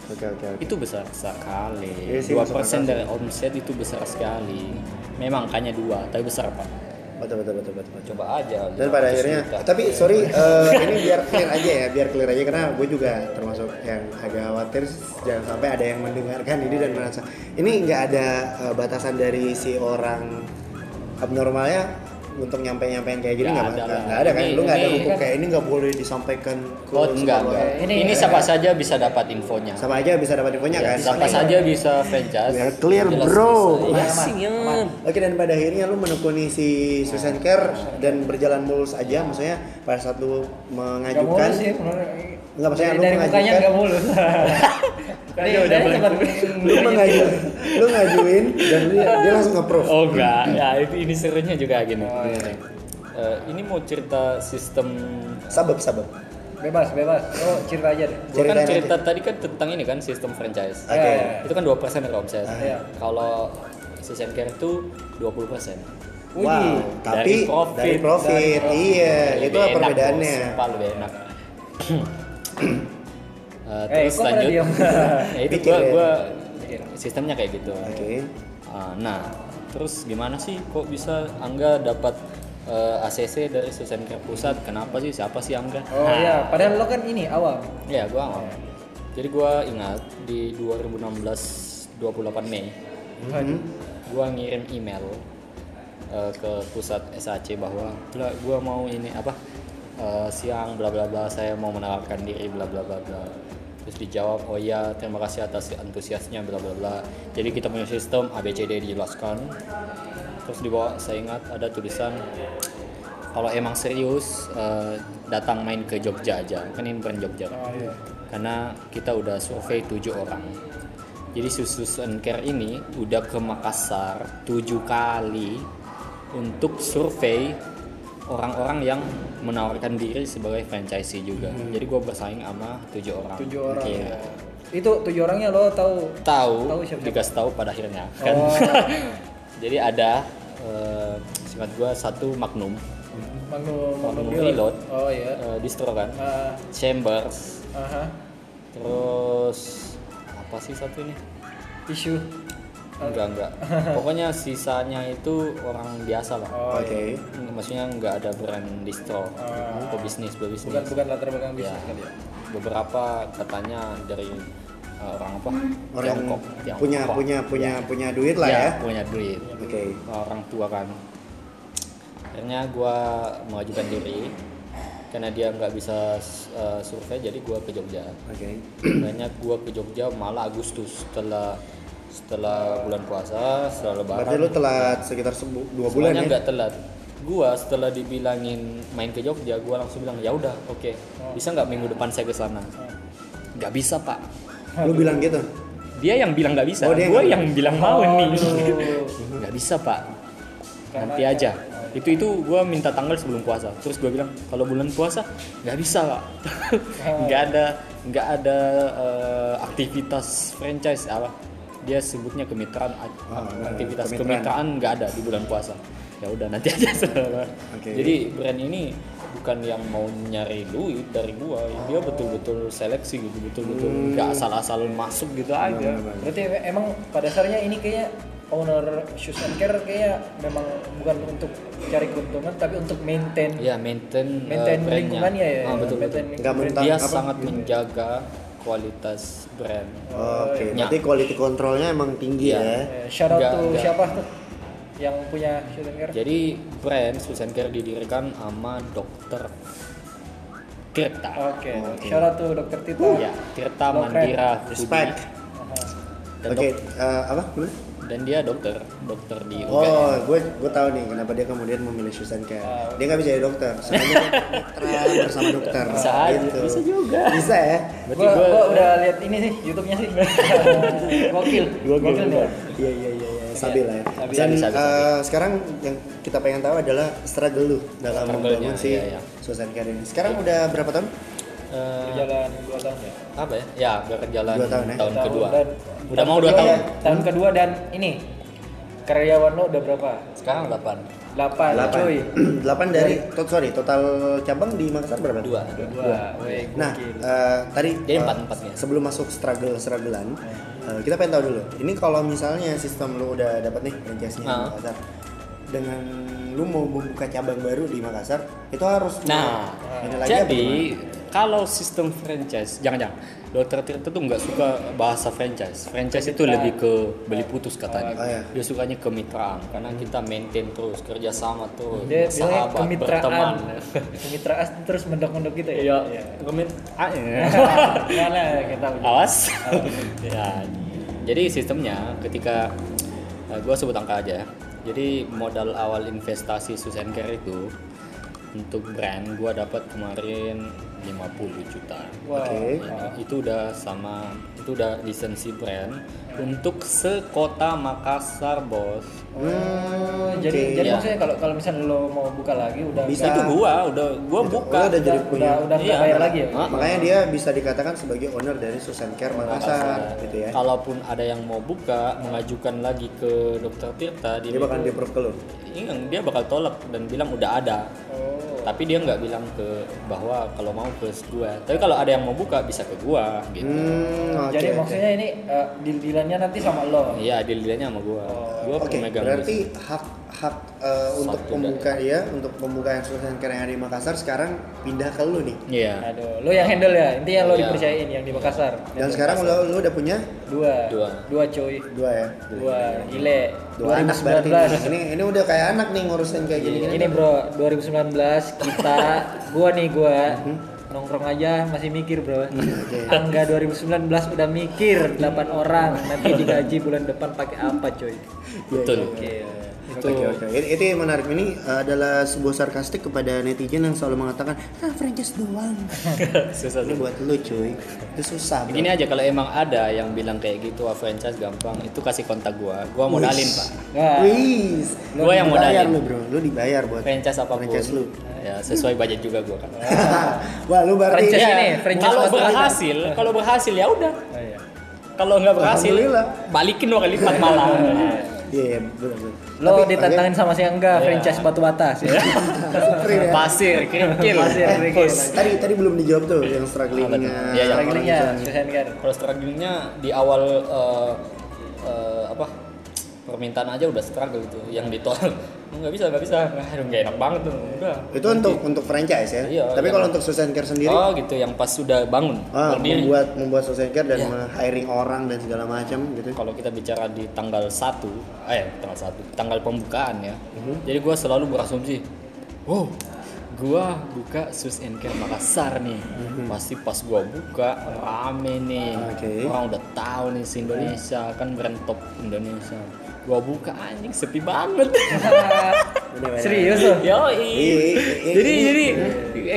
Speaker 2: Oke oke oke.
Speaker 1: itu besar sekali.
Speaker 2: Iya
Speaker 1: 2%
Speaker 2: masuk akal
Speaker 1: dari omset itu besar sekali. Memang angkanya dua, tapi besar pak.
Speaker 2: Betul betul betul betul. betul.
Speaker 1: Coba aja.
Speaker 2: Dan pada
Speaker 1: 500
Speaker 2: akhirnya,
Speaker 1: juta.
Speaker 2: tapi sorry, eh, ini biar clear aja ya, biar clear aja karena gue juga termasuk yang agak khawatir jangan sampai ada yang mendengarkan ini dan merasa ini nggak ada eh, batasan dari si orang abnormalnya untuk nyampe nyampein kayak gini
Speaker 1: Nggak ada
Speaker 2: nggak ada kan?
Speaker 1: Ini-
Speaker 2: Lu nggak ada hukum
Speaker 1: kan-
Speaker 2: kayak ini nggak boleh disampaikan ke
Speaker 1: Oh enggak, enggak. Ini,
Speaker 3: Ini-
Speaker 1: siapa saja bisa dapat infonya.
Speaker 2: Sama aja bisa dapat infonya
Speaker 1: Ya,
Speaker 2: kan?
Speaker 1: siapa
Speaker 2: Oke.
Speaker 1: saja bisa franchise.
Speaker 2: Biar clear, bro.
Speaker 1: Iya, siap.
Speaker 2: Oke dan pada akhirnya lu menekuni si Susan Care dan berjalan mulus aja maksudnya pada saat lu
Speaker 3: Gak
Speaker 2: mengajukan Enggak, maksudnya
Speaker 3: dari,
Speaker 2: lu
Speaker 3: dari mukanya
Speaker 2: mengajukan-
Speaker 3: nggak mulus. Tadi udah
Speaker 2: lu mengajuin lu ngajuin dan lu, dia langsung nge-approve.
Speaker 1: Oh enggak, ya itu ini serunya juga gini.
Speaker 3: Oh, iya.
Speaker 1: Gini nih. Eh, ini mau cerita sistem
Speaker 2: Sabab sabab.
Speaker 3: bebas bebas. Oh cerita aja deh.
Speaker 1: Kan
Speaker 2: Ceritain
Speaker 1: cerita tadi kan tentang ini kan sistem franchise.
Speaker 2: Oke.
Speaker 3: Iya,
Speaker 1: Itu kan 2% dari omset.
Speaker 3: Iya.
Speaker 1: Kalau Susan Care itu 20%.
Speaker 3: Wih,
Speaker 2: tapi
Speaker 1: Dari profit.
Speaker 2: dari profit,
Speaker 3: Dari profit.
Speaker 2: iya,
Speaker 1: Lebih enak,
Speaker 2: perbedaannya.
Speaker 1: bos. Sumpah lebih enak. Eh,
Speaker 3: Eh,
Speaker 1: terus
Speaker 3: pada
Speaker 1: lanjut.
Speaker 3: diam?
Speaker 1: ya itu gua, gua sistemnya kayak gitu.
Speaker 2: Oke.
Speaker 1: Ah, nah, terus gimana sih kok bisa Angga dapat eh, ACC dari Susan Care Pusat? Kenapa sih? Siapa sih Angga?
Speaker 3: Oh
Speaker 1: Nah,
Speaker 3: iya, padahal lo kan ini awam.
Speaker 1: Ya, gua awam. Jadi gua ingat di 2016 28 Mei,
Speaker 2: Mhm.
Speaker 1: gua ngirim email eh, ke pusat SAC bahwa "Bla, gua mau ini apa eh, siang bla bla bla saya mau menawarkan diri bla bla bla bla terus dijawab oh ya terima kasih atas antusiasnya bla bla bla. Jadi kita punya sistem ABCD dijelaskan. Terus di bawah saya ingat ada tulisan kalau emang serius eh, datang main ke Jogja aja. Kan ini bukan Jogja.
Speaker 3: Oh iya.
Speaker 1: karena kita udah survei tujuh orang. Jadi Susus and Care ini udah ke Makassar tujuh kali untuk survei orang-orang yang menawarkan diri sebagai franchisee juga jadi gue bersaing sama tujuh orang
Speaker 3: Tujuh orang.
Speaker 1: Iya.
Speaker 3: Itu tujuh orangnya lo tahu.
Speaker 1: tahu,
Speaker 3: Tahu
Speaker 1: dikasih tahu pada akhirnya kan
Speaker 3: Oh.
Speaker 1: jadi ada eh, singkat gue satu Magnum
Speaker 3: Magnum
Speaker 1: Magnum
Speaker 3: Magnum
Speaker 1: Reload.
Speaker 3: Oh iya.
Speaker 1: eh, distro kan
Speaker 3: Ah,
Speaker 1: Chambers
Speaker 3: aha.
Speaker 1: terus apa sih satu ini
Speaker 3: Isu.
Speaker 1: Enggak enggak pokoknya sisanya itu orang biasa lah
Speaker 3: Oh
Speaker 2: Oke.
Speaker 3: iya.
Speaker 1: maksudnya enggak ada brand distro
Speaker 3: Ah.
Speaker 1: pebisnis pebisnis
Speaker 3: Bukan bukan latar belakang
Speaker 1: ya
Speaker 3: bisnis kali ya.
Speaker 1: beberapa katanya dari uh, orang apa
Speaker 2: Orang yang
Speaker 1: Tiongkok Tiongkok.
Speaker 2: punya punya punya punya duit lah ya.
Speaker 1: punya duit
Speaker 2: Oke.
Speaker 1: orang tua kan akhirnya gua mengajukan diri karena dia nggak bisa uh, survei jadi gua ke Jogja
Speaker 2: Oke.
Speaker 1: akhirnya gua ke Jogja malah Agustus setelah setelah bulan puasa setelah lebaran.
Speaker 2: Berarti lu telat sekitar sebu- dua bulan ya?
Speaker 1: nggak telat. Gua setelah dibilangin main ke Jogja gua langsung bilang ya udah oke. Bisa nggak minggu depan saya ke sana? Nggak bisa pak.
Speaker 2: Lu bilang gitu?
Speaker 1: dia yang bilang nggak bisa.
Speaker 2: Oh, dia
Speaker 1: gua yang bilang. mau nih
Speaker 3: Aduh.
Speaker 1: nggak bisa pak. Nanti aja. itu itu gua minta tanggal sebelum puasa. Terus gua bilang kalau bulan puasa nggak bisa pak. Nggak ada nggak ada eh, aktivitas franchise apa dia sebutnya kemitraan
Speaker 2: Oh,
Speaker 1: aktivitas
Speaker 2: kemitraan.
Speaker 1: kemitraan nggak ada di bulan puasa ya udah nanti aja saudara.
Speaker 2: Oke.
Speaker 1: jadi brand ini bukan yang mau nyari duit dari gua dia betul-betul seleksi gitu betul-betul
Speaker 2: Hmm.
Speaker 1: nggak asal-asal masuk gitu aja
Speaker 3: Berarti emang pada dasarnya ini kayak owner shoes and care kayak memang bukan untuk cari keuntungan tapi untuk maintain
Speaker 1: ya maintain uh,
Speaker 3: maintain
Speaker 1: brandnya.
Speaker 3: lingkungannya ya.
Speaker 1: Ah, betul betul
Speaker 3: maintain
Speaker 2: Nggak
Speaker 3: lingkungan.
Speaker 1: dia
Speaker 2: apa?
Speaker 1: sangat menjaga kualitas brand
Speaker 2: Oke.
Speaker 1: Ya.
Speaker 2: Berarti quality controlnya emang tinggi
Speaker 1: Iya.
Speaker 2: ya.
Speaker 3: Eh, shout out
Speaker 1: Nggak-
Speaker 3: to siapa tuh yang punya shoes and care?
Speaker 1: jadi brand Susan Care didirikan sama dokter Tirta
Speaker 3: Oke,
Speaker 2: Oke.
Speaker 3: shout out to Dokter Tito.
Speaker 1: ya Tirta. Mandira.
Speaker 2: Respect. Oke.
Speaker 1: dok-
Speaker 2: eh, apa? Gimana?
Speaker 1: Dan dia dokter dokter di
Speaker 2: Oh,
Speaker 1: UGM
Speaker 2: gue gue tahu nih kenapa dia kemudian memilih Susan Care.
Speaker 3: Ah.
Speaker 2: Dia nggak bisa jadi dokter, soalnya mitra bersama dokter.
Speaker 1: Bisa aja,
Speaker 2: Gitu.
Speaker 1: bisa juga.
Speaker 2: Bisa ya.
Speaker 1: berarti
Speaker 3: Gua,
Speaker 1: gua,
Speaker 3: gua udah lihat ini sih YouTube-nya sih. Gokil.
Speaker 1: Gokil,
Speaker 3: ya.
Speaker 2: Iya iya iya iya, sabil lah ya.
Speaker 3: Sabil.
Speaker 2: Dan
Speaker 1: Sabil, sabil,
Speaker 2: eh, sekarang yang kita pengen tahu adalah struggle lu dalam membangun si
Speaker 1: iya, iya.
Speaker 2: Susan Care ini. Sekarang udah berapa tahun?
Speaker 1: eh,
Speaker 3: Berjalan 2 tahun ya.
Speaker 1: Apa ya ya berjalan
Speaker 2: Dua tahun ya?
Speaker 1: tahun
Speaker 3: Tahun
Speaker 1: kedua
Speaker 3: dan-
Speaker 1: udah
Speaker 3: tahun
Speaker 1: mau dua
Speaker 3: kedua
Speaker 1: tahun
Speaker 3: ya. Tahun kedua dan ini karyawan lo udah berapa?
Speaker 1: sekarang delapan
Speaker 3: 8,
Speaker 2: Delapan.
Speaker 3: cuy.
Speaker 2: Delapan dari to- sorry total cabang di Makassar berapa?
Speaker 1: dua
Speaker 3: Dua. Woi,
Speaker 2: Nah,
Speaker 3: gokil.
Speaker 2: eh, tadi
Speaker 1: Jadi
Speaker 2: eh,
Speaker 1: empat- empatnya.
Speaker 2: sebelum masuk struggle strugglean, eh, kita pengen tahu dulu. Ini kalau misalnya sistem lu udah dapat nih franchise-nya di
Speaker 1: Ah.
Speaker 2: Makassar, dengan lu mau membuka cabang baru di Makassar, itu harus
Speaker 1: Nah,
Speaker 2: ini lagi apa
Speaker 1: jadi? Kalau sistem franchise, jangan-jangan dokter Tirta tuh nggak suka bahasa franchise. Franchise itu lebih ke beli putus katanya.
Speaker 2: Oh, iya.
Speaker 1: Dia sukanya kemitraan karena kita maintain terus, kerja sama terus,
Speaker 3: dia
Speaker 1: sahabat,
Speaker 3: kemitraan.
Speaker 1: berteman.
Speaker 3: kemitraan terus mendok-mendok gitu ya.
Speaker 1: Iya, kemitraan.
Speaker 3: Mana kita
Speaker 1: Awas. ya. Jadi sistemnya ketika gue sebut angka aja. Jadi modal awal investasi Susan Care itu untuk brand gue dapat kemarin 50 juta.
Speaker 3: Wah.
Speaker 2: Oke.
Speaker 1: Ya, itu udah sama itu udah lisensi brand untuk sekota Makassar bos
Speaker 2: Hmm,
Speaker 3: jadi
Speaker 2: oke.
Speaker 3: jadi
Speaker 1: Iya.
Speaker 3: maksudnya kalau kalau misalnya lo mau buka lagi udah
Speaker 2: Bisa.
Speaker 1: itu gua udah gua
Speaker 2: Itu
Speaker 1: buka
Speaker 2: lo udah jadi
Speaker 3: udah
Speaker 2: punya.
Speaker 3: udah, udah
Speaker 1: Iya.
Speaker 3: bayar lagi ya.
Speaker 2: Makanya dia bisa dikatakan sebagai owner dari Susan Care Makassar, gitu ya.
Speaker 1: Kalaupun ada yang mau buka, mengajukan lagi ke dokter Tirta,
Speaker 2: Dia bakal di ke lo.
Speaker 1: Iya, dia bakal tolak dan bilang udah ada.
Speaker 3: oh
Speaker 1: Tapi dia nggak bilang ke bahwa kalau mau ke gua. Tapi kalau ada yang mau buka bisa ke gua gitu.
Speaker 2: Hmm, oke.
Speaker 3: jadi
Speaker 2: oke.
Speaker 3: maksudnya ini uh, deal dealannya nanti sama lo
Speaker 1: Iya, deal-dealnya sama gua. gua
Speaker 2: Oke,
Speaker 1: pemegang
Speaker 2: berarti hak hak eh, untuk pembuka ya, untuk pembukaan Susan Care yang ada di Makassar sekarang pindah ke lu nih.
Speaker 1: Iya.
Speaker 3: aduh lo yang handle ya intinya lo
Speaker 1: Iya.
Speaker 3: dipercayain yang di Makassar
Speaker 2: Dan sekarang lo, lo udah punya
Speaker 3: dua
Speaker 1: Dua.
Speaker 3: dua cuy
Speaker 2: dua ya.
Speaker 3: dua gile
Speaker 2: Dua anak berarti.
Speaker 3: 2019
Speaker 2: Ini ini udah kayak anak nih ngurusin kayak gini gini.
Speaker 3: ini bro 2019 kita gua nih gua
Speaker 2: Mhm.
Speaker 3: nongkrong aja masih mikir bro
Speaker 2: Oke.
Speaker 3: angga 2019 udah mikir 8 orang nanti digaji bulan depan pakai apa coy
Speaker 1: Betul.
Speaker 3: oke
Speaker 2: Oke oke. Itu, itu yang menarik ini adalah sebuah sarkastik kepada netizen yang selalu mengatakan ah franchise doang.
Speaker 1: Susah
Speaker 2: Ini buat lu cuy. Itu susah. bro.
Speaker 1: Gini aja kalau emang ada yang bilang kayak gitu wah franchise gampang, itu kasih kontak gua. Gua modalin, Pak.
Speaker 3: Wah,
Speaker 2: Wis.
Speaker 1: Gua yang modalin.
Speaker 2: lu bro. Lu dibayar buat
Speaker 1: Franchise apa pun.
Speaker 2: franchise lu.
Speaker 1: Ya, sesuai budget juga gua kan.
Speaker 2: Wah lu berarti
Speaker 3: Franchise
Speaker 1: Ya,
Speaker 3: ini, franchise
Speaker 1: kalau berhasil, kalau berhasil ya udah.
Speaker 3: Oh, iya.
Speaker 1: Kalau nggak berhasil, balikin dua kali lipat malah.
Speaker 2: Iya iya betul betul.
Speaker 3: lo
Speaker 2: Tapi,
Speaker 3: ditantangin sama si Angga
Speaker 1: Iya.
Speaker 3: franchise batu bata sih
Speaker 2: Keren ya.
Speaker 1: Pasir, kerikil.
Speaker 3: Pasir,
Speaker 2: Eh,
Speaker 3: kerikil.
Speaker 2: tadi tadi belum dijawab tuh yang strugglingnya.
Speaker 1: Iya, iya.
Speaker 3: Strugglingnya.
Speaker 1: Kalau strugglingnya di awal eh, eh, apa permintaan aja udah struggle gitu, yang ditolak nggak bisa nggak bisa, aduh nggak enak banget tuh, udah.
Speaker 2: Itu untuk untuk franchise ya.
Speaker 1: Iya,
Speaker 2: Tapi
Speaker 1: iya.
Speaker 2: kalau untuk Susan Care sendiri
Speaker 1: Oh gitu, yang pas sudah bangun
Speaker 2: ah,
Speaker 1: berdiri.
Speaker 2: membuat membuat Susan Care dan
Speaker 1: Iya.
Speaker 2: hiring orang dan segala macam gitu.
Speaker 1: Kalau kita bicara di tanggal 1, eh tanggal 1, tanggal pembukaan ya.
Speaker 2: Mhm.
Speaker 1: Jadi gua selalu berasumsi, wow, gua buka Sus and Care Makassar nih. Pasti pas gua buka rame nih.
Speaker 2: Oke.
Speaker 1: Orang udah tahu nih si Indonesia kan brand top Indonesia. Gua buka anjing sepi banget.
Speaker 3: Serius lo
Speaker 1: Yo,
Speaker 2: Iya, iya, iya,
Speaker 1: jadi jadi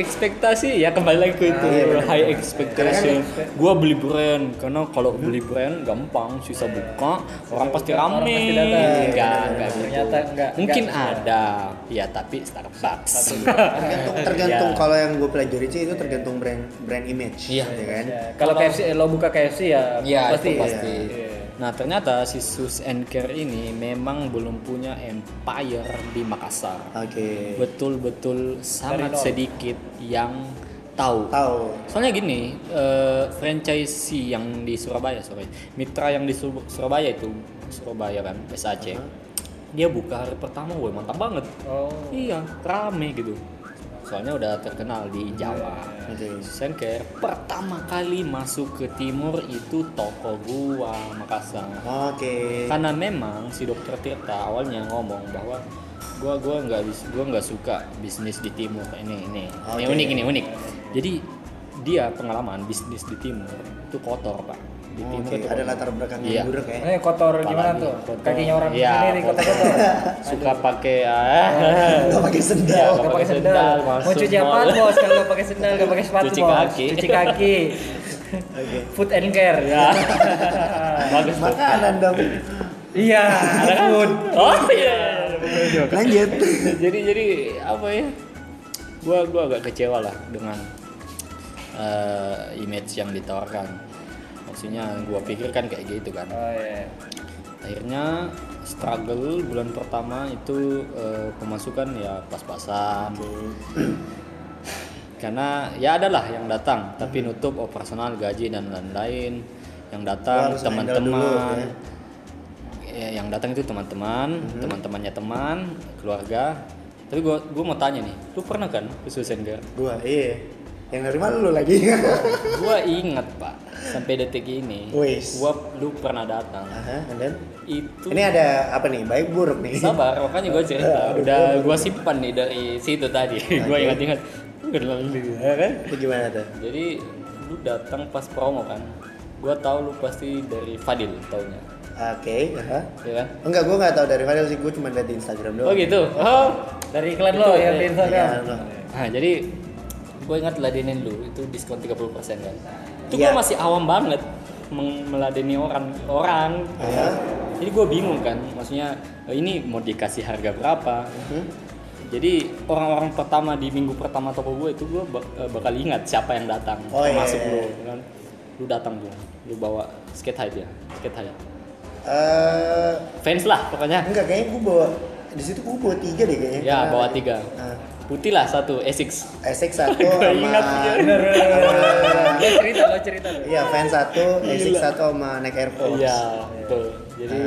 Speaker 1: ekspektasi ya kembali lagi ke itu high expectation. Gua beli brand karena kalau beli brand gampang susah buka orang pasti rame. Enggak, enggak gitu.
Speaker 3: ternyata enggak,
Speaker 1: Mungkin
Speaker 3: enggak.
Speaker 1: ada, ya tapi Starbucks.
Speaker 2: Tergantung tergantung kalau yang gue pelajari sih itu tergantung brand brand image.
Speaker 1: Iya.
Speaker 2: ya kan.
Speaker 3: Ya, kalau KFC lo buka KFC ya pasti
Speaker 1: itu pasti. Nah, ternyata si Sus and Care ini memang belum punya empire di Makassar.
Speaker 2: Oke.
Speaker 1: Betul-betul sangat sedikit yang tahu
Speaker 2: Tahu.
Speaker 1: Soalnya gini, eh, franchise yang di Surabaya, sorry, mitra yang di Sur- Surabaya itu Surabaya kan, SAC, dia buka hari pertama, woi mantap banget.
Speaker 3: oh
Speaker 1: Iya, rame gitu. Soalnya udah terkenal di Jawa.
Speaker 2: Oke.
Speaker 1: Senker pertama kali masuk ke timur itu toko gua Makassar.
Speaker 2: Oke.
Speaker 1: Karena memang si dokter Tirta awalnya ngomong bahwa gua gua nggak bis- gua nggak suka bisnis di timur ini ini ini
Speaker 2: Oke.
Speaker 1: unik ini unik. Jadi dia pengalaman bisnis di timur itu kotor pak. Di timur
Speaker 2: Oke,
Speaker 1: itu
Speaker 2: ada
Speaker 1: kotor.
Speaker 2: latar belakang
Speaker 1: Iya.
Speaker 2: yang buruk ya.
Speaker 3: Eh kotor gimana
Speaker 1: Apalagi
Speaker 3: tuh?
Speaker 1: kotor.
Speaker 3: Kakinya orang
Speaker 1: Iya,
Speaker 3: sendiri kotor-kotor.
Speaker 1: Suka pakai ah,
Speaker 2: Nggak pakai sendal.
Speaker 1: Nggak
Speaker 3: Gak pakai sendal.
Speaker 1: sendal,
Speaker 3: Mau cuci apa bos? Kalau gak pakai sendal, gak pakai sepatu
Speaker 1: Cuci kaki.
Speaker 3: Cuci kaki.
Speaker 2: Oke.
Speaker 3: Food and care.
Speaker 1: ya. Bagus.
Speaker 2: Makanan dong.
Speaker 3: Iya.
Speaker 1: Ada kan?
Speaker 3: Food.
Speaker 1: Oh iya. juga.
Speaker 2: Lanjut.
Speaker 1: jadi jadi apa ya gua gua agak kecewa lah dengan eh, image yang ditawarkan maksudnya gua pikir kan kayak gitu kan.
Speaker 3: Oh iya.
Speaker 1: akhirnya struggle bulan pertama itu eh, pemasukan ya pas-pasan. Karena ya adalah yang datang tapi nutup operasional gaji dan lain-lain. Yang datang teman-teman. ya, yang datang itu teman-teman teman-temannya teman keluarga. Tapi gua gua mau tanya nih lu pernah kan ke Susengar
Speaker 2: Gua iya. Yang dari mana lu lagi?
Speaker 1: gua ingat pak sampai detik ini
Speaker 2: Wis.
Speaker 1: gua lu pernah datang
Speaker 2: Aha, and then?
Speaker 1: itu
Speaker 2: Ini ada apa nih? Baik buruk nih.
Speaker 1: sabar makanya gue cerita udah gue simpan nih dari situ tadi gue ingat-ingat Nggak lalu, ya kan
Speaker 2: Itu gimana tuh?
Speaker 1: jadi lu datang pas promo kan gue tahu lu pasti dari Fadil taunya
Speaker 2: Oke, aha.
Speaker 1: ya kan
Speaker 2: Enggak, gua nggak tahu dari Fadil sih, gua cuma lihat di Instagram doang.
Speaker 1: oh gitu oh
Speaker 3: Dari iklan lo yang di Instagram.
Speaker 2: Iya,
Speaker 1: nah jadi gue ingat ladenin lu itu diskon 30% kan itu
Speaker 2: Iya.
Speaker 1: gue masih awam banget meladeni orang orang
Speaker 2: Aha.
Speaker 1: jadi gue bingung kan maksudnya eh, ini mau dikasih harga berapa
Speaker 2: Hmm?
Speaker 1: jadi orang-orang pertama di minggu pertama toko gue itu gue bakal ingat siapa yang datang
Speaker 2: Oh, iya,
Speaker 1: termasuk
Speaker 2: iya,
Speaker 1: lu
Speaker 2: iya.
Speaker 1: kan lu datang tuh lu bawa skate hide ya skate hide
Speaker 2: Eh,
Speaker 1: fans lah pokoknya
Speaker 2: enggak kayaknya gue bawa di situ gue bawa tiga deh kayaknya.
Speaker 1: ya bawa tiga
Speaker 2: Nah,
Speaker 1: putih lah satu Essex.
Speaker 2: Essex satu sama
Speaker 1: ingat ya
Speaker 2: bener
Speaker 3: bener cerita lo cerita.
Speaker 2: Iya fans satu Essex satu sama naik Air Force.
Speaker 1: Iya, iya. betul. Jadi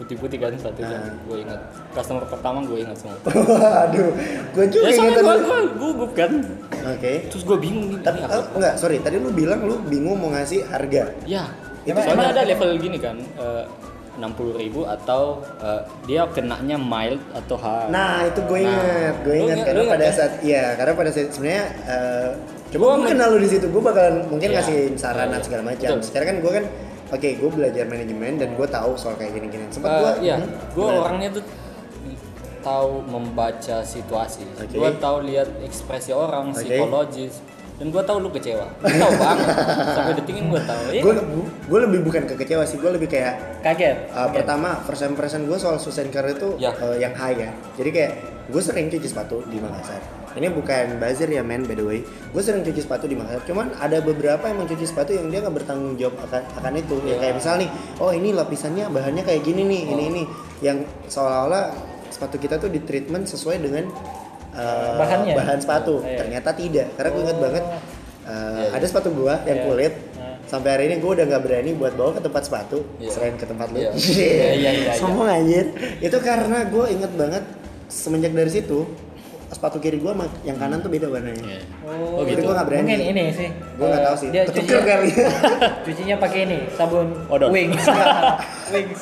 Speaker 1: putih-putih kan satu
Speaker 2: kan, nah.
Speaker 1: gue ingat. Customer pertama gue ingat semua.
Speaker 2: Aduh gue juga
Speaker 1: ya,
Speaker 2: ingat
Speaker 1: gue gue gugup kan.
Speaker 2: Oke. Okay.
Speaker 1: terus gue bingung
Speaker 2: tapi
Speaker 1: uh,
Speaker 2: enggak sorry. Tadi lu bilang lu bingung mau ngasih harga.
Speaker 1: Iya itu soalnya ada level gini kan uh, 60.000 atau uh, dia kenanya mild atau hard.
Speaker 2: Nah, itu gue
Speaker 1: inget,
Speaker 2: nah, gue
Speaker 1: inget
Speaker 2: karena pada
Speaker 1: ya?
Speaker 2: saat iya, karena pada saat sebenarnya uh, coba gue kenal lu di situ, gue bakalan mungkin
Speaker 1: kasih
Speaker 2: ngasih saran
Speaker 1: yeah,
Speaker 2: segala macam. Sekarang kan gue kan oke, okay, gue belajar manajemen dan gue tahu soal kayak gini-gini. Sempat uh,
Speaker 1: eh,
Speaker 2: gue
Speaker 1: iya,
Speaker 2: hmm,
Speaker 1: gue orangnya tuh tahu membaca situasi.
Speaker 2: Okay.
Speaker 1: Gue tahu lihat ekspresi orang,
Speaker 2: okay.
Speaker 1: psikologis, dan gue tahu lu kecewa. Gue tahu banget. Sampai detik ini gue tahu. Iya.
Speaker 2: gue gue lebih bukan kekecewa sih, gue lebih kayak
Speaker 3: Kaget.
Speaker 2: Uh, pertama first impression gue soal Susan Car itu
Speaker 1: Ya.
Speaker 2: uh, yang high ya jadi kayak gue sering cuci sepatu di Makassar ini bukan buzzer ya men by the way gue sering cuci sepatu di Makassar cuman ada beberapa yang mencuci sepatu yang dia nggak bertanggung jawab akan akan itu ya
Speaker 1: Ya.
Speaker 2: kayak misal nih oh ini lapisannya bahannya kayak gini nih ini
Speaker 1: Oh.
Speaker 2: ini yang seolah-olah sepatu kita tuh di treatment sesuai dengan uh,
Speaker 3: Bahannya?
Speaker 2: bahan sepatu
Speaker 3: Iya.
Speaker 2: ternyata tidak karena gue inget banget uh,
Speaker 1: Iya, iya.
Speaker 2: ada sepatu gua yang
Speaker 3: Iya.
Speaker 2: kulit
Speaker 3: Nah.
Speaker 2: sampai hari ini gue udah nggak berani buat bawa ke tempat sepatu
Speaker 1: Iya.
Speaker 2: selain ke tempat lu
Speaker 1: Iya. Iya, iya, iya,
Speaker 2: sombong anjir itu karena gue inget banget semenjak dari situ sepatu kiri gue sama yang kanan tuh beda warnanya
Speaker 1: Iya.
Speaker 3: Oh,
Speaker 1: Oh, gitu.
Speaker 2: gue nggak berani
Speaker 3: Mungkin ini sih.
Speaker 2: gue nggak
Speaker 3: eh,
Speaker 2: tahu sih
Speaker 3: Dia
Speaker 2: ketuker
Speaker 3: cucinya,
Speaker 2: kali
Speaker 3: cucinya pakai ini, sabun
Speaker 1: Odol.
Speaker 3: wings. wings.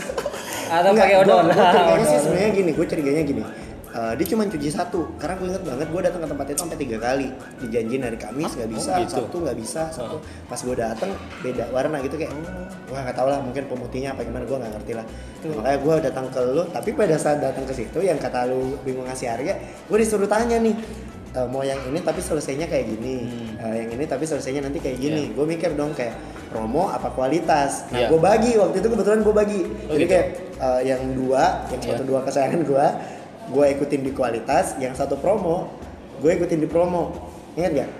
Speaker 3: Atau pakai odol.
Speaker 2: curiganya sih sebenarnya gini gue curiganya gini Eh, dia cuma cuci satu. Karena gue inget banget gue datang ke tempat itu sampai tiga kali. Dijanjiin hari Kamis nggak bisa
Speaker 1: Oh, gitu.
Speaker 2: Sabtu nggak bisa Sabtu. Pas gue datang beda warna gitu kayak wah nggak tahu lah mungkin pemutihnya apa gimana gue nggak ngerti lah. Nah, makanya gue datang ke lu tapi pada saat datang ke situ yang kata lu bingung ngasih harga gue disuruh tanya nih "Eh, mau yang ini tapi selesainya kayak gini. Eh, yang ini tapi selesainya nanti kayak gini. Gue mikir dong kayak promo apa kualitas? Nah
Speaker 1: Iya.
Speaker 2: gue bagi waktu itu kebetulan gue bagi.
Speaker 1: Oh,
Speaker 2: jadi
Speaker 1: gitu.
Speaker 2: kayak eh, yang dua yang
Speaker 1: Iya.
Speaker 2: dua kesayangan gue gue ikutin di kualitas yang satu promo gue ikutin di promo. Ingat gak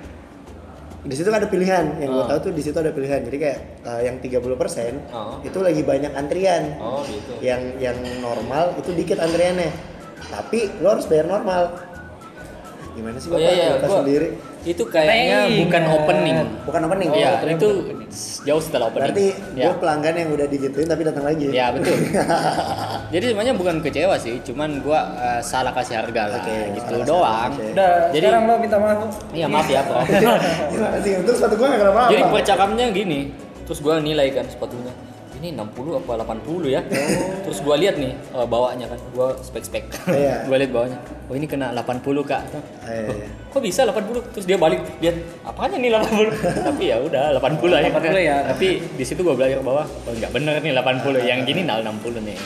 Speaker 2: di situ kan ada pilihan. Yang gue
Speaker 1: Oh.
Speaker 2: tahu tuh di situ ada pilihan. Jadi kayak eh, yang 30%
Speaker 1: Oh.
Speaker 2: itu lagi banyak antrian.
Speaker 1: Oh gitu.
Speaker 2: yang yang normal itu dikit antriannya. Tapi lo harus bayar normal gimana sih
Speaker 1: Oh
Speaker 2: bapak
Speaker 1: iya iya,
Speaker 2: Bapak
Speaker 1: gua-
Speaker 2: sendiri
Speaker 1: itu kayaknya bukan opening.
Speaker 2: bukan opening
Speaker 1: Iya,
Speaker 3: ternyata
Speaker 1: itu
Speaker 3: bukan opening.
Speaker 1: jauh setelah opening.
Speaker 2: berarti
Speaker 1: ya.
Speaker 2: gue pelanggan yang udah digituin tapi datang lagi
Speaker 1: Ya betul. Jadi sebenarnya bukan kecewa sih, cuman gua eh, salah kasih harga lah,
Speaker 2: Oke,
Speaker 1: gitu
Speaker 2: salah-
Speaker 1: doang.
Speaker 2: oke.
Speaker 3: Udah,
Speaker 1: Jadi-
Speaker 3: sekarang lo minta maaf.
Speaker 1: Iya maaf ya bro.
Speaker 2: untuk sepatu gue gak kenapa-apa
Speaker 1: Jadi percakapannya gini, terus gua nilai kan sepatunya. Ini 60 apa 80 ya? Terus gua lihat nih eh, bawahnya kan, gua spek-spek.
Speaker 2: Iya.
Speaker 1: gua lihat bawahnya. Oh ini kena 80 kak.
Speaker 2: Eh, iya.
Speaker 1: Kok bisa 80? Terus dia balik lihat apanya nih 80? Tapi ya udah 80 aja.
Speaker 3: 80 ya.
Speaker 1: Tapi di situ gua belajar bahwa oh nggak bener nih 80, yang gini nah 60 nih.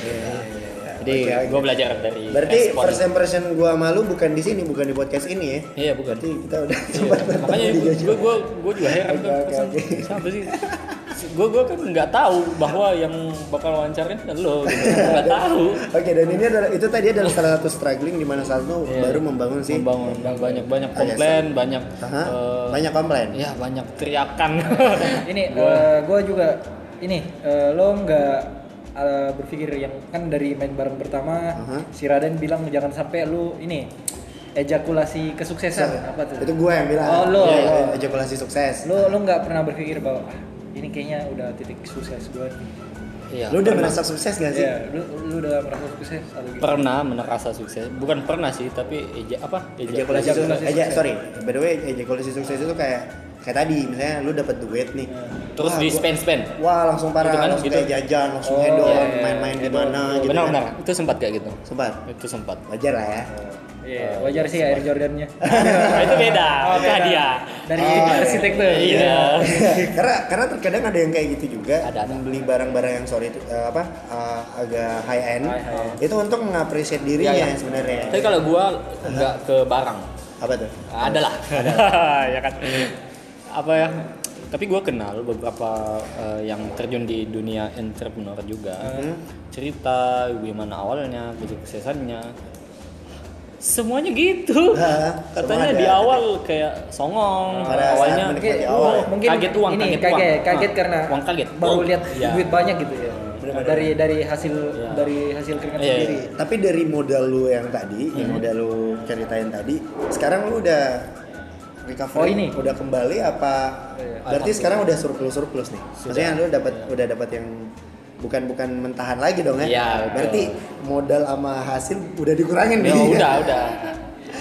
Speaker 1: Jadi
Speaker 2: Oke, oke.
Speaker 1: gua belajar dari
Speaker 2: Berarti
Speaker 1: respon.
Speaker 2: first impression gua malu bukan di sini, bukan di podcast ini ya.
Speaker 1: Iya bukan.
Speaker 2: Berarti kita udah
Speaker 1: Iya,
Speaker 2: sempat
Speaker 1: makanya gue gue gue juga heran
Speaker 2: Oke,
Speaker 1: kan
Speaker 2: oke,
Speaker 1: pesan
Speaker 2: oke.
Speaker 1: siapa sih gue gue kan nggak tahu bahwa yang bakal wawancarin kan lo gitu. nggak tahu
Speaker 2: Oke, dan ini adalah itu tadi adalah salah satu struggling di mana saat lu
Speaker 1: Iya.
Speaker 2: baru membangun sih.
Speaker 1: membangun banyak banyak
Speaker 2: Agak
Speaker 1: komplain banyak
Speaker 2: Aha,
Speaker 1: eh,
Speaker 2: banyak komplain.
Speaker 1: ya banyak teriakan
Speaker 3: Ini gue juga ini eh, lo nggak eh, berpikir yang kan dari main bareng pertama
Speaker 2: Aha.
Speaker 3: si Raden bilang jangan sampai lu ini ejakulasi kesuksesan apa tuh?
Speaker 2: Itu gua yang bilang.
Speaker 3: Oh, lo.
Speaker 2: Iya, iya, ejakulasi sukses.
Speaker 3: Lu lu nggak pernah berpikir bahwa ah, ini kayaknya udah titik sukses gue.
Speaker 1: Iya,
Speaker 2: Lu udah
Speaker 1: pernah.
Speaker 2: merasa sukses gak sih?
Speaker 3: Iya, lu lu udah merasa sukses atau gitu?
Speaker 1: pernah merasa sukses bukan pernah sih tapi eja apa
Speaker 2: Ejakulasi sukses.
Speaker 3: Ejakulasi
Speaker 2: Eja,
Speaker 3: sukses.
Speaker 2: sorry. By the way, ejakulasi sukses itu kayak kayak tadi misalnya lu dapat duit nih.
Speaker 1: terus
Speaker 2: Wah,
Speaker 1: di spend spend?
Speaker 2: Wah, langsung parah,
Speaker 1: Gitu kan,
Speaker 2: langsung
Speaker 1: gitu.
Speaker 2: kayak jajan, langsung
Speaker 3: Oh,
Speaker 2: hedon,
Speaker 3: iya, iya,
Speaker 2: main-main di mana gitu
Speaker 1: benar.
Speaker 2: kan.
Speaker 1: benar itu sempat kayak gitu?
Speaker 2: Sempat.
Speaker 1: itu sempat.
Speaker 2: Wajar lah ya.
Speaker 3: Iya, wajar sih Air Jordan-nya.
Speaker 1: Nah, itu beda.
Speaker 3: Oh,
Speaker 1: itu hadiah.
Speaker 3: Dari
Speaker 2: Oh,
Speaker 3: arsitektur.
Speaker 1: iya.
Speaker 2: Karena karena terkadang ada yang kayak gitu juga.
Speaker 1: Ada, ada.
Speaker 2: beli barang-barang yang sorry itu eh, apa eh, agak high end
Speaker 3: High end.
Speaker 2: itu untuk mengapresiasi dirinya
Speaker 1: Iya, iya.
Speaker 2: sebenarnya.
Speaker 1: Tapi kalau gua nggak ke barang.
Speaker 2: Apa tuh?
Speaker 1: Ada lah. Ya kan apa ya tapi gue kenal beberapa eh, yang terjun di dunia entrepreneur juga cerita gimana awalnya kesuksesannya semuanya gitu katanya di
Speaker 2: ada.
Speaker 1: awal kayak songong
Speaker 2: Pada
Speaker 1: awalnya
Speaker 3: Mungkin,
Speaker 2: awal ya?
Speaker 3: mungkin
Speaker 1: Kaget uang,
Speaker 3: ini,
Speaker 1: kaget
Speaker 3: kaget,
Speaker 1: uang.
Speaker 3: kaget karena
Speaker 1: uang kaget.
Speaker 3: baru
Speaker 1: Oh,
Speaker 3: lihat
Speaker 1: iya.
Speaker 3: duit banyak gitu ya.
Speaker 2: Bener-bener.
Speaker 3: Dari dari hasil
Speaker 1: Iya.
Speaker 3: dari hasil keringat
Speaker 1: Iya,
Speaker 3: sendiri.
Speaker 2: Tapi dari modal lu yang tadi, yang
Speaker 1: Hmm.
Speaker 2: modal lu ceritain tadi, sekarang lu udah recovery,
Speaker 3: Oh, ini?
Speaker 2: udah kembali apa?
Speaker 3: Iya.
Speaker 2: Berarti sekarang udah surplus surplus nih. Maksudnya lu dapat udah dapat yang bukan bukan mentahan lagi dong ya?
Speaker 1: Iya, betul.
Speaker 2: Berarti modal sama hasil udah dikurangin
Speaker 1: ya
Speaker 2: nih.
Speaker 1: udah udah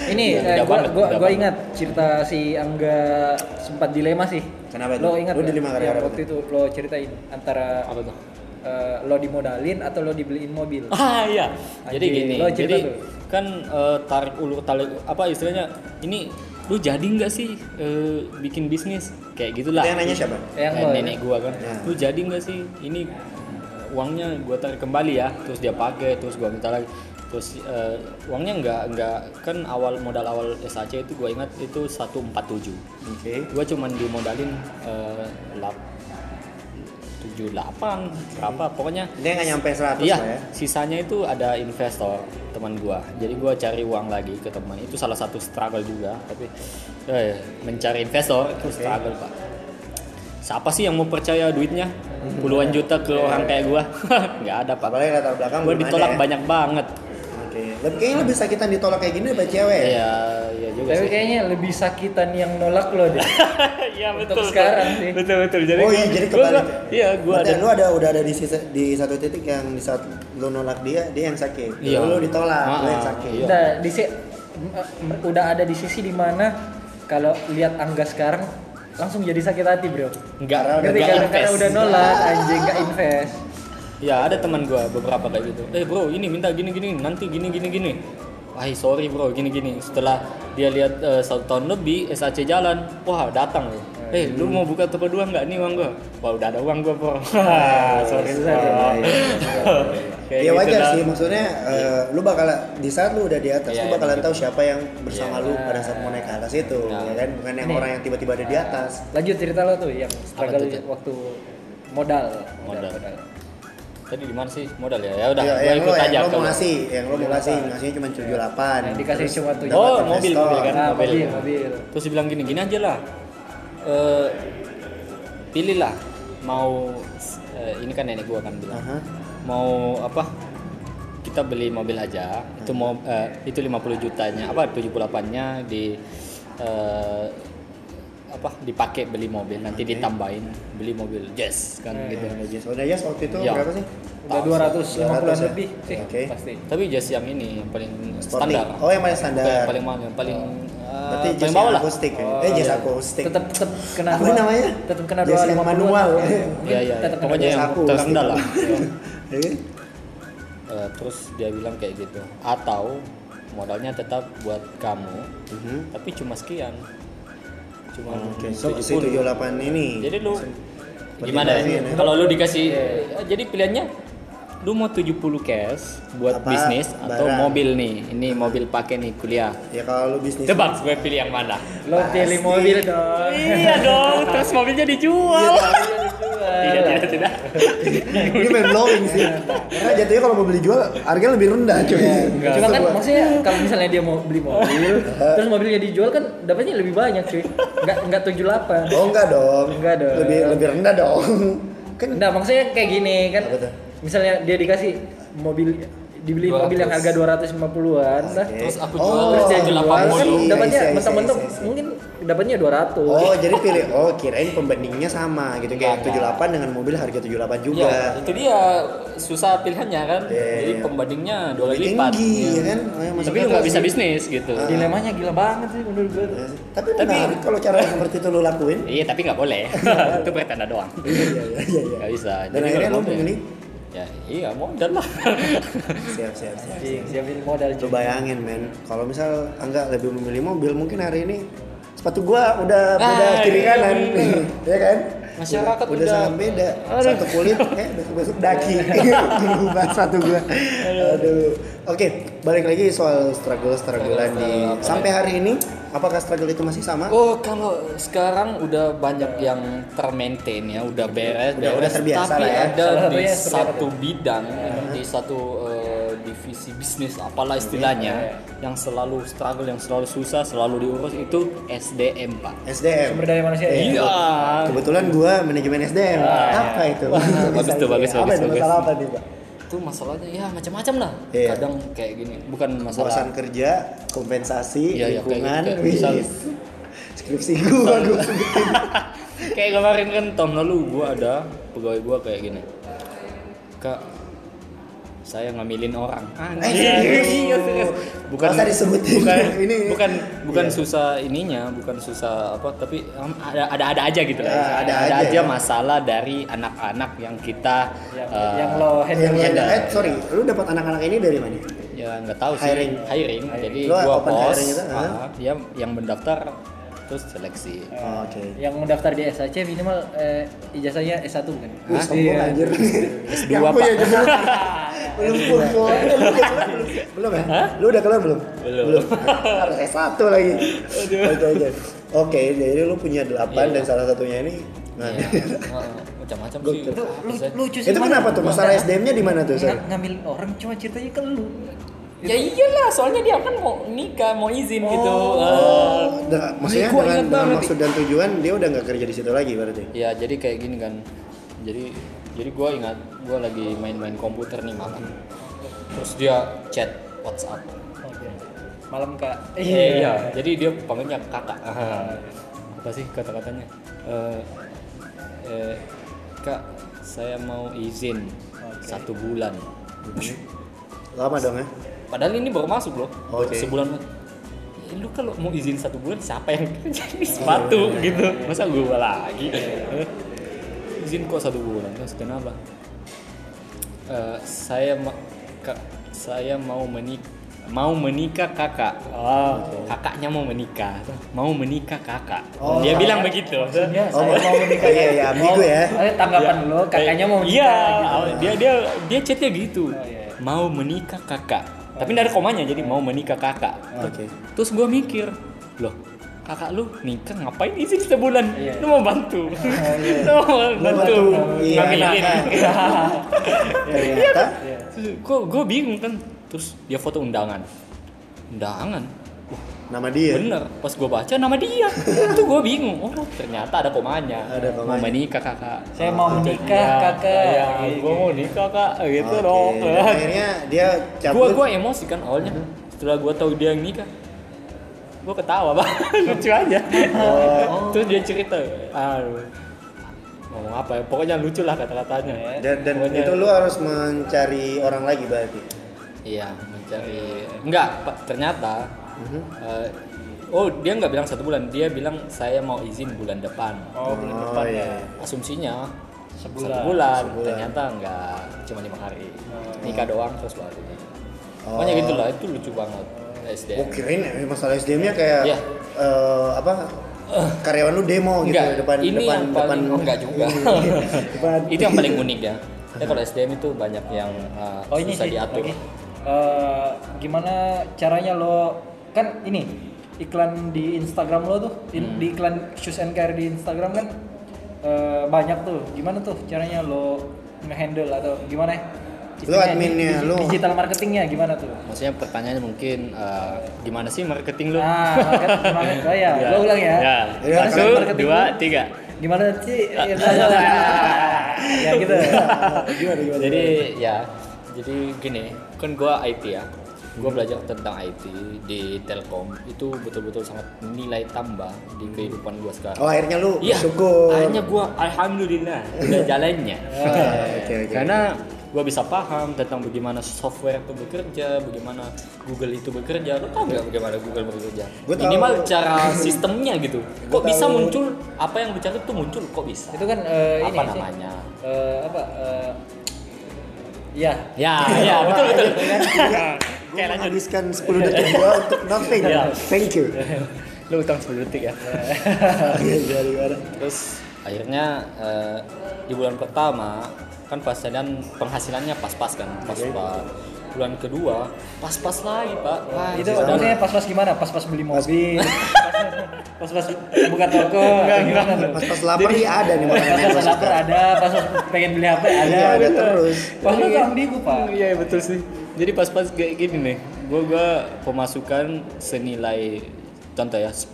Speaker 3: Ini
Speaker 1: Udah-
Speaker 3: eh,
Speaker 1: udah
Speaker 3: gua gua, ingat cerita si Angga sempat dilema sih.
Speaker 2: Kenapa
Speaker 3: Lo
Speaker 2: tuh?
Speaker 3: ingat
Speaker 2: Lo
Speaker 3: nggak?
Speaker 2: dilema apa
Speaker 3: waktu itu lo ceritain antara
Speaker 1: apa tuh
Speaker 3: eh, lo dimodalin atau lo dibeliin mobil.
Speaker 1: Ah iya. Jadi
Speaker 3: Anjing,
Speaker 1: gini,
Speaker 3: lo cerita
Speaker 1: jadi
Speaker 3: tuh.
Speaker 1: kan eh, tarik ulur tarik apa istilahnya? Ini lu jadi nggak sih eh, bikin bisnis kayak gitulah.
Speaker 2: Itu yang nanya siapa?
Speaker 3: Yang
Speaker 1: Eh, nenek gua kan.
Speaker 2: Ya.
Speaker 1: Lu jadi nggak sih ini eh, uangnya gua tarik kembali ya, terus dia pakai, terus gua minta lagi. Terus eh, uangnya nggak nggak kan awal modal awal SAC itu gua ingat itu 147
Speaker 2: Oke.
Speaker 1: gue cuman dimodalin eh, lap, 78 berapa pokoknya
Speaker 2: Dia nggak nyampe 100
Speaker 1: iya
Speaker 2: ya.
Speaker 1: sisanya itu ada investor teman gua. Jadi gua cari uang lagi ke teman. Itu salah satu struggle juga tapi eh, mencari investor itu struggle pak. Siapa sih yang mau percaya duitnya? Puluhan juta ke orang kayak gua? Nggak ada pak.
Speaker 2: Apalagi latar belakang
Speaker 1: gua ditolak
Speaker 2: ada ya.
Speaker 1: banyak banget
Speaker 2: Oke. Lebih kayaknya lebih sakitan ditolak kayak gini daripada cewek ya?
Speaker 1: iya iya juga
Speaker 3: Tapi
Speaker 1: sih
Speaker 3: kayaknya lebih sakitan yang nolak lo deh.
Speaker 1: iya
Speaker 3: Untuk sekarang sih.
Speaker 1: betul betul jadi
Speaker 2: oh iya, jadi kebalik.
Speaker 1: iya gua
Speaker 2: Berarti
Speaker 1: ada
Speaker 2: lu ada udah ada di sisa, di satu titik yang di saat lu nolak dia, dia yang sakit.
Speaker 1: Iya.
Speaker 2: Lu ditolak, lu
Speaker 1: Ah,
Speaker 2: yang sakit.
Speaker 1: iya.
Speaker 3: Udah di si- udah ada di sisi di mana kalau lihat Angga sekarang langsung jadi sakit hati bro.
Speaker 1: Enggak,
Speaker 2: Karena
Speaker 1: enggak
Speaker 3: karena, udah nolak anjing nggak invest.
Speaker 1: Ya ada teman gua beberapa kayak gitu. Eh bro ini minta gini gini nanti gini gini gini. Wah sorry bro gini gini. Setelah dia lihat eh, satu tahun lebih SAC jalan, wah datang loh. Eh lu mau buka toko dua nggak nih uang gua? Wah udah ada uang gua bro. sorry
Speaker 3: Susah deh.
Speaker 1: bro.
Speaker 2: Ya
Speaker 1: gitu
Speaker 2: wajar
Speaker 1: dah.
Speaker 2: sih, maksudnya eh, lu bakal di saat lu udah di atas,
Speaker 1: Iya,
Speaker 2: lu bakalan
Speaker 1: iya,
Speaker 2: tahu siapa yang bersama
Speaker 1: Iya.
Speaker 2: lu pada saat mau naik ke atas itu,
Speaker 1: Nah.
Speaker 2: ya kan? Bukan yang
Speaker 3: Nih.
Speaker 2: orang yang tiba-tiba ada di atas.
Speaker 3: Lanjut cerita lo tuh yang struggle waktu modal.
Speaker 1: Modal. Tadi di mana sih modal ya? Ya udah,
Speaker 2: Ya,
Speaker 1: gua
Speaker 2: yang
Speaker 1: ikut
Speaker 2: lo,
Speaker 1: aja
Speaker 2: yang lo mau ngasih, yang lo mau ngasih, ngasihnya cuma 78.
Speaker 3: Yang dikasih
Speaker 2: Terus
Speaker 3: cuma tujuh.
Speaker 1: Oh, mobil,
Speaker 2: investor.
Speaker 1: mobil kan?
Speaker 3: Ah,
Speaker 1: mobil.
Speaker 3: mobil, mobil.
Speaker 1: Terus dibilang gini, gini aja lah. Eh, pilihlah mau eh, ini kan nenek gua kan bilang
Speaker 2: Aha.
Speaker 1: mau apa kita beli mobil aja itu mau eh, itu 50 jutanya apa 78 nya di eh, apa dipakai beli mobil nanti ditambahin beli mobil jazz kan gitu
Speaker 2: Udah Jazz. Udah Jazz waktu itu
Speaker 1: Iya.
Speaker 2: berapa sih?
Speaker 3: Udah
Speaker 1: Tahu
Speaker 3: 250-an
Speaker 2: 200 ya?
Speaker 3: lebih sih
Speaker 2: Oke.
Speaker 3: pasti.
Speaker 1: tapi jazz yang ini yang paling
Speaker 2: Sporting.
Speaker 1: standar
Speaker 2: Oh, yang paling standar.
Speaker 1: Bukan yang paling mahal yang paling eh,
Speaker 2: Berarti
Speaker 1: paling bawah
Speaker 2: yang
Speaker 1: lah
Speaker 2: akustik ya?
Speaker 3: Oh,
Speaker 2: eh, Jazz
Speaker 3: iya.
Speaker 2: akustik.
Speaker 3: Tetap tetap kena
Speaker 2: Apa
Speaker 3: dua.
Speaker 2: namanya?
Speaker 3: Tetap kena dua 50-an.
Speaker 2: manual.
Speaker 1: Iya, iya,
Speaker 3: Tetap kena
Speaker 1: pokoknya
Speaker 3: dua.
Speaker 1: yang
Speaker 2: akustik.
Speaker 1: terendah lah.
Speaker 2: Ya?
Speaker 1: Eh, terus dia bilang kayak gitu atau modalnya tetap buat kamu
Speaker 2: Mhm.
Speaker 1: tapi cuma sekian cuma
Speaker 2: Oke, so, si
Speaker 1: 70.
Speaker 2: 78 ini.
Speaker 1: jadi lu gimana ya? kalau lu dikasih eh, jadi pilihannya lu mau 70 cash buat
Speaker 2: Apa
Speaker 1: bisnis atau
Speaker 2: barang?
Speaker 1: mobil nih ini mobil pakai nih kuliah
Speaker 2: Ya kalau lu bisnis
Speaker 1: tebak gue pilih yang mana
Speaker 3: Lo pilih mobil dong.
Speaker 1: iya dong terus mobilnya dijual tidak tidak tidak
Speaker 2: ini main blowing sih. Karena jatuhnya kalau mau beli jual harganya lebih rendah cuy.
Speaker 1: Enggak.
Speaker 3: Cuma kan maksudnya kalau misalnya dia mau beli mobil, terus mobilnya dijual kan dapatnya lebih banyak cuy. Enggak enggak 78.
Speaker 2: Oh enggak dong.
Speaker 3: Enggak dong.
Speaker 2: Lebih lebih rendah dong. Kan
Speaker 3: Nah, maksudnya kayak gini kan. Misalnya dia dikasih mobil dibeli mobil yang harga 250-an dah.
Speaker 2: Oke.
Speaker 1: Terus aku
Speaker 2: Oh,
Speaker 1: jual, terus dia jual
Speaker 3: Jual
Speaker 1: 80.
Speaker 3: kan
Speaker 2: Iya,
Speaker 3: dapatnya
Speaker 2: iya, iya, iya.
Speaker 3: mungkin dapatnya 200.
Speaker 2: Oh, jadi pilih oh kirain pembandingnya sama gitu kayak
Speaker 1: Enggak,
Speaker 2: 78 dengan mobil harga 78 juga.
Speaker 1: Ya, itu dia susah pilihannya kan.
Speaker 2: Iya,
Speaker 1: Jadi
Speaker 2: iya.
Speaker 1: pembandingnya dua kali lipat.
Speaker 2: tinggi,
Speaker 1: Iya.
Speaker 2: ya kan? Oh, ya,
Speaker 1: Tapi lu nggak bisa bisnis gitu.
Speaker 3: Dilemanya gila banget sih menurut gue.
Speaker 2: Ya. Tapi
Speaker 1: Tapi-
Speaker 2: menarik kalau cara seperti itu lu lakuin.
Speaker 1: Iya, tapi nggak boleh. itu bertanda doang.
Speaker 2: Iya iya iya iya.
Speaker 1: Nggak bisa.
Speaker 2: Dan
Speaker 1: Jadi
Speaker 2: akhirnya lu
Speaker 1: mobil-
Speaker 2: memilih
Speaker 1: Ya, iya modal lah.
Speaker 2: siap siap siap.
Speaker 3: Anjing, siapin modal
Speaker 2: Lu
Speaker 3: cuy.
Speaker 2: bayangin men, kalau misal enggak lebih memilih mobil, mungkin hari ini sepatu gua udah
Speaker 1: Ah,
Speaker 2: beda kiri
Speaker 1: iya,
Speaker 2: kanan,
Speaker 1: bener.
Speaker 2: ya kan?
Speaker 1: Masyarakat
Speaker 2: udah, udah
Speaker 1: udah-
Speaker 2: sangat beda.
Speaker 1: Aduh.
Speaker 2: Satu kulit, eh besok besok daki, berubah sepatu gua. Aduh. Oke, balik lagi soal struggle strugglean di sampai hari ini apakah struggle itu masih sama?
Speaker 1: Oh kalau sekarang udah banyak yang termaintain ya, udah beres,
Speaker 2: Udah- udah
Speaker 1: beres.
Speaker 2: terbiasa
Speaker 1: Tapi
Speaker 2: lah ya.
Speaker 1: ada
Speaker 3: Salah
Speaker 1: di
Speaker 3: apa
Speaker 1: satu bidang, di satu eh, divisi bisnis apalah istilahnya, yang selalu struggle, yang selalu susah, selalu diurus itu SDM pak.
Speaker 2: SDM.
Speaker 3: Sumber daya manusia.
Speaker 1: Iya.
Speaker 2: Kebetulan gua manajemen SDM. apa itu?
Speaker 1: bagus tuh, bagus,
Speaker 2: apa
Speaker 1: bagus,
Speaker 2: itu
Speaker 1: bagus.
Speaker 2: masalah apa nih, Pak?
Speaker 1: Itu masalahnya ya macam-macam lah.
Speaker 2: Iya.
Speaker 1: Kadang kayak gini, bukan masalah.
Speaker 2: Bosan kerja, kompensasi,
Speaker 1: Iya, iya, kayak
Speaker 2: lingkungan,
Speaker 1: gitu, kayak misal-
Speaker 2: wis. skripsi gua gua sebutin.
Speaker 1: kayak kemarin kan tahun lalu gua ada pegawai gua kayak gini. Kak, saya ngambilin orang.
Speaker 2: serius?
Speaker 1: iya serius. Bukan
Speaker 2: Masa disebutin?
Speaker 1: Bukan
Speaker 2: Ini-
Speaker 1: bukan bukan
Speaker 2: Iya.
Speaker 1: susah ininya, bukan susah apa, tapi um, ada ada ada aja gitu.
Speaker 2: Ya, ada aja
Speaker 1: aja
Speaker 2: ya.
Speaker 1: masalah dari anak-anak yang kita
Speaker 3: Yang,
Speaker 1: eh,
Speaker 3: yang lo handle.
Speaker 2: yang
Speaker 1: Handle.
Speaker 2: eh, sorry, lu dapat anak-anak ini dari mana?
Speaker 1: ya nggak tahu sih
Speaker 2: Hiring.
Speaker 1: hiring. Jadi
Speaker 2: Lo
Speaker 1: gua
Speaker 2: open
Speaker 1: pos,
Speaker 2: hiring itu,
Speaker 1: ah,
Speaker 2: ah.
Speaker 1: dia yang mendaftar terus seleksi.
Speaker 2: Oh, Oke.
Speaker 3: Yang mendaftar di SAC minimal eh, ijazahnya S1 kan?
Speaker 2: Wih, sombong anjir.
Speaker 1: S2,
Speaker 2: Yang
Speaker 1: Pak.
Speaker 2: judul. belum belum belum Eh, lu udah keluar belum belum ya lu udah keluar belum
Speaker 1: Belum.
Speaker 2: harus S1 lagi oke oke oke jadi lu punya delapan
Speaker 1: Iya.
Speaker 2: dan salah satunya ini nah,
Speaker 1: Iya, heeh, macam-macam sih.
Speaker 3: Itu lucu sih.
Speaker 2: itu
Speaker 3: mana?
Speaker 2: kenapa tuh masalah SDM-nya di mana tuh sorry
Speaker 3: Ng- ngambilin orang cuma ceritanya ke lu.
Speaker 1: Ya iyalah, soalnya dia kan mau nikah, mau izin gitu. Eh,
Speaker 2: Oh, dengan- maksudnya
Speaker 3: gua
Speaker 2: dengan,
Speaker 3: ingat
Speaker 2: dengan
Speaker 3: banget
Speaker 2: maksud dan tujuan dia udah nggak kerja di situ lagi berarti.
Speaker 1: ya jadi kayak gini kan. Jadi jadi gua ingat gua lagi main-main komputer nih malam. Terus dia chat WhatsApp.
Speaker 3: Malam kak.
Speaker 1: Iya, jadi dia panggilnya kakak. Apa sih kata-katanya? Eh, eh, kak, saya mau izin satu bulan.
Speaker 2: Lama dong ya?
Speaker 1: Padahal ini baru masuk loh,
Speaker 2: Oke.
Speaker 1: sebulan. Ya, lu kalau mau izin satu bulan siapa yang jadi sepatu gitu? Masa gua lagi? Eh, izin kok satu bulan? Terus kenapa? Eh, saya ma- kak, saya mau menik mau menikah kakak. Oh, kakaknya mau menikah, mau menikah kakak.
Speaker 2: Oh.
Speaker 1: Dia bilang begitu.
Speaker 3: Maksudnya
Speaker 2: Oh,
Speaker 3: saya mau menikah.
Speaker 2: iya, iya, ambigu ya.
Speaker 3: Eh, tanggapan lo kakaknya mau menikah.
Speaker 1: Iya,
Speaker 3: gitu.
Speaker 1: dia dia dia chatnya gitu.
Speaker 3: Oh, iya.
Speaker 1: Mau menikah kakak. Tapi ada komanya jadi mau menikah kakak.
Speaker 2: Oke.
Speaker 1: Terus gue mikir, loh kakak lu nikah ngapain izin sebulan?
Speaker 3: Iya.
Speaker 1: Lu mau bantu? Lu mau bantu
Speaker 2: Iya,
Speaker 1: ngambilin?
Speaker 2: Ternyata
Speaker 1: Kok gue bingung kan? Terus dia foto undangan. Undangan?
Speaker 2: Nama dia.
Speaker 1: bener. Pas gue baca nama dia. Itu gue bingung. Oh ternyata ada komanya.
Speaker 2: Ada
Speaker 1: Mau
Speaker 2: komanya.
Speaker 1: menikah kakak.
Speaker 3: Saya mau menikah
Speaker 1: Iya,
Speaker 3: kakak.
Speaker 1: Iya,
Speaker 3: Gitu.
Speaker 1: gue mau nikah kak. Gitu
Speaker 2: Oke.
Speaker 1: dong.
Speaker 2: Dan Akhirnya dia cabut.
Speaker 1: Gua gua emosi kan awalnya. Setelah gua tahu dia yang nikah, gua ketawa bang, lucu aja. Terus dia cerita, aduh, ngomong apa ya? Pokoknya lucu lah kata-katanya.
Speaker 2: dan, dan
Speaker 1: Pokoknya-
Speaker 2: itu lu harus mencari orang lagi berarti.
Speaker 1: Iya, mencari. Enggak, Pak, eh, oh dia nggak bilang satu bulan, dia bilang saya mau izin bulan depan.
Speaker 3: Oh, bulan
Speaker 2: Oh,
Speaker 3: depan
Speaker 2: iya.
Speaker 3: ya.
Speaker 1: Asumsinya
Speaker 3: Sebulan.
Speaker 1: satu bulan,
Speaker 2: Sebulan.
Speaker 1: ternyata enggak, cuma lima hari.
Speaker 3: Oh.
Speaker 1: Nikah doang terus baru.
Speaker 2: Oh.
Speaker 1: Pokoknya gitu lah, itu lucu banget SDM.
Speaker 2: Gue kirain eh, masalah SDM-nya kayak
Speaker 1: Iya.
Speaker 2: eh, apa? Karyawan lu demo gitu
Speaker 1: Enggak,
Speaker 2: depan
Speaker 1: ini
Speaker 2: depan
Speaker 1: yang
Speaker 2: depan
Speaker 1: paling enggak juga.
Speaker 2: depan
Speaker 1: itu yang paling unik ya. Ya kalau SDM itu banyak yang uh,
Speaker 3: Oh ini
Speaker 1: susah
Speaker 3: sih
Speaker 1: diatur.
Speaker 3: lagi. Eh, gimana caranya lo kan ini iklan di Instagram lo tuh in-
Speaker 1: Hmm.
Speaker 3: di iklan shoes and care di Instagram kan eh, banyak tuh gimana tuh caranya lo ngehandle atau gimana ya?
Speaker 2: Lo
Speaker 3: Istilahnya
Speaker 2: adminnya,
Speaker 3: di-
Speaker 2: lo.
Speaker 3: digital marketingnya gimana tuh
Speaker 1: Maksudnya pertanyaannya mungkin uh, gimana sih marketing lu?
Speaker 3: ah market, gimana oh ya lo ulang ya
Speaker 1: Ya.
Speaker 2: Ya,
Speaker 3: Gimana sih
Speaker 1: Satu,
Speaker 3: marketing
Speaker 1: dua,
Speaker 3: lo?
Speaker 1: tiga.
Speaker 3: gimana sih ya, ya gitu
Speaker 2: gimana gimana?
Speaker 1: Jadi ya, jadi gini, kan gua IT ya. Gua belajar tentang IT di Telkom itu betul-betul sangat nilai tambah di kehidupan gua sekarang.
Speaker 2: Oh akhirnya lu
Speaker 1: Iya,
Speaker 2: bersyukur.
Speaker 1: akhirnya gua alhamdulillah udah jalannya.
Speaker 2: Ah, Oke oke.
Speaker 1: Karena gua bisa paham tentang bagaimana software itu bekerja, bagaimana Google itu bekerja. Lo tau nggak bagaimana Google bekerja?
Speaker 2: Gua tahu.
Speaker 1: Minimal cara sistemnya gitu. Kok bisa muncul apa yang lu cari tuh muncul? Kok bisa?
Speaker 3: itu kan eh, ini
Speaker 1: apa
Speaker 3: sih.
Speaker 1: namanya?
Speaker 3: Eh, apa eh, ya
Speaker 1: Ya, ya betul betul.
Speaker 2: Gue menghabiskan 10 detik gua untuk nothing.
Speaker 1: Iya.
Speaker 2: Thank you.
Speaker 1: lu utang 10 detik ya.
Speaker 2: Iya, iya, gimana?
Speaker 1: Terus akhirnya eh, di bulan pertama kan pasien penghasilannya pas-pas kan, pas-pas. bulan kedua pas-pas lagi pak Wah,
Speaker 3: itu
Speaker 1: dan-
Speaker 3: maksudnya pas-pas gimana? Pas-pas beli mobil, pas-pas buka toko, gimana tuh?
Speaker 2: Pas pas lapar sih ada nih
Speaker 3: Pas-pas lapar ada, pas-pas pengen beli HP ada.
Speaker 2: Iya, ada terus.
Speaker 3: Pas lu tuh ambigu pak.
Speaker 1: Iya betul sih. Jadi pas-pas kayak gini nih, gua gua pemasukan senilai contoh ya 10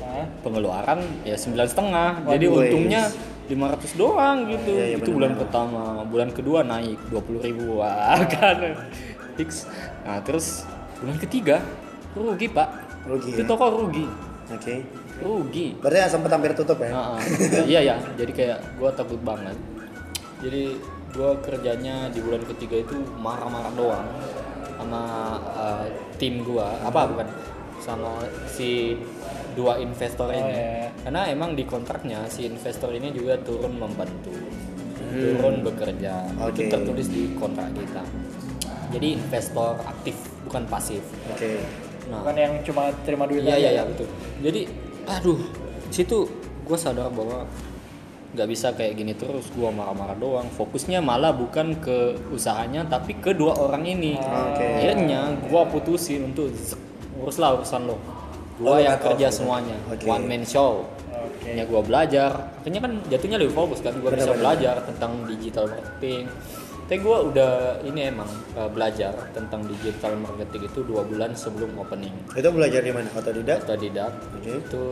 Speaker 3: Hah?
Speaker 1: pengeluaran ya sembilan setengah. Jadi untungnya 500 doang gitu.
Speaker 2: Iya, iya,
Speaker 1: itu bulan
Speaker 2: benar-benar.
Speaker 1: pertama, bulan kedua naik 20 ribu wah kan fix. Nah terus bulan ketiga rugi pak.
Speaker 2: Rugi
Speaker 1: Itu
Speaker 2: ya?
Speaker 1: toko rugi,
Speaker 2: Oke.
Speaker 1: rugi.
Speaker 2: Berarti sempat hampir tutup ya?
Speaker 1: Nah, ah. iya ya, jadi kayak gua takut banget. Jadi gua kerjanya di bulan ketiga itu marah-marah doang sama eh, tim gua, apa bukan sama si dua investor ini.
Speaker 3: iya.
Speaker 1: Karena emang di kontraknya si investor ini juga turun membantu, turun bekerja. Itu
Speaker 2: Oke.
Speaker 1: tertulis di kontrak kita. Jadi investor aktif bukan pasif.
Speaker 2: Oke.
Speaker 1: Nah,
Speaker 3: Bukan yang cuma terima duit
Speaker 1: Iya
Speaker 3: aja.
Speaker 1: iya iya betul. Jadi aduh situ gue sadar bahwa nggak bisa kayak gini terus gue marah-marah doang. Fokusnya malah bukan ke usahanya tapi ke dua orang ini.
Speaker 2: Oke.
Speaker 1: Akhirnya gue putusin untuk uruslah urusan lo. Gue
Speaker 2: Oh,
Speaker 1: yang
Speaker 2: off
Speaker 1: kerja
Speaker 2: gitu.
Speaker 1: semuanya.
Speaker 2: Oke.
Speaker 1: One man show.
Speaker 3: Oke.
Speaker 1: Hanya gue belajar. Akhirnya kan jatuhnya lebih fokus kan. Gue bisa belajar tentang digital marketing. Tapi gue udah ini emang uh, belajar tentang digital marketing itu dua bulan sebelum opening
Speaker 2: Itu belajar di mana? Otodidak?
Speaker 1: otodidak
Speaker 2: Oke.
Speaker 1: itu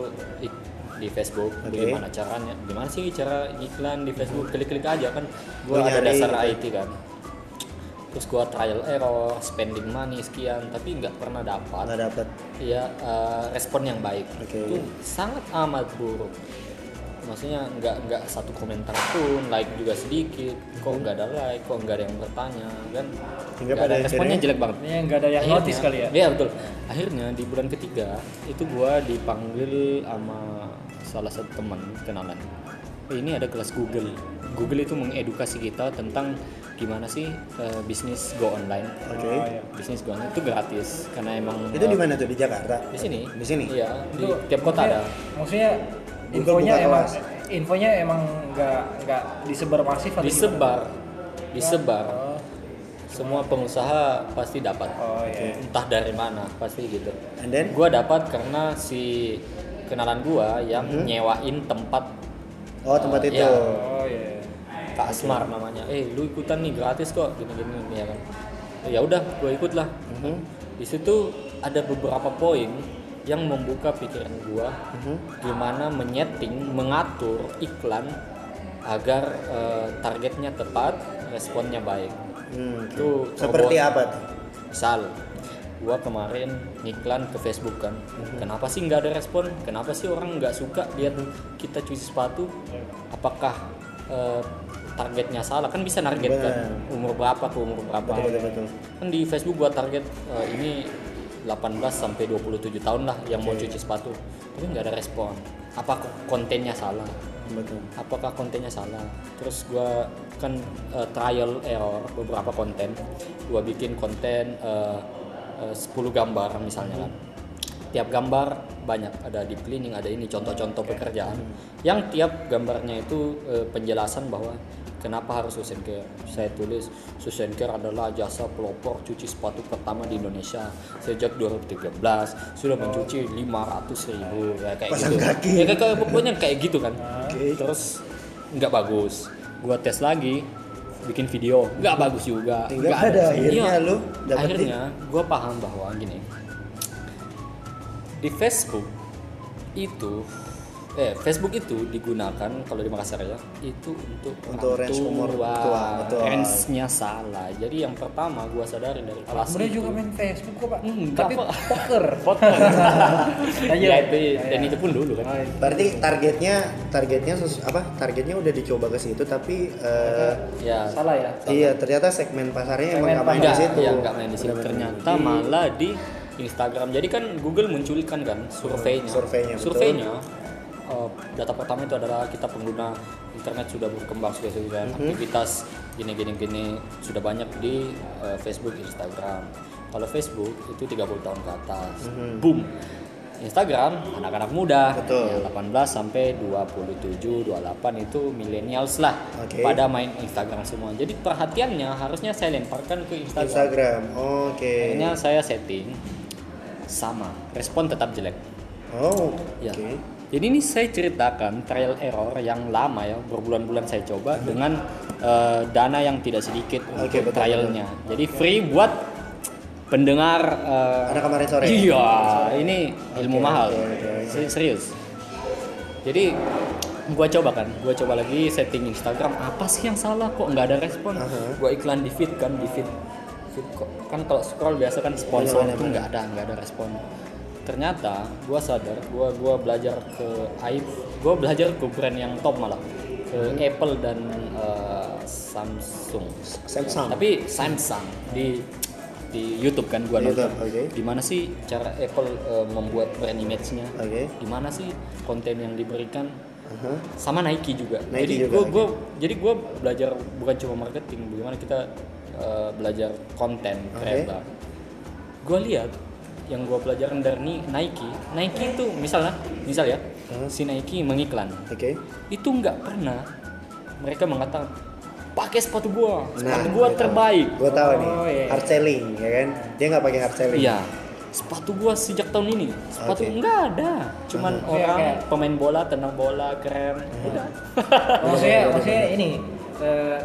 Speaker 1: ik- di Facebook
Speaker 2: Oke.
Speaker 1: gimana caranya gimana sih cara iklan di Facebook klik-klik aja kan gua ada dasar. IT kan terus gua trial error spending money sekian tapi nggak pernah dapat
Speaker 2: Nggak dapat.
Speaker 1: ya eh, respon yang baik
Speaker 2: Oke.
Speaker 1: itu sangat amat buruk maksudnya nggak nggak satu komentar pun like juga sedikit kok nggak ada like kok nggak ada yang bertanya kan
Speaker 2: Hingga
Speaker 1: Nggak
Speaker 2: pada
Speaker 1: ada responnya jelek banget
Speaker 3: yang nggak ada yang
Speaker 1: Akhirnya-
Speaker 3: notice kali ya.
Speaker 1: Iya betul. Akhirnya di bulan ketiga itu gua dipanggil sama salah satu teman kenalan. "Eh, ini ada kelas Google. Google itu mengedukasi kita tentang gimana sih eh, bisnis go online.
Speaker 2: Oke.
Speaker 3: Oh, iya.
Speaker 1: Bisnis go online itu gratis karena emang
Speaker 2: Itu di
Speaker 1: eh,
Speaker 2: mana tuh? Di Jakarta?
Speaker 1: Di sini.
Speaker 2: Di sini?
Speaker 1: Iya, di
Speaker 3: Itu
Speaker 1: tiap kota
Speaker 3: maksudnya-
Speaker 1: ada.
Speaker 3: Maksudnya infonya
Speaker 2: buka
Speaker 3: emang
Speaker 2: kelas.
Speaker 3: infonya emang nggak nggak disebar masif atau
Speaker 1: Disebar. Disebar.
Speaker 3: gimana?
Speaker 1: Semua pengusaha pasti dapat.
Speaker 3: Oh, oh iya.
Speaker 1: Entah dari mana, pasti gitu.
Speaker 2: And then?
Speaker 1: Gua dapat karena si kenalan gua yang nyewain tempat
Speaker 2: Oh tempat
Speaker 1: Eh,
Speaker 2: itu.
Speaker 1: iya.
Speaker 3: Oh iya.
Speaker 1: Kak Asmar namanya. Eh, lu ikutan nih gratis kok gini-gini ya kan. Ya udah, gue ikut lah.
Speaker 2: Mhm.
Speaker 1: Di situ ada beberapa poin yang membuka pikiran gua
Speaker 2: Mhm.
Speaker 1: gimana menyeting, mengatur iklan agar eh, targetnya tepat, responnya baik.
Speaker 2: Hmm.
Speaker 1: Itu
Speaker 2: Seperti
Speaker 1: robot.
Speaker 2: apa tuh?
Speaker 1: Misal, gua kemarin iklan ke Facebook kan, kenapa sih nggak ada respon? Kenapa sih orang nggak suka lihat kita cuci sepatu? Apakah eh, targetnya salah? Kan bisa narget kan, umur berapa ke umur berapa?
Speaker 2: Betul betul betul.
Speaker 1: Kan di Facebook gua target eh, ini 18 sampai 27 tahun lah yang mau cuci sepatu, tapi nggak ada respon. Apa kontennya salah?
Speaker 2: Betul.
Speaker 1: apakah kontennya salah terus gua kan eh, trial error beberapa konten gua bikin konten eh, eh, 10 gambar misalnya kan. Tiap gambar banyak ada deep cleaning ada ini contoh-contoh pekerjaan. Yang tiap gambarnya itu eh, penjelasan bahwa kenapa harus Susan Care? Saya tulis Susan Care adalah jasa pelopor cuci sepatu pertama di Indonesia sejak 2013 sudah mencuci 500 ribu. Ya kayak
Speaker 2: Pasang
Speaker 1: gitu.
Speaker 2: kaki.
Speaker 1: ya kayak, kayak- pokoknya kayak gitu kan.
Speaker 2: Oke.
Speaker 1: terus nggak bagus. Gua tes lagi bikin video. Nggak bagus juga. Nggak
Speaker 2: pada akhirnya
Speaker 1: Iya.
Speaker 2: lu dapetin-
Speaker 1: akhirnya gua paham bahwa gini di Facebook itu eh Facebook itu digunakan kalau di Makassar ya itu untuk
Speaker 2: Untuk
Speaker 1: orang
Speaker 2: range umur
Speaker 1: tua.
Speaker 2: tua, betul.
Speaker 1: range-nya salah jadi yang pertama gua sadari dari kelas itu
Speaker 3: juga main Facebook kok pak.
Speaker 1: Enggak,
Speaker 3: Tapi
Speaker 1: Pak.
Speaker 3: poker.
Speaker 1: ya
Speaker 3: Lanjut.
Speaker 1: itu dan itu pun dulu kan
Speaker 3: Oh, iya.
Speaker 2: Berarti targetnya targetnya sus- apa? Targetnya udah dicoba ke situ tapi eh,
Speaker 1: ya
Speaker 3: Salah ya.
Speaker 2: iya ternyata segmen pasarnya emang
Speaker 3: Segmen
Speaker 2: nggak main di
Speaker 1: enggak
Speaker 2: situ.
Speaker 1: ya enggak main di situ ternyata malah di Instagram jadi kan Google munculkan kan surveinya
Speaker 2: Surveinya, betul.
Speaker 1: Eh, data pertama itu adalah kita pengguna internet sudah berkembang sudah sudah kan aktivitas gini gini gini sudah banyak di eh, Facebook Instagram kalau Facebook itu 30 tahun ke atas boom Instagram anak-anak muda
Speaker 2: Betul.
Speaker 1: yang 18 sampai 27 28 itu millennials lah
Speaker 2: Oke.
Speaker 1: pada main Instagram semua jadi perhatiannya harusnya saya lemparkan ke Instagram,
Speaker 2: Instagram. Oke.
Speaker 1: akhirnya saya setting sama respon tetap jelek
Speaker 2: Oh.
Speaker 1: ya
Speaker 2: Oke.
Speaker 1: Jadi ini saya ceritakan trial error yang lama ya berbulan-bulan saya coba dengan eh, dana yang tidak sedikit
Speaker 2: Oke,
Speaker 1: untuk
Speaker 2: betul,
Speaker 1: trialnya jadi free buat pendengar eh,
Speaker 2: Anak kemarin sore.
Speaker 1: Iya, ini ilmu
Speaker 2: Oke,
Speaker 1: mahal.
Speaker 2: oke.
Speaker 1: Se- Serius. Jadi gua coba kan, gua coba lagi setting Instagram, apa sih yang salah kok nggak ada respon?
Speaker 2: Aha.
Speaker 1: Gua iklan di feed kan, di feed. Feed kok kan kalau scroll biasa kan sponsor itu
Speaker 2: benar,
Speaker 1: nggak ada, nggak ada respon. Ternyata gua sadar, gua gua belajar ke iPhone, gua belajar ke brand yang top malah ke
Speaker 2: Hmm.
Speaker 1: Apple dan eh, Samsung.
Speaker 2: Samsung.
Speaker 1: Tapi Samsung di di YouTube kan gua
Speaker 2: Di
Speaker 1: nonton.
Speaker 2: Oke.
Speaker 1: Gimana sih cara Apple eh, membuat brand image-nya?
Speaker 2: Oke.
Speaker 1: Gimana sih konten yang diberikan?
Speaker 2: Aha.
Speaker 1: Sama Nike juga.
Speaker 2: Nike
Speaker 1: jadi
Speaker 2: juga,
Speaker 1: gua jadi gua belajar bukan cuma marketing, bagaimana kita eh, belajar konten kreatif. Gua lihat yang gua pelajaran dari Ni- Nike, Nike itu misalnya, misal ya,
Speaker 2: Aha.
Speaker 1: si Nike mengiklan,
Speaker 2: Oke.
Speaker 1: itu nggak pernah mereka mengatakan pakai sepatu gua, sepatu
Speaker 2: Nah,
Speaker 1: gua terbaik.
Speaker 2: Gua tahu nih.
Speaker 3: Oh, iya.
Speaker 2: Hard selling, ya kan? Dia nggak pakai hard selling.
Speaker 1: Iya. Sepatu gua sejak tahun ini. Sepatu
Speaker 2: Oke.
Speaker 1: enggak ada. Cuman
Speaker 3: Iya,
Speaker 1: orang
Speaker 3: kayak-
Speaker 1: pemain bola, tendang bola, keren. Udah.
Speaker 3: maksudnya maksudnya ini eh,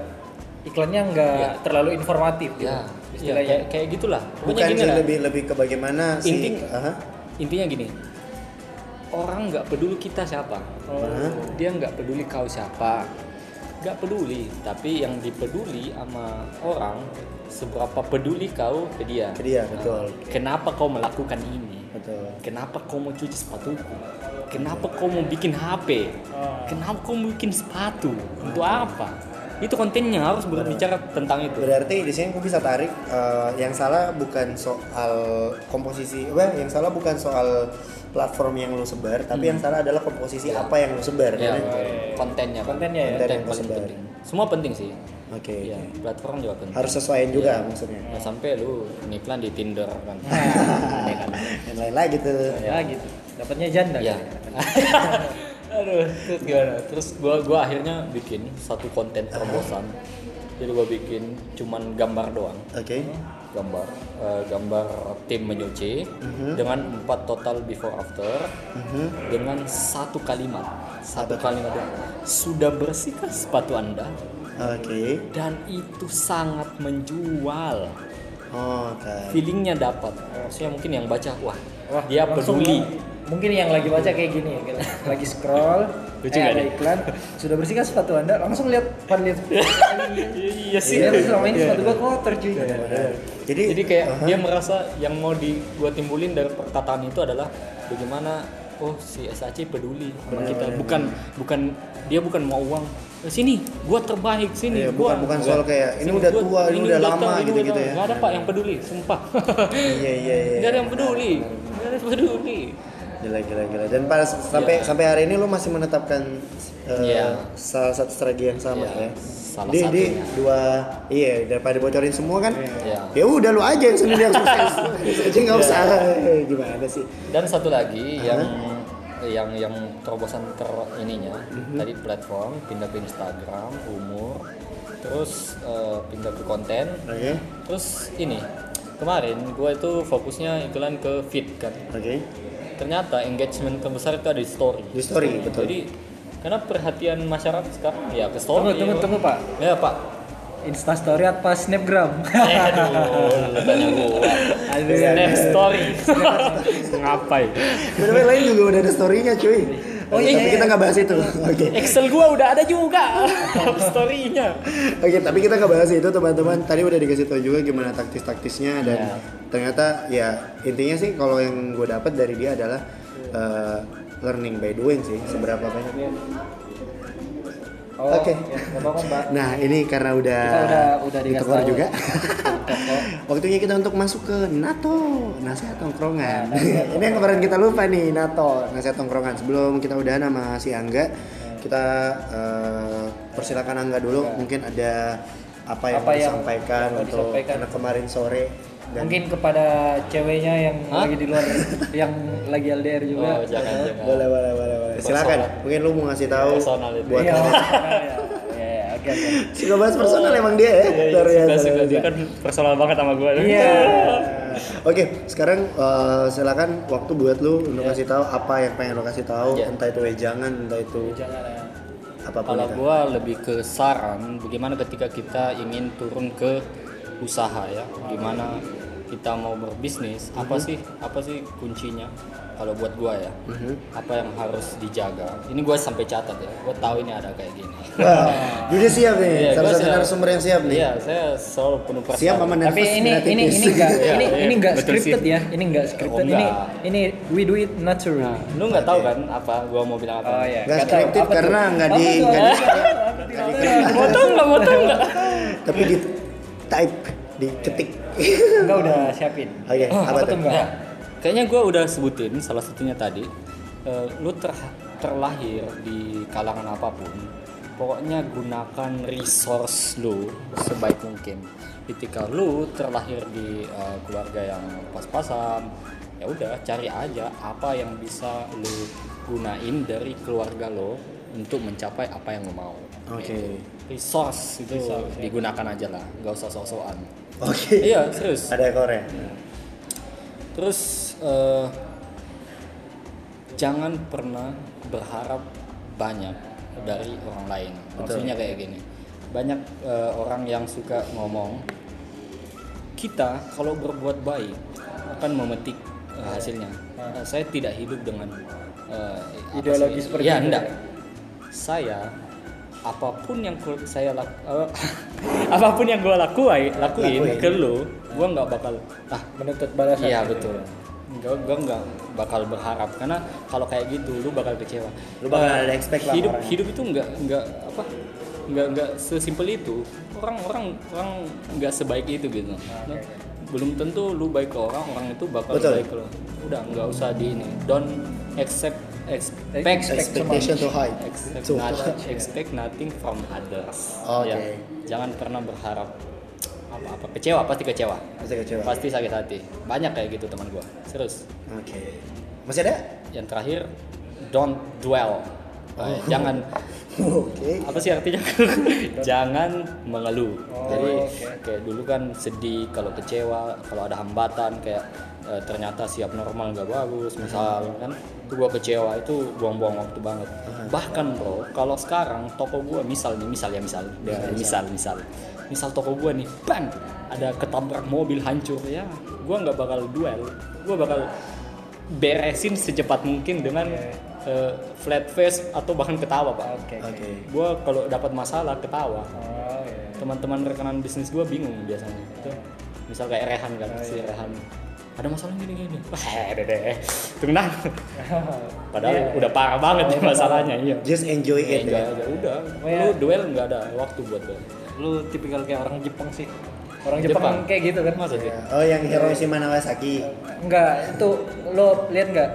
Speaker 3: iklannya nggak
Speaker 1: Iya.
Speaker 3: terlalu informatif gitu.
Speaker 1: Ya, ya
Speaker 3: istilahnya.
Speaker 1: kayak, kayak gitulah. Pokoknya
Speaker 2: Bukan
Speaker 1: gini
Speaker 2: sih
Speaker 1: lah.
Speaker 2: lebih lebih ke bagaimana sih.
Speaker 1: Inti-
Speaker 2: Aha.
Speaker 1: Intinya gini. Orang nggak peduli kita siapa.
Speaker 2: Aha.
Speaker 1: Dia nggak peduli kau siapa. Nggak peduli, tapi yang dipeduli sama orang seberapa peduli kau ke dia.
Speaker 2: Ke dia, betul.
Speaker 1: Kenapa kau melakukan ini?
Speaker 2: Betul.
Speaker 1: Kenapa kau mau cuci sepatuku? Kenapa kau mau bikin HP? Kenapa kau mau bikin sepatu? Untuk apa? Itu kontennya harus berbicara tentang itu.
Speaker 2: Berarti di sini aku bisa tarik eh, yang salah bukan soal komposisi, apa? Yang salah bukan soal platform yang lu sebar, tapi yang salah adalah komposisi apa yang lu sebar.
Speaker 1: Ya,
Speaker 2: kan?
Speaker 1: kontennya. Kan?
Speaker 3: Kontennya ya.
Speaker 2: Konten
Speaker 1: Konten
Speaker 2: yang
Speaker 1: paling
Speaker 2: tersebar.
Speaker 1: penting. Semua penting sih.
Speaker 2: Oke.
Speaker 1: Iya, platform juga penting.
Speaker 2: Harus sesuaiin juga maksudnya.
Speaker 1: Nggak sampai lu ngiklan di Tinder kan. Kan.
Speaker 2: Yang lain lagi tuh.
Speaker 3: ya gitu. Dapatnya janda.
Speaker 1: Ya. Aduh, terus gimana? Terus gua gua akhirnya bikin satu konten terobosan. Jadi gua bikin cuman gambar doang.
Speaker 2: Oke.
Speaker 1: gambar eh, gambar tim menyuci dengan empat total before after
Speaker 2: Mhm.
Speaker 1: dengan satu kalimat satu kalimat doang. sudah bersihkah sepatu anda
Speaker 2: Oke.
Speaker 1: dan itu sangat menjual
Speaker 2: Oh, Oke.
Speaker 1: feelingnya dapat maksudnya mungkin yang baca wah,
Speaker 3: Wah,
Speaker 1: dia
Speaker 3: langsung
Speaker 1: peduli
Speaker 3: Mungkin yang lagi baca kayak gini ya, lagi scroll,
Speaker 1: Lucu
Speaker 3: eh, ada
Speaker 1: nih?
Speaker 3: iklan, sudah bersihkan sepatu anda, langsung lihat, pada lihat.
Speaker 1: iya sih.
Speaker 3: Iya, selama ini sepatu gua kotor cuy.
Speaker 2: Jadi,
Speaker 1: jadi kayak
Speaker 2: aha.
Speaker 1: dia merasa yang mau di gua timbulin dari perkataan itu adalah bagaimana oh si SAC peduli sama kita. bukan bukan dia bukan mau uang. "Eh, sini gua terbaik sini
Speaker 2: Iya,
Speaker 1: gua.
Speaker 2: bukan- bukan soal kayak, ini udah tua, ini udah lama,
Speaker 1: ini
Speaker 2: gitu-gitu
Speaker 1: udah-
Speaker 2: ya.
Speaker 1: nggak ada pak yang peduli sumpah.
Speaker 2: Iya iya iya.
Speaker 1: nggak ada yang peduli. Nggak ada yang peduli
Speaker 2: Gila gila gila. Dan pas sampai
Speaker 1: Iya.
Speaker 2: sampai hari ini lu masih menetapkan eh,
Speaker 1: Iya.
Speaker 2: salah satu strategi yang sama ya.
Speaker 1: Iya, salah
Speaker 2: di, di
Speaker 1: satunya.
Speaker 2: dua iya daripada bocorin semua kan.
Speaker 1: Iya.
Speaker 2: Ya udah lu aja yang sendiri yang sukses. Aja nggak usah. Eh, Gimana sih?
Speaker 1: dan satu lagi yang yang yang terobosan ter ininya
Speaker 2: Mhm.
Speaker 1: tadi platform pindah ke Instagram umur terus eh, pindah ke konten
Speaker 2: Oke.
Speaker 1: terus ini kemarin gue itu fokusnya iklan ke feed kan
Speaker 2: Oke.
Speaker 1: Ternyata engagement terbesar itu ada di story
Speaker 2: Di story, betul.
Speaker 1: jadi karena perhatian masyarakat sekarang ya ke story
Speaker 3: Tunggu, tunggu, tunggu pak.
Speaker 1: ya pak
Speaker 3: Insta story apa snapgram?
Speaker 1: aduh lu tanya gua
Speaker 3: Aduh.
Speaker 1: snap story ngapain
Speaker 2: Btw lain juga udah ada story-nya cuy.
Speaker 3: Oh, iya,
Speaker 2: tapi
Speaker 3: iya,
Speaker 2: kita
Speaker 3: iya.
Speaker 2: nggak bahas itu. Oke.
Speaker 1: Excel gua udah ada juga story-nya
Speaker 2: Oke, tapi kita nggak bahas itu teman-teman. Tadi udah dikasih tahu juga gimana taktis-taktisnya dan
Speaker 1: Iya.
Speaker 2: ternyata ya intinya sih kalau yang gue dapat dari dia adalah eh, learning by doing sih. Seberapa banyak?
Speaker 3: Oh,
Speaker 2: Oke.
Speaker 3: ya, apa-apa mbak.
Speaker 2: Nah ini karena udah
Speaker 3: Kita udah- udah dikasih
Speaker 2: juga. Waktunya kita untuk masuk ke NATO, nasihat tongkrongan. ini yang kemarin kita lupa nih NATO, nasihat tongkrongan. Sebelum kita udah nama si Angga, kita eh, persilakan Angga dulu. Mungkin ada apa yang
Speaker 3: Apa yang
Speaker 2: disampaikan untuk
Speaker 3: disampaikan.
Speaker 2: karena kemarin sore Dan-
Speaker 3: Mungkin kepada ceweknya yang
Speaker 1: Hah?
Speaker 3: lagi di luar, yang lagi LDR juga.
Speaker 1: Oh, jangan jangan.
Speaker 2: boleh boleh boleh boleh silakan
Speaker 1: Personal.
Speaker 2: mungkin lu mau ngasih tahu
Speaker 1: Personal itu.
Speaker 2: buat
Speaker 3: Iya, iya, iya, oke oke.
Speaker 2: suka bahas personal emang dia ya
Speaker 1: Iya, iya, suka, suka. Dia kan personal banget sama gue.
Speaker 3: Iya.
Speaker 2: Oke, sekarang eh, silakan waktu buat lu untuk kasih tahu apa yang pengen lu kasih tahu,
Speaker 1: Iya.
Speaker 2: entah itu wejangan, entah itu
Speaker 3: Jangan ya.
Speaker 2: apa pun
Speaker 1: Kalau
Speaker 2: itu.
Speaker 1: gue lebih ke saran, bagaimana ketika kita ingin turun ke usaha ya, gimana kita mau berbisnis, apa
Speaker 2: Mhm.
Speaker 1: sih, apa sih kuncinya? Kalau buat gua ya,
Speaker 2: Mhm.
Speaker 1: apa yang harus dijaga? Ini gue sampai catat ya, gue tahu ini ada kayak gini.
Speaker 2: Wah, jadi siap nih,
Speaker 1: Iya,
Speaker 2: salah
Speaker 1: gua
Speaker 2: satu
Speaker 1: siap.
Speaker 2: narasumber yang siap nih.
Speaker 1: Iya, saya selalu penuh perasaan.
Speaker 2: Siap sama nervous
Speaker 3: Tapi ini ini ini enggak
Speaker 1: Iya,
Speaker 3: ini
Speaker 1: iya,
Speaker 3: ini enggak scripted ya. Ini enggak scripted. Ini
Speaker 1: enggak.
Speaker 3: ini we do it naturally.
Speaker 1: Nah, lu nggak tahu kan apa gua mau bilang apa?
Speaker 3: Oh iya. Tahu.
Speaker 2: scripted karena nggak di nggak di
Speaker 1: Mau tahu nggak? Mau tahu nggak?
Speaker 2: tapi di type, diketik.
Speaker 3: Enggak udah siapin.
Speaker 2: Oke,
Speaker 3: Oh,
Speaker 2: apa
Speaker 3: apa
Speaker 2: tuh?
Speaker 3: enggak?
Speaker 1: Ya, kayaknya gue udah sebutin salah satunya tadi. Eh, lu ter- terlahir di kalangan apa pun, pokoknya gunakan resource lu sebaik mungkin. Ketika lu terlahir di eh, keluarga yang pas-pasan, ya udah cari aja apa yang bisa lu gunain dari keluarga lo untuk mencapai apa yang lo mau.
Speaker 2: Oke.
Speaker 1: Gitu. Resource itu digunakan aja lah, nggak usah sok-sokan.
Speaker 2: Oke.
Speaker 1: Iya serius.
Speaker 2: Ada ekornya.
Speaker 1: Terus eh, jangan pernah berharap banyak dari orang lain. Maksudnya kayak gini. Banyak eh, orang yang suka ngomong kita kalau berbuat baik akan memetik eh, hasilnya. Nah, saya tidak hidup dengan apa
Speaker 3: Ideologi seperti
Speaker 1: ya,
Speaker 3: itu.
Speaker 1: enggak. Saya apa pun yang saya lak, eh, apa pun yang gue lakuin, lakuin
Speaker 2: Lakuin.
Speaker 1: ke lo, gue nggak bakal ah
Speaker 3: Menuntut balasan.
Speaker 1: Iya betul. Gue gue nggak bakal berharap karena kalau kayak gitu lu bakal kecewa.
Speaker 2: Lu bakal ada expect lah
Speaker 1: Hidup
Speaker 2: orangnya.
Speaker 1: hidup itu nggak nggak apa nggak nggak sesimpel itu. Orang orang orang nggak sebaik itu gitu. Nah, belum tentu lu baik ke orang orang itu bakal
Speaker 2: Betul.
Speaker 1: baik ke lu. Udah nggak usah di ini. Don't accept expect
Speaker 2: Expectation too high.
Speaker 1: expect,
Speaker 2: Too
Speaker 1: not- expect nothing from others.
Speaker 2: Oke.
Speaker 1: Ya, jangan pernah berharap apa-apa kecewa pasti kecewa
Speaker 2: Pasti kecewa.
Speaker 1: pasti sakit hati banyak kayak gitu teman gua serius
Speaker 2: Oke. Masih ada?
Speaker 1: yang terakhir don't dwell Eh, jangan
Speaker 2: Oke.
Speaker 1: apa sih artinya? Jangan mengeluh.
Speaker 3: Oh,
Speaker 1: jadi
Speaker 3: oke.
Speaker 1: kayak dulu kan sedih kalau kecewa kalau ada hambatan kayak eh, ternyata siap normal nggak bagus misal kan? Itu gua kecewa itu buang-buang waktu banget. Bahkan bro kalau sekarang toko gua misal nih misal ya misal. Ya, misal. misal misal. Toko gua nih bang ada ketabrak mobil hancur. Ya gua nggak bakal duel. Gua bakal beresin secepat mungkin dengan eh, flat face atau bahkan ketawa pak
Speaker 3: Oke.
Speaker 2: Oke.
Speaker 1: gue kalau dapat masalah ketawa
Speaker 3: Oh iya.
Speaker 1: teman-teman rekanan bisnis gue bingung biasanya itu misal kayak Rehan kan si Rehan ada masalah gini gini wah deh deh tenang padahal
Speaker 3: Iya.
Speaker 1: udah parah banget nih masalahnya iya
Speaker 2: Just enjoy it
Speaker 1: Enjoy
Speaker 2: ya.
Speaker 1: aja udah
Speaker 3: Oh, iya.
Speaker 1: lu duel nggak ada waktu buat duel
Speaker 3: Lu tipikal kayak orang Jepang sih. Orang
Speaker 1: Jepang?
Speaker 3: Jepang, kayak gitu kan?
Speaker 1: sih
Speaker 2: Oh, yang Hiroshima Nagasaki.
Speaker 3: Enggak, itu lo lihat nggak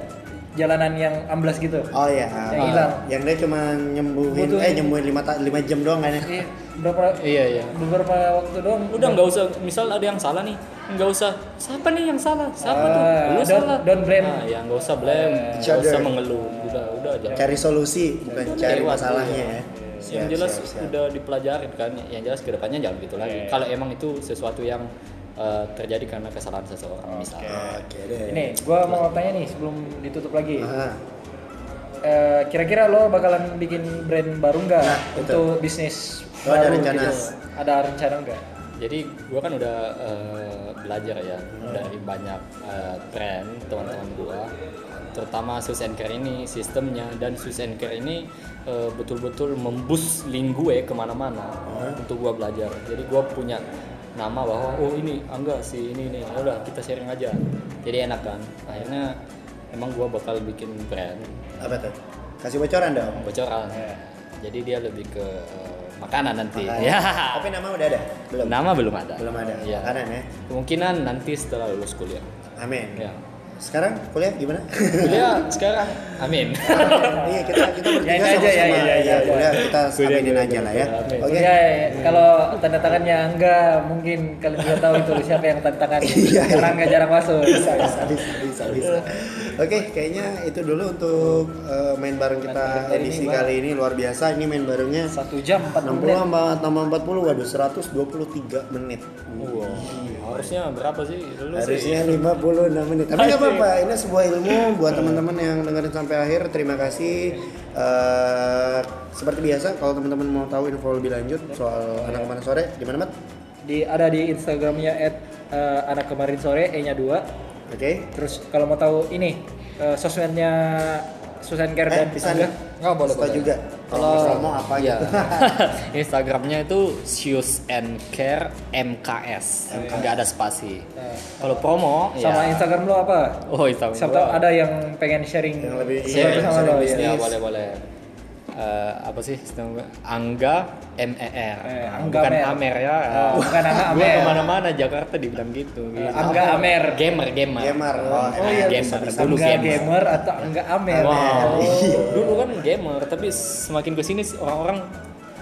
Speaker 3: jalanan yang amblas gitu?
Speaker 2: Oh iya.
Speaker 3: Yang hilang.
Speaker 2: Yang dia cuma nyembuhin
Speaker 3: Butuh-
Speaker 2: eh nyembuhin 5 ta- 5 jam doang kan ya.
Speaker 3: Iya, beberapa
Speaker 1: iya iya
Speaker 3: beberapa waktu doang.
Speaker 1: udah nggak usah misal ada yang salah nih nggak usah siapa nih yang salah siapa
Speaker 3: Ah,
Speaker 1: tuh lu
Speaker 3: don't-
Speaker 1: salah
Speaker 3: don't blame.
Speaker 1: nah, ya nggak usah blame
Speaker 2: Each
Speaker 1: nggak usah mengeluh udah udah aja
Speaker 2: Cari solusi bukan cari masalahnya
Speaker 1: iya.
Speaker 2: ya.
Speaker 1: yang
Speaker 2: Siap,
Speaker 1: jelas
Speaker 2: siap, siap.
Speaker 1: udah dipelajarin kan yang jelas ke depannya jangan gitu lagi kalau emang itu sesuatu yang eh, terjadi karena kesalahan seseorang misalnya
Speaker 2: Oke deh.
Speaker 3: Ini, gua mau tanya nih sebelum ditutup lagi.
Speaker 2: Aha.
Speaker 3: Eh, kira-kira lo bakalan bikin brand baru nggak
Speaker 2: Nah,
Speaker 3: untuk bisnis
Speaker 2: Lo ada
Speaker 3: baru
Speaker 2: rencana?
Speaker 3: gitu? Ada rencana nggak?
Speaker 1: jadi gua kan udah eh, belajar ya dari banyak eh, brand teman-teman gua terutama Sus and Care ini sistemnya dan Sus and Care ini eh, betul-betul membus link gue ke mana-mana untuk gua belajar jadi gua punya nama bahwa oh ini angga si ini nih Ya udah kita sharing aja jadi enak kan akhirnya emang gua bakal bikin brand
Speaker 2: Apa tuh? Kasih bocoran dong.
Speaker 1: bocoran jadi dia lebih ke eh, makanan nanti
Speaker 2: Makanan.
Speaker 1: ya
Speaker 2: Tapi nama udah ada? Belum.
Speaker 1: nama belum ada
Speaker 2: Belum ada.
Speaker 1: Iya.
Speaker 2: Makanan ya.
Speaker 1: kemungkinan nanti setelah lulus kuliah
Speaker 2: Amin.
Speaker 1: ya
Speaker 2: sekarang kuliah gimana?
Speaker 1: Kuliah sekarang. Amin.
Speaker 2: iya kita kita bertiga
Speaker 3: Ya, aja, ya,
Speaker 2: sama-sama
Speaker 3: ya, ya,
Speaker 2: ya,
Speaker 3: ya.
Speaker 2: kuliah kita
Speaker 1: Kuliah,
Speaker 2: aminin
Speaker 1: kuliah,
Speaker 2: aja lah ya. Oke.
Speaker 3: Ya, ya, kalau tanda tangannya enggak, mungkin kalian juga tahu itu siapa yang tanda tangan.
Speaker 2: Iya,
Speaker 3: Karena enggak jarang masuk.
Speaker 2: bisa bisa bisa bisa bisa. Oke, kayaknya itu dulu untuk eh, main bareng kita edisi
Speaker 3: ini,
Speaker 2: kali ini luar biasa. Ini main barengnya
Speaker 3: Satu jam 40
Speaker 2: 60
Speaker 3: menit.
Speaker 2: sama tambah 40 waduh 123 menit.
Speaker 1: Wow. Harusnya berapa sih? Dulu sih.
Speaker 2: Harusnya 56 menit. Tapi nggak apa-apa, ini sebuah ilmu buat teman-teman yang dengerin sampai akhir. Terima kasih. Eh, seperti biasa, kalau teman-teman mau tahu info lebih lanjut soal anak ke mana sore, di mana Mat?
Speaker 3: Di ada di Instagramnya at eh, anak kemarin sore e-nya 2.
Speaker 2: Oke.
Speaker 3: Terus kalau mau tahu ini eh, sosmednya Susan Care
Speaker 2: Eh,
Speaker 3: dan
Speaker 2: bisa
Speaker 3: Angga.
Speaker 2: nih.
Speaker 1: Nggak boleh,
Speaker 2: juga. Kalau promo apa
Speaker 1: iya.
Speaker 2: gitu.
Speaker 1: Instagramnya itu Shoes and Care MKS. Nggak ada spasi. Kalau promo
Speaker 3: Sama
Speaker 1: ya.
Speaker 3: Instagram lo apa?
Speaker 1: Oh, Instagram.
Speaker 3: Siapa ada yang pengen sharing
Speaker 2: Yang lebih- iya,
Speaker 3: sama
Speaker 2: sharing
Speaker 3: lo ya.
Speaker 1: Ya boleh boleh. Eh, apa sih? Angga M E R.
Speaker 3: Eh, Angga
Speaker 1: bukan
Speaker 3: Mer.
Speaker 1: Amer ya.
Speaker 3: Oh, bukan Angga Amer.
Speaker 1: ke mana-mana Jakarta dibilang gitu. gitu.
Speaker 3: Angga Amer.
Speaker 1: Gamer gamer.
Speaker 2: Gamer. Oh,
Speaker 3: Oh iya,
Speaker 1: gamer.
Speaker 2: bisa, bisa.
Speaker 1: Dulu
Speaker 3: Angga
Speaker 1: gamer.
Speaker 3: gamer atau Angga Amer.
Speaker 1: Wow.
Speaker 3: Oh.
Speaker 1: Dulu kan gamer, tapi semakin ke sini orang-orang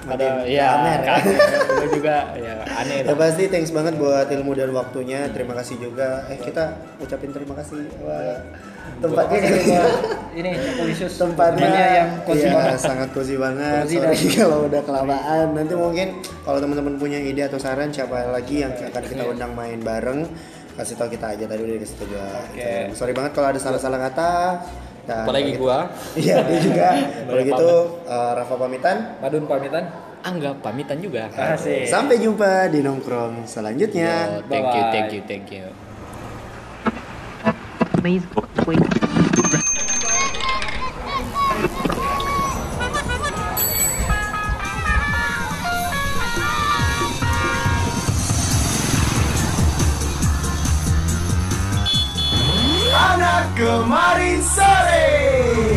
Speaker 1: ada ya
Speaker 2: Amer.
Speaker 1: kaget. Gua juga ya aneh.
Speaker 2: Ya pasti thanks banget buat ilmu dan waktunya. Terima kasih juga. Eh kita ucapin terima kasih. Wah, tempatnya
Speaker 3: ini Polisius
Speaker 2: tempatnya
Speaker 3: yang cozy
Speaker 2: iya,
Speaker 3: banget.
Speaker 2: sangat cozy banget.
Speaker 3: Cozy
Speaker 2: Sorry
Speaker 3: dan-
Speaker 2: kalau udah kelamaan. Nanti mungkin kalau teman-teman punya ide atau saran siapa lagi yang akan kita undang main bareng kasih tahu kita aja tadi udah dikasih tahu juga.
Speaker 3: Oke.
Speaker 2: Sorry banget kalau ada salah-salah kata. Dan
Speaker 1: Apalagi
Speaker 2: kalau
Speaker 1: gua.
Speaker 2: gitu- Iya, dia juga. Kalau gitu eh, Rafa pamitan.
Speaker 3: Madun pamitan.
Speaker 1: Angga pamitan juga.
Speaker 3: Asik.
Speaker 2: Sampai jumpa di nongkrong selanjutnya.
Speaker 1: Yo, thank you, thank you, thank you.
Speaker 5: Please wait.
Speaker 2: Anak kemarin sore.